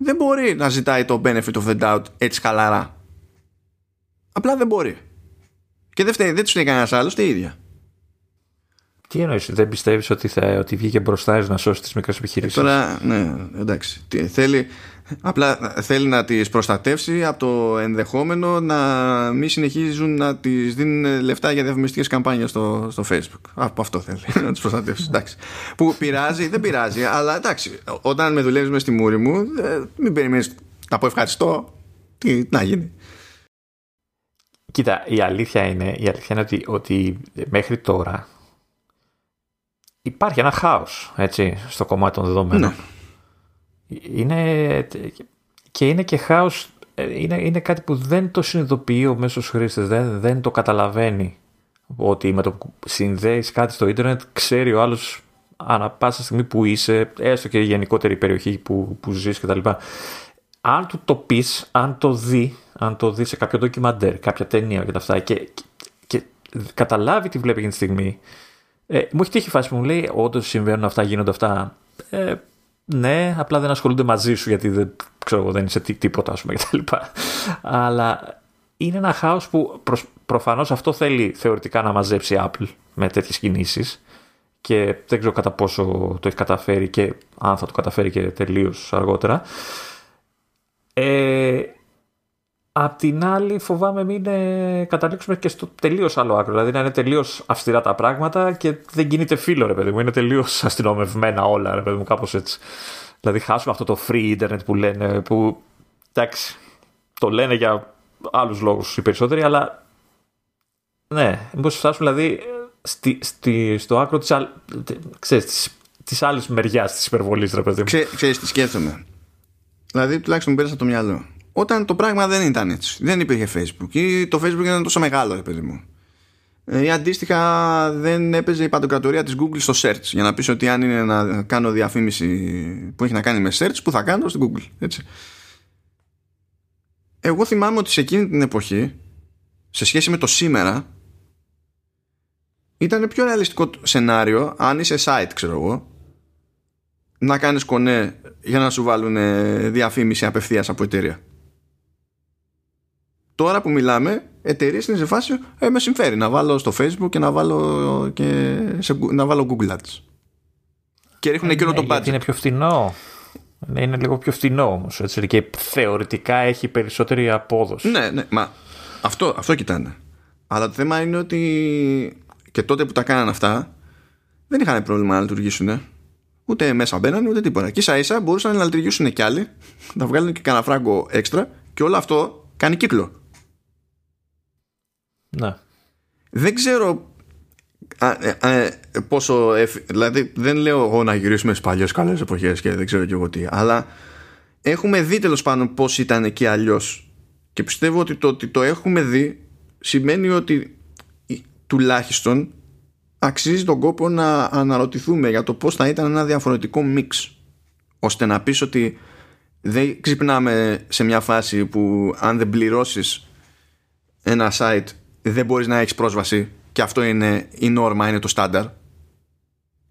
δεν μπορεί να ζητάει το benefit of the doubt έτσι χαλαρά. Απλά δεν μπορεί. Και δεν, φταίει, δεν τους φταίει κανένας άλλος, τη ίδια. Τι εννοείς, δεν πιστεύεις ότι, θα, ότι βγήκε μπροστά να σώσει τις μικρές επιχειρήσεις; τώρα, ναι, εντάξει. Τι, θέλει, απλά θέλει να τις προστατεύσει από το ενδεχόμενο να μην συνεχίζουν να τις δίνουν λεφτά για διαφημιστικές καμπάνιες στο, στο Facebook. Από αυτό θέλει <laughs> να τις προστατεύσει. εντάξει. Που πειράζει, δεν πειράζει, αλλά εντάξει. Όταν με δουλεύεις μες στη μούρη μου, ε, μην περιμένεις να πω ευχαριστώ. Τι να γίνει. Κοίτα, η αλήθεια είναι, η αλήθεια είναι ότι, ότι μέχρι τώρα υπάρχει ένα χάος έτσι, στο κομμάτι των δεδομένων. Ναι. Είναι, και είναι και χάος, είναι, είναι κάτι που δεν το συνειδητοποιεί ο μέσος χρήστης, δεν, δεν το καταλαβαίνει ότι με το που συνδέεις κάτι στο ίντερνετ ξέρει ο άλλος ανά πάσα στιγμή που είσαι, έστω και η γενικότερη περιοχή που, που ζεις κτλ. Αν του το πεις, αν το δει, αν το δεις σε κάποιο ντοκιμαντέρ, κάποια ταινία και τα αυτά και, και, και καταλάβει τι βλέπει εκείνη τη στιγμή, ε, μου έχει τύχει φάση που μου λέει: Όντως συμβαίνουν αυτά, γίνονται αυτά. Ε, ναι, απλά δεν ασχολούνται μαζί σου γιατί δεν, ξέρω, δεν είσαι τίποτα, ας πούμε, κτλ. Αλλά είναι ένα χάος που προ, προφανώς αυτό θέλει θεωρητικά να μαζέψει η Apple με τέτοιες κινήσεις και δεν ξέρω κατά πόσο το έχεις καταφέρει και αν θα το καταφέρει και τελείως αργότερα. Ε, Απ' την άλλη, φοβάμαι μην ε, καταλήξουμε και στο τελείως άλλο άκρο. Δηλαδή να είναι τελείως αυστηρά τα πράγματα και δεν κινείται φίλο, ρε παιδί μου. Είναι τελείως αστυνομευμένα όλα, ρε παιδί μου, κάπως έτσι. Δηλαδή, χάσουμε αυτό το free internet που λένε, που εντάξει, το λένε για άλλους λόγους οι περισσότεροι, αλλά ναι, μήπως φτάσουμε δηλαδή στη, στη, στο άκρο της της, της άλλης μεριάς της υπερβολής, ρε παιδί μου. ξέρεις τι σκέφτομαι. Δηλαδή, τουλάχιστον μου πέρασε το μυαλό όταν το πράγμα δεν ήταν έτσι. Δεν υπήρχε Facebook ή το Facebook ήταν τόσο μεγάλο, παιδί μου. Ε, ή αντίστοιχα δεν έπαιζε η παντοκρατορία της Google στο search για να πεις ότι αν είναι να κάνω διαφήμιση που έχει να κάνει με search που θα κάνω στην Google έτσι. εγώ θυμάμαι ότι σε εκείνη την εποχή σε σχέση με το σήμερα ήταν πιο ρεαλιστικό σενάριο αν είσαι site ξέρω εγώ να κάνεις κονέ για να σου βάλουν διαφήμιση απευθείας από εταιρεία τώρα που μιλάμε εταιρείες είναι σε φάση ε, με συμφέρει να βάλω στο facebook και να βάλω, και σε, να βάλω google ads και ρίχνουν ε, εκείνο ναι, το budget είναι πιο φθηνό είναι λίγο πιο φθηνό όμως έτσι, και θεωρητικά έχει περισσότερη απόδοση ναι ναι μα αυτό, αυτό κοιτάνε αλλά το θέμα είναι ότι και τότε που τα κάναν αυτά δεν είχαν πρόβλημα να λειτουργήσουν. Ούτε μέσα μπαίνανε ούτε τίποτα. Και ίσα ίσα μπορούσαν να λειτουργήσουν κι άλλοι, να βγάλουν και κανένα φράγκο έξτρα και όλο αυτό κάνει κύκλο. Ναι. Δεν ξέρω ε, πόσο. δηλαδή, δεν λέω εγώ να γυρίσουμε στις παλιές καλές εποχές και δεν ξέρω κι εγώ τι, αλλά έχουμε δει τέλος πάντων πώς ήταν εκεί αλλιώς. Και πιστεύω ότι το ότι το έχουμε δει σημαίνει ότι τουλάχιστον αξίζει τον κόπο να αναρωτηθούμε για το πώς θα ήταν ένα διαφορετικό μίξ ώστε να πεις ότι δεν ξυπνάμε σε μια φάση που αν δεν πληρώσεις ένα site δεν μπορείς να έχεις πρόσβαση και αυτό είναι η νόρμα, είναι το στάνταρ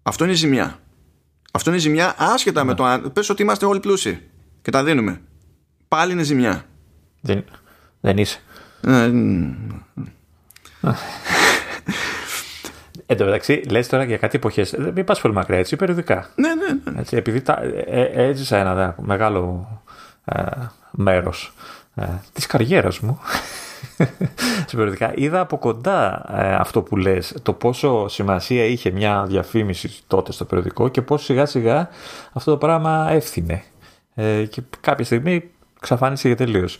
αυτό είναι ζημιά αυτό είναι ζημιά άσχετα με ναι. το αν πες ότι είμαστε όλοι πλούσιοι και τα δίνουμε πάλι είναι ζημιά δεν, δεν είσαι ε, Εν τω μεταξύ, λες τώρα για κάτι εποχές. Μην πας πολύ μακριά, έτσι, περιοδικά. Ναι, ναι, ναι. Έτσι, επειδή τα, ε, ε, έζησα ένα μεγάλο ε, μέρος ε, της καριέρας μου. Σε περιοδικά. Είδα από κοντά ε, αυτό που λες, το πόσο σημασία είχε μια διαφήμιση τότε στο περιοδικό και πώς σιγά σιγά αυτό το πράγμα εύθυνε. Ε, και κάποια στιγμή ξαφάνισε για τελείως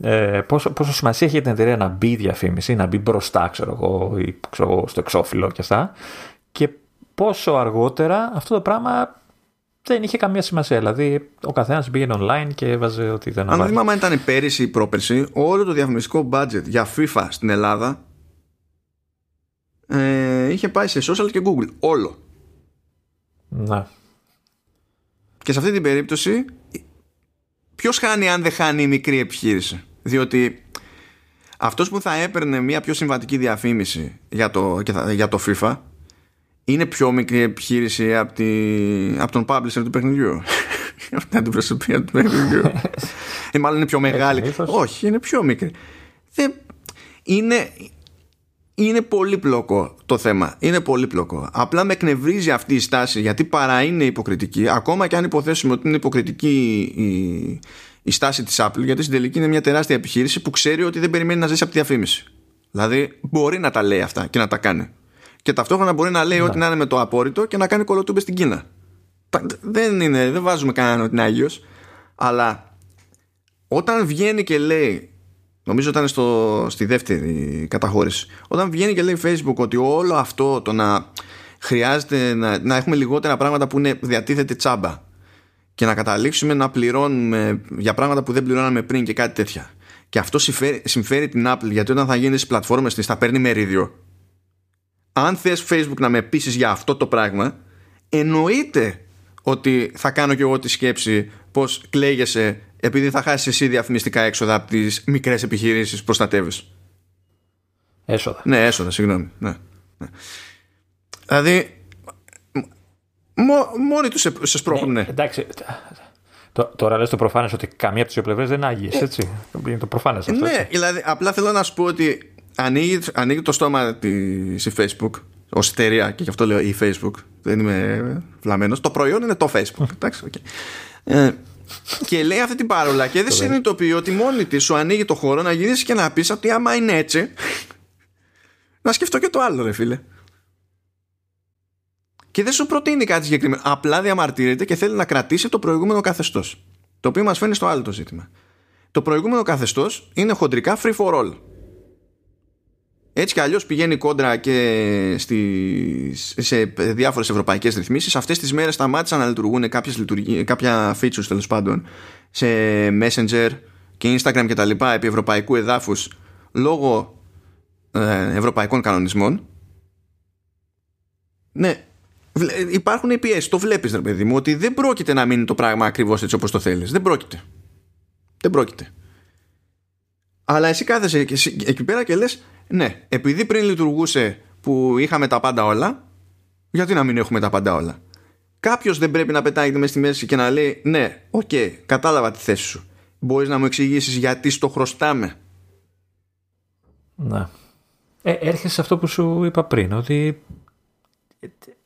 ε, πόσο, πόσο σημασία έχει για την εταιρεία να μπει διαφήμιση, να μπει μπροστά, ξέρω εγώ, ή, ξέρω, στο εξώφυλλο και αυτά. Και πόσο αργότερα αυτό το πράγμα δεν είχε καμία σημασία. Δηλαδή, ο καθένας πήγαινε online και έβαζε ότι δεν Αν θυμάμαι, ήταν πέρυσι ή πρόπερσι, όλο το διαφημιστικό budget για FIFA στην Ελλάδα ε, είχε πάει σε social και Google. Όλο. Ναι. Και σε αυτή την περίπτωση Ποιος χάνει αν δεν χάνει η μικρή επιχείρηση; Διότι αυτός που θα έπαιρνε μια πιο συμβατική διαφήμιση για το, για το FIFA είναι πιο μικρή επιχείρηση από, τη, από τον publisher του παιχνιδιού. <laughs> από την αντιπροσωπεία του παιχνιδιού. ή μάλλον είναι πιο μεγάλη. Όχι, είναι πιο μικρή. Δεν, είναι, είναι πολύπλοκο το θέμα. Είναι πολύπλοκο. Απλά με εκνευρίζει αυτή η στάση γιατί παρά είναι υποκριτική, ακόμα και αν υποθέσουμε ότι είναι υποκριτική η, η στάση της Apple, γιατί στην τελική είναι μια τεράστια επιχείρηση που ξέρει ότι δεν περιμένει να ζήσει από τη διαφήμιση. Δηλαδή μπορεί να τα λέει αυτά και να τα κάνει. Και ταυτόχρονα μπορεί να λέει ναι. ότι να είναι με το απόρριτο και να κάνει κολοτούμπε στην Κίνα. Δεν είναι, δεν βάζουμε κανέναν ότι είναι Άγιος. Αλλά όταν βγαίνει και λέει Νομίζω ήταν στο, στη δεύτερη καταχώρηση. Όταν βγαίνει και λέει Facebook ότι όλο αυτό το να χρειάζεται να, να έχουμε λιγότερα πράγματα που είναι διατίθεται τσάμπα και να καταλήξουμε να πληρώνουμε για πράγματα που δεν πληρώναμε πριν και κάτι τέτοια. Και αυτό συμφέρει, συμφέρει την Apple γιατί όταν θα γίνεις στι πλατφόρμες της θα παίρνει μερίδιο. Αν θες Facebook να με πείσει για αυτό το πράγμα, εννοείται ότι θα κάνω και εγώ τη σκέψη πώ κλαίγεσαι επειδή θα χάσεις εσύ διαφημιστικά έξοδα από τις μικρές επιχειρήσεις που προστατεύεις. Έσοδα. Ναι, έσοδα, συγγνώμη. Ναι. ναι. Δηλαδή, μόνοι τους σε, σε σπρώχνουν. Ναι, εντάξει. Τώρα λες το προφανές ότι καμία από τις δύο πλευρές δεν είναι άγιε, έτσι. Είναι το προφανές αυτό. Ναι, δηλαδή, απλά θέλω να σου πω ότι ανοίγει, ανοίγει το στόμα της η Facebook ως εταιρεία και γι' αυτό λέω η Facebook. Δεν είμαι βλαμμένος. Το προϊόν είναι το Facebook. Εντάξει, okay. ε, και λέει αυτή την παρόλα και δεν συνειδητοποιεί ότι μόνη της σου ανοίγει το χώρο να γυρίσεις και να πεις ότι άμα είναι έτσι να σκεφτώ και το άλλο ρε φίλε και δεν σου προτείνει κάτι συγκεκριμένο απλά διαμαρτύρεται και θέλει να κρατήσει το προηγούμενο καθεστώς το οποίο μας φαίνει στο άλλο το ζήτημα το προηγούμενο καθεστώς είναι χοντρικά free for all έτσι κι αλλιώς πηγαίνει κόντρα και στις, σε διάφορες ευρωπαϊκές ρυθμίσεις. Αυτές τις μέρες σταμάτησαν να λειτουργούν κάποιες κάποια features τέλος πάντων σε Messenger και Instagram και τα λοιπά επί ευρωπαϊκού εδάφους λόγω ε, ευρωπαϊκών κανονισμών. Ναι, υπάρχουν οι πιέσεις. Το βλέπεις, ρε παιδί μου, ότι δεν πρόκειται να μείνει το πράγμα ακριβώς έτσι όπως το θέλεις. Δεν πρόκειται. Δεν πρόκειται. Αλλά εσύ κάθεσαι εκεί πέρα και λες ναι, επειδή πριν λειτουργούσε που είχαμε τα πάντα όλα, γιατί να μην έχουμε τα πάντα όλα; Κάποιος δεν πρέπει να πετάγεται μες στη μέση και να λέει Ναι, OK, okay, κατάλαβα τη θέση σου. Μπορείς να μου εξηγήσεις γιατί στο χρωστάμε. Ναι. Ε, έρχεσαι σε αυτό που σου είπα πριν, ότι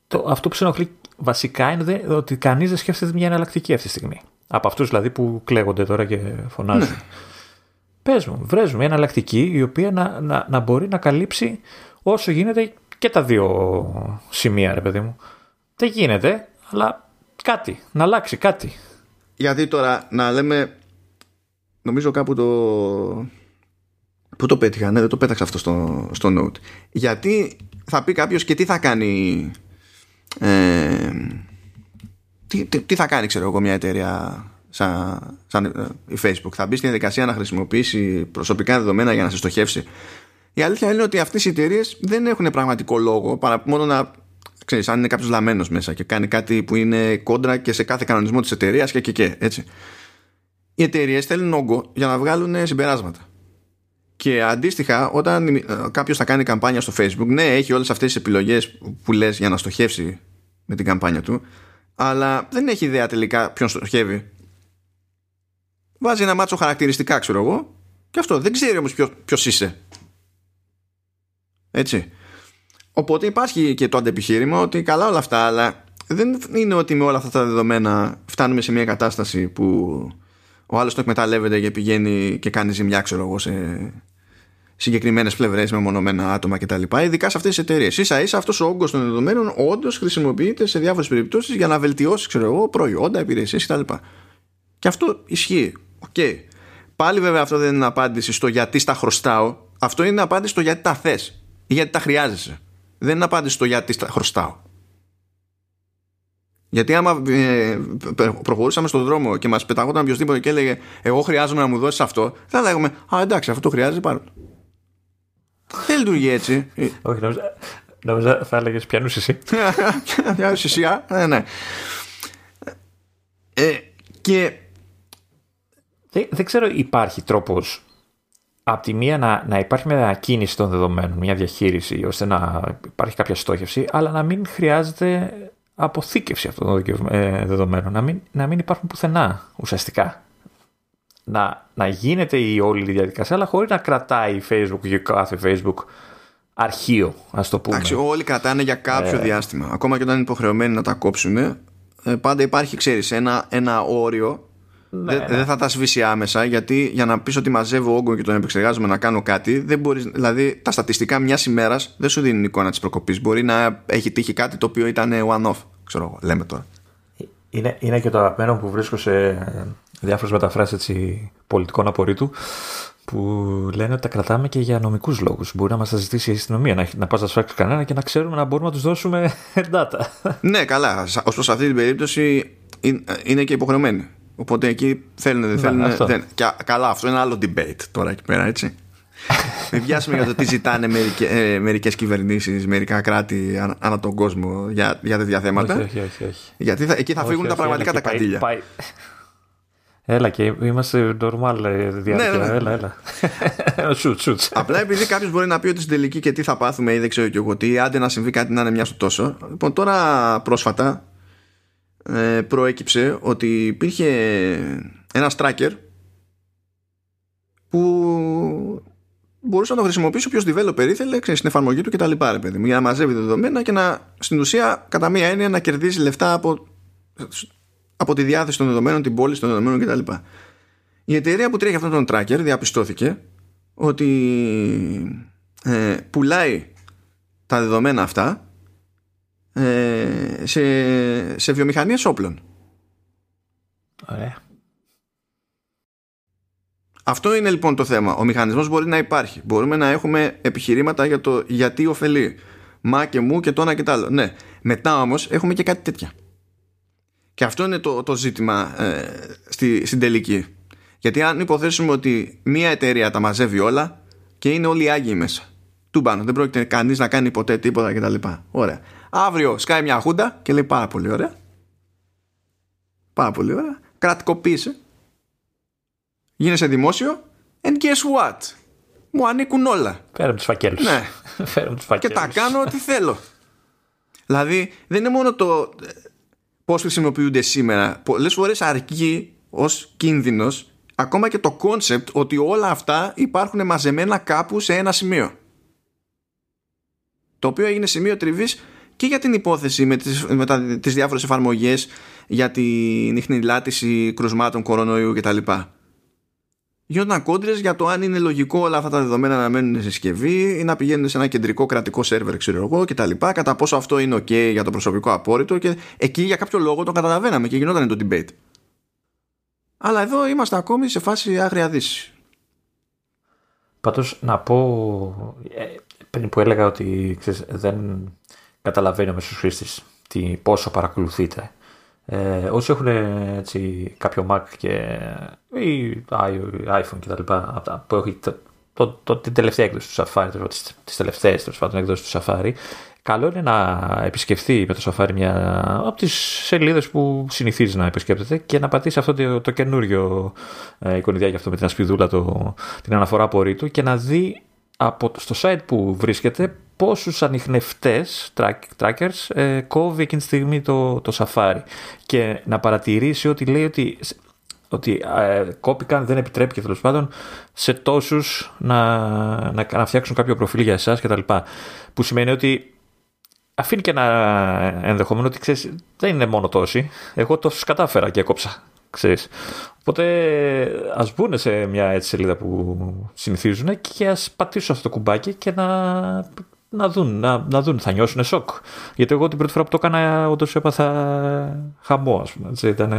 το, αυτό που σε ενοχλεί βασικά είναι ότι κανείς δεν σκέφτεται μια εναλλακτική αυτή τη στιγμή. Από αυτούς δηλαδή που κλαίγονται τώρα και φωνάζουν. Ναι. Πες μου, βρες μια εναλλακτική η οποία να, να, να μπορεί να καλύψει όσο γίνεται και τα δύο σημεία, ρε παιδί μου. Δεν γίνεται, αλλά κάτι, να αλλάξει κάτι. Γιατί τώρα να λέμε, νομίζω κάπου το... Πού το πέτυχα, ναι, δεν το πέταξα αυτό στο, στο note. Γιατί θα πει κάποιος και τι θα κάνει... Ε, τι, τι, θα κάνει, ξέρω εγώ, μια εταιρεία σαν, σαν ε, η Facebook. Θα μπει στην διαδικασία να χρησιμοποιήσει προσωπικά δεδομένα για να σε στοχεύσει. Η αλήθεια είναι ότι αυτές οι εταιρείες δεν έχουν πραγματικό λόγο παρά μόνο να ξέρεις, αν είναι κάποιος λαμένο μέσα και κάνει κάτι που είναι κόντρα και σε κάθε κανονισμό της εταιρείας και και και έτσι. Οι εταιρείες θέλουν όγκο για να βγάλουν συμπεράσματα. Και αντίστοιχα, όταν ε, κάποιος θα κάνει καμπάνια στο Facebook, ναι, έχει όλες αυτές τις επιλογές που λες για να στοχεύσει με την καμπάνια του, αλλά δεν έχει ιδέα τελικά ποιον στοχεύει. Βάζει ένα μάτσο χαρακτηριστικά, ξέρω εγώ, και αυτό δεν ξέρει όμως ποιος είσαι. Έτσι. Οπότε υπάρχει και το αντεπιχείρημα ότι καλά όλα αυτά, αλλά δεν είναι ότι με όλα αυτά τα δεδομένα φτάνουμε σε μια κατάσταση που ο άλλος το εκμεταλλεύεται και πηγαίνει και κάνει ζημιά, ξέρω εγώ, σε συγκεκριμένες πλευρές μεμονωμένα άτομα κτλ. Ειδικά σε αυτές τις εταιρείες. ίσα ίσα αυτός ο όγκος των δεδομένων όντως χρησιμοποιείται σε διάφορες περιπτώσεις για να βελτιώσει, ξέρω εγώ, προϊόντα, υπηρεσίες κτλ. Και αυτό ισχύει. OK. Okay. Πάλι βέβαια αυτό δεν είναι απάντηση στο γιατί στα χρωστάω. Αυτό είναι απάντηση στο γιατί τα θες ή γιατί τα χρειάζεσαι δεν είναι απάντηση στο γιατί χρωστάω. Γιατί άμα ε, προχωρούσαμε στον δρόμο και μας πεταγόταν οποιοδήποτε και έλεγε Εγώ χρειάζομαι να μου δώσεις αυτό, θα λέγαμε Α, εντάξει, αυτό το χρειάζεται πάρω. Δεν λειτουργεί έτσι. Όχι, νόμιζα, θα έλεγες Πιανού εσύ. <laughs> Πιανού εσύ, ναι, ναι. Ε, και. Δεν, δεν ξέρω, υπάρχει τρόπος από τη μία να, να υπάρχει μια κίνηση των δεδομένων, μια διαχείριση ώστε να υπάρχει κάποια στόχευση, αλλά να μην χρειάζεται αποθήκευση αυτών των ε, δεδομένων, να μην, να μην υπάρχουν πουθενά ουσιαστικά. Να, να γίνεται η όλη διαδικασία, αλλά χωρίς να κρατάει η Facebook και κάθε Facebook αρχείο, ας το πούμε. Εντάξει, όλοι κρατάνε για κάποιο ε... διάστημα. Ακόμα και όταν είναι υποχρεωμένοι να τα κόψουν, ε, πάντα υπάρχει, ξέρεις, ένα, ένα όριο ναι, δεν, ναι. θα τα σβήσει άμεσα γιατί για να πεις ότι μαζεύω όγκο και τον επεξεργάζομαι να κάνω κάτι, δεν μπορείς, δηλαδή τα στατιστικά μιας ημέρας δεν σου δίνουν εικόνα της προκοπής. Μπορεί να έχει τύχει κάτι το οποίο ήταν one-off, ξέρω εγώ, λέμε τώρα. Είναι, είναι και το αγαπημένο που βρίσκω σε διάφορες μεταφράσεις πολιτικών απορρίτου που λένε ότι τα κρατάμε και για νομικούς λόγους. Μπορεί να μας τα ζητήσει η αστυνομία, να, να πας να σφάξει κανένα και να ξέρουμε να μπορούμε να τους δώσουμε <laughs> data. ναι, καλά. Ω προς αυτή την περίπτωση είναι και υποχρεωμένοι. Οπότε εκεί θέλουν, δεν ναι, θέλουν. Δεν, και, καλά, αυτό είναι άλλο debate τώρα εκεί πέρα, έτσι. <laughs> Μην πιάσουμε για το τι ζητάνε μερικέ ε, μερικές κυβερνήσεις, μερικά κράτη ανά, ανά τον κόσμο για, για τέτοια θέματα. Όχι, όχι, όχι. Γιατί θα, εκεί θα όχι, φύγουν όχι, τα πραγματικά τα καντήλια. Πάει, Έλα και είμαστε normal ε, διάρκεια. Ναι, ναι, ναι. Έλα, έλα. <laughs> σουτ, σουτ. Απλά επειδή κάποιος μπορεί να πει ότι στην τελική και τι θα πάθουμε ή δεν ξέρω και εγώ τι, άντε να συμβεί κάτι να είναι μια στο τόσο. Λοιπόν, τώρα πρόσφατα ε, προέκυψε ότι υπήρχε ένας tracker που μπορούσε να το χρησιμοποιήσει όποιος developer ήθελε ξέρεις, στην εφαρμογή του και τα λοιπά, παιδί για να μαζεύει δεδομένα και να στην ουσία κατά μία έννοια να κερδίζει λεφτά από, από τη διάθεση των δεδομένων, την πώληση των δεδομένων κτλ. Η εταιρεία που τρέχει αυτόν τον tracker διαπιστώθηκε ότι ε, πουλάει τα δεδομένα αυτά ε, σε, σε βιομηχανίες όπλων. Ωραία. Αυτό είναι λοιπόν το θέμα. Ο μηχανισμός μπορεί να υπάρχει. Μπορούμε να έχουμε επιχειρήματα για το γιατί ωφελεί. Μα και μου και το ένα και το άλλο. Ναι. Μετά όμως έχουμε και κάτι τέτοια. Και αυτό είναι το, το ζήτημα ε, στη, στην τελική. Γιατί αν υποθέσουμε ότι μία εταιρεία τα μαζεύει όλα και είναι όλοι άγιοι μέσα. Του πάνω. Δεν πρόκειται κανείς να κάνει ποτέ τίποτα κτλ. Ωραία. Αύριο σκάει μια χούντα και λέει πάρα πολύ ωραία. Πάρα πολύ ωραία. Κρατικοποίησε. Γίνεσαι δημόσιο. And guess what? μου ανήκουν όλα. Φέρε τους φακέλους. Ναι. <laughs> Φέρε τους Και φακέλους. τα κάνω ό,τι θέλω. δηλαδή δεν είναι μόνο το πώς χρησιμοποιούνται σήμερα. Πολλές φορές αρκεί ως κίνδυνος ακόμα και το concept ότι όλα αυτά υπάρχουν μαζεμένα κάπου σε ένα σημείο. Το οποίο έγινε σημείο τριβής και για την υπόθεση με τις, με τα, τις διάφορες εφαρμογές για την ιχνηλάτηση κρουσμάτων κορονοϊού κτλ. Γίνονταν κόντρες για το αν είναι λογικό όλα αυτά τα δεδομένα να μένουν σε συσκευή ή να πηγαίνουν σε ένα κεντρικό κρατικό σερβερ, ξέρω εγώ κτλ. Κατά πόσο αυτό είναι OK για το προσωπικό απόρριτο και εκεί για κάποιο λόγο το καταλαβαίναμε και γινόταν το debate. Αλλά εδώ είμαστε ακόμη σε φάση άγρια δύση. Πάντως να πω, ε, πριν που έλεγα ότι ξέρεις, δεν καταλαβαίνει ο μέσος χρήστης τι, πόσο παρακολουθείτε. Ε, όσοι έχουν έτσι, κάποιο Mac και, ή iPhone και τα λοιπά, αυτά που έχει το, το, το, την τελευταία έκδοση του Safari, τις, τις τελευταίες τέλος πάντων εκδόσεις του Safari, καλό είναι να επισκεφθεί με το Safari μια από τις σελίδες που συνηθίζει να επισκέπτεται και να πατήσει αυτό το, το καινούριο ε, εικονιδιάκι αυτό με την ασπιδούλα, το, την αναφορά απορρίτου και να δει από, στο site που βρίσκεται πόσους ανιχνευτές track, trackers ε, κόβει εκείνη τη στιγμή το, το Safari και να παρατηρήσει ότι λέει ότι ότι ε, κόπηκαν, δεν επιτρέπει και τέλος πάντων σε τόσους να, να, να, φτιάξουν κάποιο προφίλ για εσάς κτλ. Που σημαίνει ότι αφήνει και ένα ενδεχόμενο ότι ξέρεις, δεν είναι μόνο τόσοι. Εγώ τόσου κατάφερα και έκοψα. Ξέρεις. Οπότε ας μπουν σε μια έτσι σελίδα που συνηθίζουν και ας πατήσουν αυτό το κουμπάκι και να, να δουν, να, να δουν, θα νιώσουν σοκ. Γιατί εγώ την πρώτη φορά που το έκανα, όντως έπαθα χαμό, ας πούμε. Έτσι, ήταν,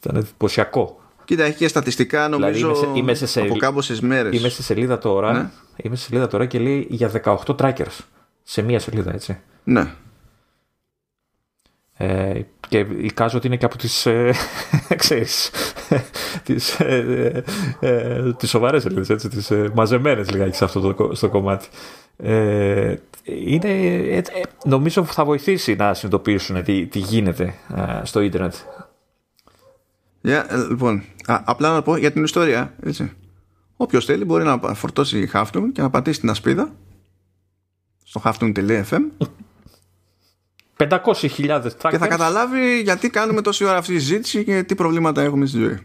ήταν εντυπωσιακό. Κοίτα, έχει και στατιστικά νομίζω Δηλαδή, είμαι σε- είμαι σε από σελ- κάμποσες μέρες. Είμαι στη σελίδα τώρα, Ναι. είμαι στη σελίδα τώρα και λέει για 18 trackers. Σε μία σελίδα, έτσι. Ναι. Ε, και εικάζω ότι είναι και από τις, ε, <laughs> ξέρεις, τις, ε, ε, ε, τις σοβαρές σελίδες, έτσι, τις ε, μαζεμένες λιγάκι σε αυτό το, κο- στο κομμάτι. Ε, είναι, ε, ε, νομίζω θα βοηθήσει να συνειδητοποιήσουν τι, τι γίνεται ε, στο ίντερνετ. Για, ε, λοιπόν, α, απλά να πω για την ιστορία. Έτσι. Όποιος θέλει μπορεί να πα- φορτώσει Halftone και να πατήσει την ασπίδα στο halftone.fm 500.000 trackers. και θα καταλάβει γιατί κάνουμε τόση ώρα αυτή τη συζήτηση και τι προβλήματα έχουμε στη ζωή.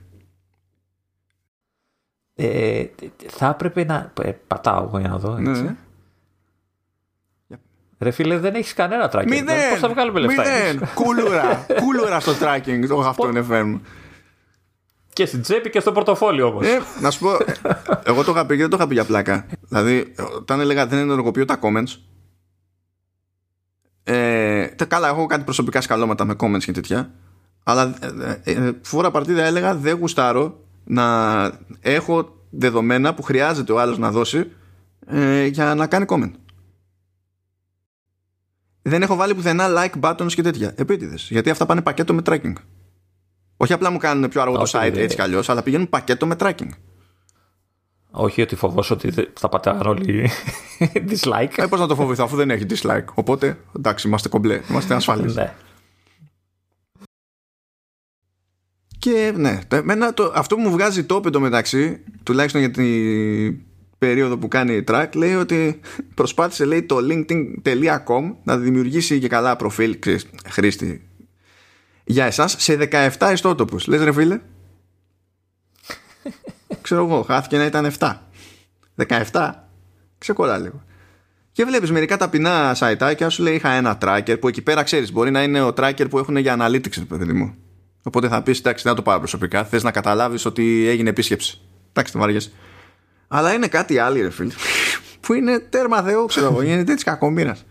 Ε, θα έπρεπε να. Ε, πατάω εγώ για να δω. Έτσι. Ναι. Ρε φίλε, δεν έχεις κανένα tracker. Μηδέν! Πώ θα βγάλουμε λεφτά. Μηδέν! εμείς; Κούλουρα! <laughs> Κούλουρα στο tracking το Halftone FM. Και στην τσέπη και στο πορτοφόλι όμως. Ε, να σου πω, ε, εγώ το είχα πει και δεν το είχα πει για πλάκα. Δηλαδή, όταν έλεγα δεν ενεργοποιώ τα comments. Ε, τε- καλά, έχω κάτι προσωπικά σκαλώματα με comments και τέτοια. Αλλά ε, ε, φορά παρτίδα έλεγα δεν γουστάρω να έχω δεδομένα που χρειάζεται ο άλλος να δώσει ε, για να κάνει comment. Δεν έχω βάλει πουθενά like buttons και τέτοια. Επίτηδες. Γιατί αυτά πάνε πακέτο με tracking. Όχι απλά μου κάνουν πιο αργό το Όχι, site δηλαδή. έτσι κι αλλιώς, αλλά πηγαίνουν πακέτο με tracking. Όχι ότι φοβόσαι ότι δεν- θα πατάνε όλοι <laughs> dislike. Ε, πώς να το φοβηθώ, αφού δεν έχει dislike. Οπότε, εντάξει, είμαστε κομπλέ, είμαστε ασφαλείς. ναι. Και ναι, το, εμένα το, αυτό που μου βγάζει το το μεταξύ, τουλάχιστον για την περίοδο που κάνει η track, λέει ότι προσπάθησε λέει το linkedin.com να δημιουργήσει και καλά προφίλ ξέρεις, χρήστη για εσάς σε 17 ιστότοπους. Λες ρε φίλε, ξέρω εγώ, χάθηκε να ήταν 7. 17, ξεκολλά λίγο. Και βλέπεις μερικά ταπεινά siteάκια σου λέει είχα ένα tracker που εκεί πέρα ξέρεις μπορεί να είναι ο tracker που έχουν για analytics, παιδί μου. Οπότε θα πεις εντάξει, δεν θα το πάρω προσωπικά. Θες να καταλάβεις ότι έγινε επίσκεψη. Εντάξει, δεν βαριέσαι. Αλλά είναι κάτι άλλο, ρε φίλε. <laughs> Που είναι τέρμα Θεό, ξέρω εγώ. Είναι τέτοια κακομοίρας.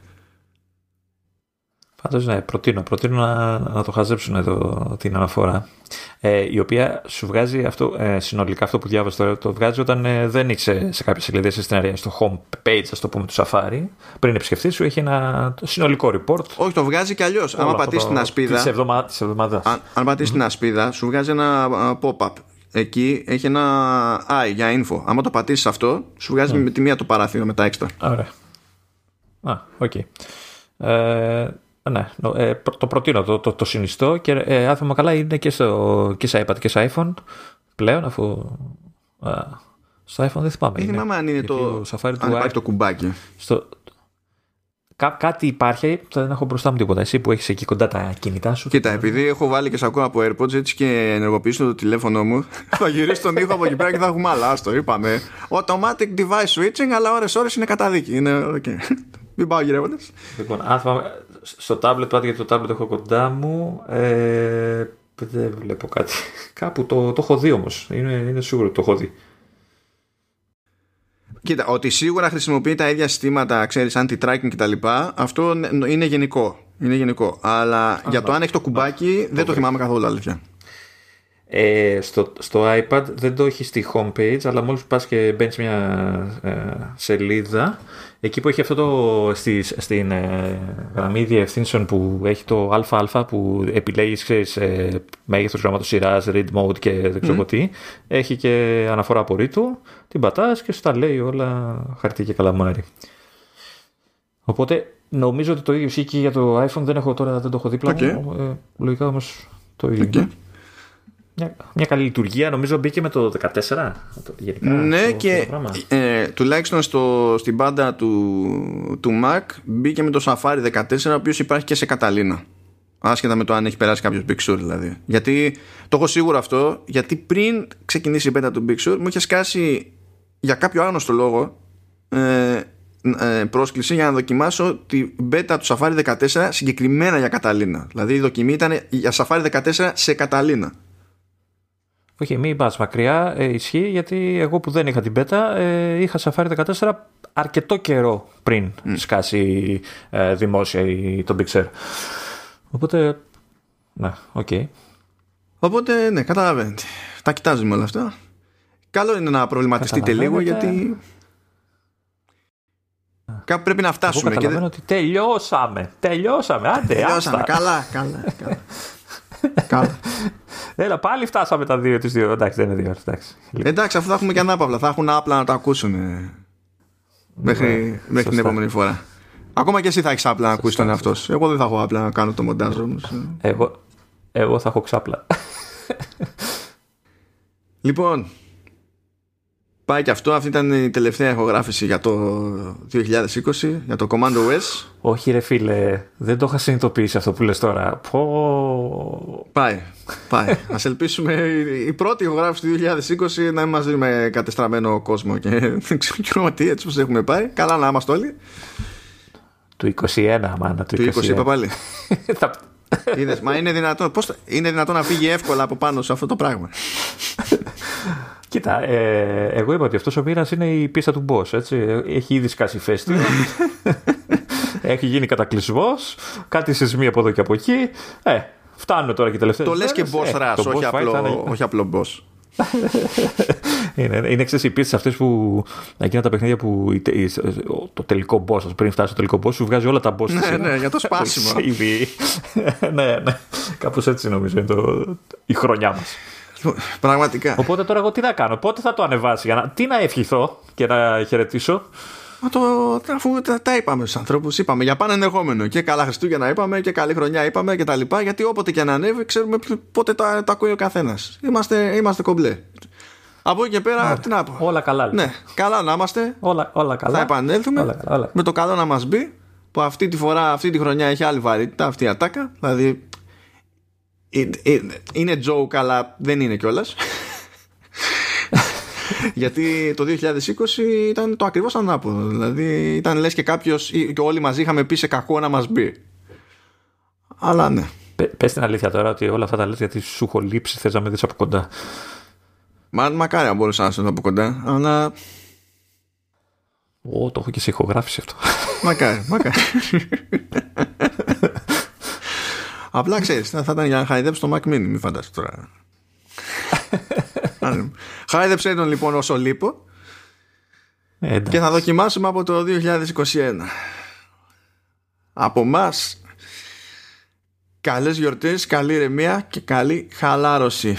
Πάντως ναι, προτείνω, προτείνω να, να το χαζέψουν εδώ την αναφορά. Ε, η οποία σου βγάζει αυτό, ε, συνολικά αυτό που διάβασα τώρα, το βγάζει όταν ε, δεν είσαι σε κάποια σελίδα στην αρία, στο home page, ας το πούμε, του Safari. Πριν επισκεφτεί, σου έχει ένα το συνολικό report. Όχι, το βγάζει κι αλλιώς. Άμα πατήσεις την ασπίδα. Της εβδομάδας. Αν, αν πατήσεις την ασπίδα, σου βγάζει ένα α, pop-up. Εκεί έχει ένα i για info. Άμα το πατήσεις αυτό, σου βγάζει με τη μία το παράθυρο με τα έξτρα. Ωραία. Α, οκ. Ε, ναι, νο- ε, προ- το προτείνω, το, το, το συνιστώ και ε, αν θυμάμαι καλά είναι και, στο, και σε iPad και σε iPhone πλέον αφού α, Στο iPhone δεν θυμάμαι. Δεν θυμάμαι αν είναι το, Safari αν υπάρχει το κουμπάκι. Στο... Κά, κάτι υπάρχει, δεν έχω μπροστά μου τίποτα. Εσύ που έχεις εκεί κοντά τα κινητά σου. Κοίτα, επειδή έχω βάλει και σε ακούω από AirPods έτσι και ενεργοποιήσω το τηλέφωνο μου, <laughs> θα γυρίσει τον ήχο από εκεί πέρα και θα έχουμε άλλα. το είπαμε. Automatic device switching, αλλά ώρες-ώρες είναι καταδίκη. Είναι okay. Μην πάω γυρεύοντας. Λοιπόν, αν θυμάμαι, στο tablet, πάτε γιατί το tablet έχω κοντά μου. Ε, δεν βλέπω κάτι. <laughs> Κάπου το, το έχω δει όμως. Είναι, είναι σίγουρο ότι το έχω δει. Κοίτα, ότι σίγουρα χρησιμοποιεί τα ίδια συστήματα, ξέρεις, anti-tracking κτλ. Αυτό είναι γενικό. Είναι γενικό. Αλλά για το αν έχει το κουμπάκι, δεν το θυμάμαι καθόλου αλήθεια. Ε, στο, στο iPad δεν το έχει στη homepage, αλλά μόλις πας και μπαίνεις μια ε, σελίδα, εκεί που έχει αυτό το στη, στην ε, γραμμή διευθύνσεων που έχει το ΑΑ που επιλέγεις ξέρεις, ε, μέγεθος γραμμάτος σειράς, read mode και δεν ξέρω mm. τι, έχει και αναφορά απορρίτου, την πατάς και σου τα λέει όλα χαρτί και καλαμάρι. Οπότε νομίζω ότι το ίδιο ισχύει και για το iPhone, δεν, έχω, τώρα, δεν το έχω δίπλα okay. μου, ε, λογικά όμως το ίδιο. Okay. Μια, μια καλή λειτουργία. Νομίζω μπήκε με το 14. Γενικά, ναι, το, και το ε, τουλάχιστον στο, στην πάντα του, του Mac μπήκε με το Safari 14, ο οποίος υπάρχει και σε Καταλήνα. Άσχετα με το αν έχει περάσει κάποιος Big Sur δηλαδή. Γιατί το έχω σίγουρο αυτό, γιατί πριν ξεκινήσει η πέντα του Big Sur, μου είχε σκάσει για κάποιο άγνωστο λόγο ε, ε, πρόσκληση για να δοκιμάσω τη beta του Safari 14 συγκεκριμένα για Catalina. Δηλαδή η δοκιμή ήταν για Safari 14 σε Catalina. Όχι, μην πας μακριά, ε, ισχύει γιατί εγώ που δεν είχα την beta ε, είχα Safari 14 αρκετό καιρό πριν mm. σκάσει ε, δημόσια η, το Big Sur. Οπότε, ναι, OK. Okay. Οπότε, ναι, καταλαβαίνετε. Τα κοιτάζουμε όλα αυτά. Καλό είναι να προβληματιστείτε λίγο γιατί Κάπου πρέπει να φτάσουμε. Εγώ καταλαβαίνω ότι τελειώσαμε. Τελειώσαμε. Άντε, τελειώσαμε. Καλά, καλά. καλά. καλά. <laughs> Έλα, πάλι φτάσαμε τα δύο τις δύο. Εντάξει, δεν είναι δύο. Εντάξει, εντάξει αφού θα έχουμε και ανάπαυλα. Θα έχουν άπλα να τα ακούσουν μέχρι, ναι, μέχρι την επόμενη φορά. Ακόμα και εσύ θα έχεις άπλα να ακούσει τον εαυτό σου. Εγώ δεν θα έχω άπλα να κάνω το μοντάζ όμω. Εγώ, εγώ θα έχω ξάπλα. λοιπόν, Πάει και αυτό. Αυτή ήταν η τελευταία ηχογράφηση για το 2020, για το Commando S. Όχι ρε φίλε, δεν το είχα συνειδητοποιήσει αυτό που λες τώρα. Πω... Πάει, πάει. <laughs> Ας ελπίσουμε η πρώτη ηχογράφηση του 2020 να είμαστε με κατεστραμμένο κόσμο και δεν ξέρουμε τι έτσι πως έχουμε πάει. Καλά να είμαστε όλοι. Του 21, μάνα, του 20. Του 20 είπα πάλι. <laughs> Είδες, μα είναι δυνατόν, πώς, είναι δυνατόν να φύγει εύκολα από πάνω σε αυτό το πράγμα. <laughs> Κοίτα, ε, εγώ είπα ότι αυτός ο μοίρας είναι η πίστα του boss. Έτσι. Έχει ήδη σκάσει φέστη. <laughs> Έχει γίνει κατακλυσμός. Κάτι σεισμοί από εδώ και από εκεί. Ε, φτάνουν τώρα και τελευταία. Το λες και boss ε, rush, όχι, απλό, όχι απλό boss. <laughs> είναι, είναι ξέρεις οι πίστες αυτές που εκείνα τα παιχνίδια που το τελικό boss πριν φτάσει στο τελικό boss σου βγάζει όλα τα boss ναι, ναι, για το <laughs> σπάσιμο ναι, ναι, κάπως έτσι νομίζω είναι το, η χρονιά μας Πραγματικά. Οπότε τώρα εγώ τι να κάνω, πότε θα το ανεβάσει, για να... τι να ευχηθώ και να χαιρετήσω; Μα το, αφού τα, τα είπαμε στους ανθρώπους, είπαμε για πάνε ενδεχόμενο. Και καλά Χριστούγεννα είπαμε και καλή χρονιά είπαμε και τα λοιπά. Γιατί όποτε και να ανέβει, ξέρουμε πότε τα, τα ακούει ο καθένας. Είμαστε, είμαστε κομπλέ. Από εκεί και πέρα, τι να πω. Όλα καλά. Ναι, καλά να είμαστε. Όλα, όλα καλά. Θα επανέλθουμε όλα, όλα. με το καλό να μας μπει. Που αυτή τη φορά, αυτή τη χρονιά έχει άλλη βαρύτητα αυτή η ατάκα. Δηλαδή είναι joke αλλά δεν είναι κιόλας. <laughs> Γιατί το 2020 ήταν το ακριβώς ανάποδο. Δηλαδή ήταν λες και κάποιος και όλοι μαζί είχαμε πει σε κακό να μας μπει. Αλλά ναι. Πες την αλήθεια τώρα ότι όλα αυτά τα λες γιατί σου έχω λείψει θες να με δεις από κοντά. Μα, μακάρι να μπορούσα να σε δω από κοντά. Αλλά... Ω, το έχω και σε ηχογράφηση αυτό. Μακάρι, μακάρι. <laughs> Απλά ξέρεις, θα ήταν για να χαϊδέψει το Mac Mini, μην φανταστεί τώρα. <laughs> Χάιδεψε τον λοιπόν όσο λείπω ε, και θα δοκιμάσουμε από το 2021. Από εμά, καλές γιορτές, καλή ρεμία και καλή χαλάρωση.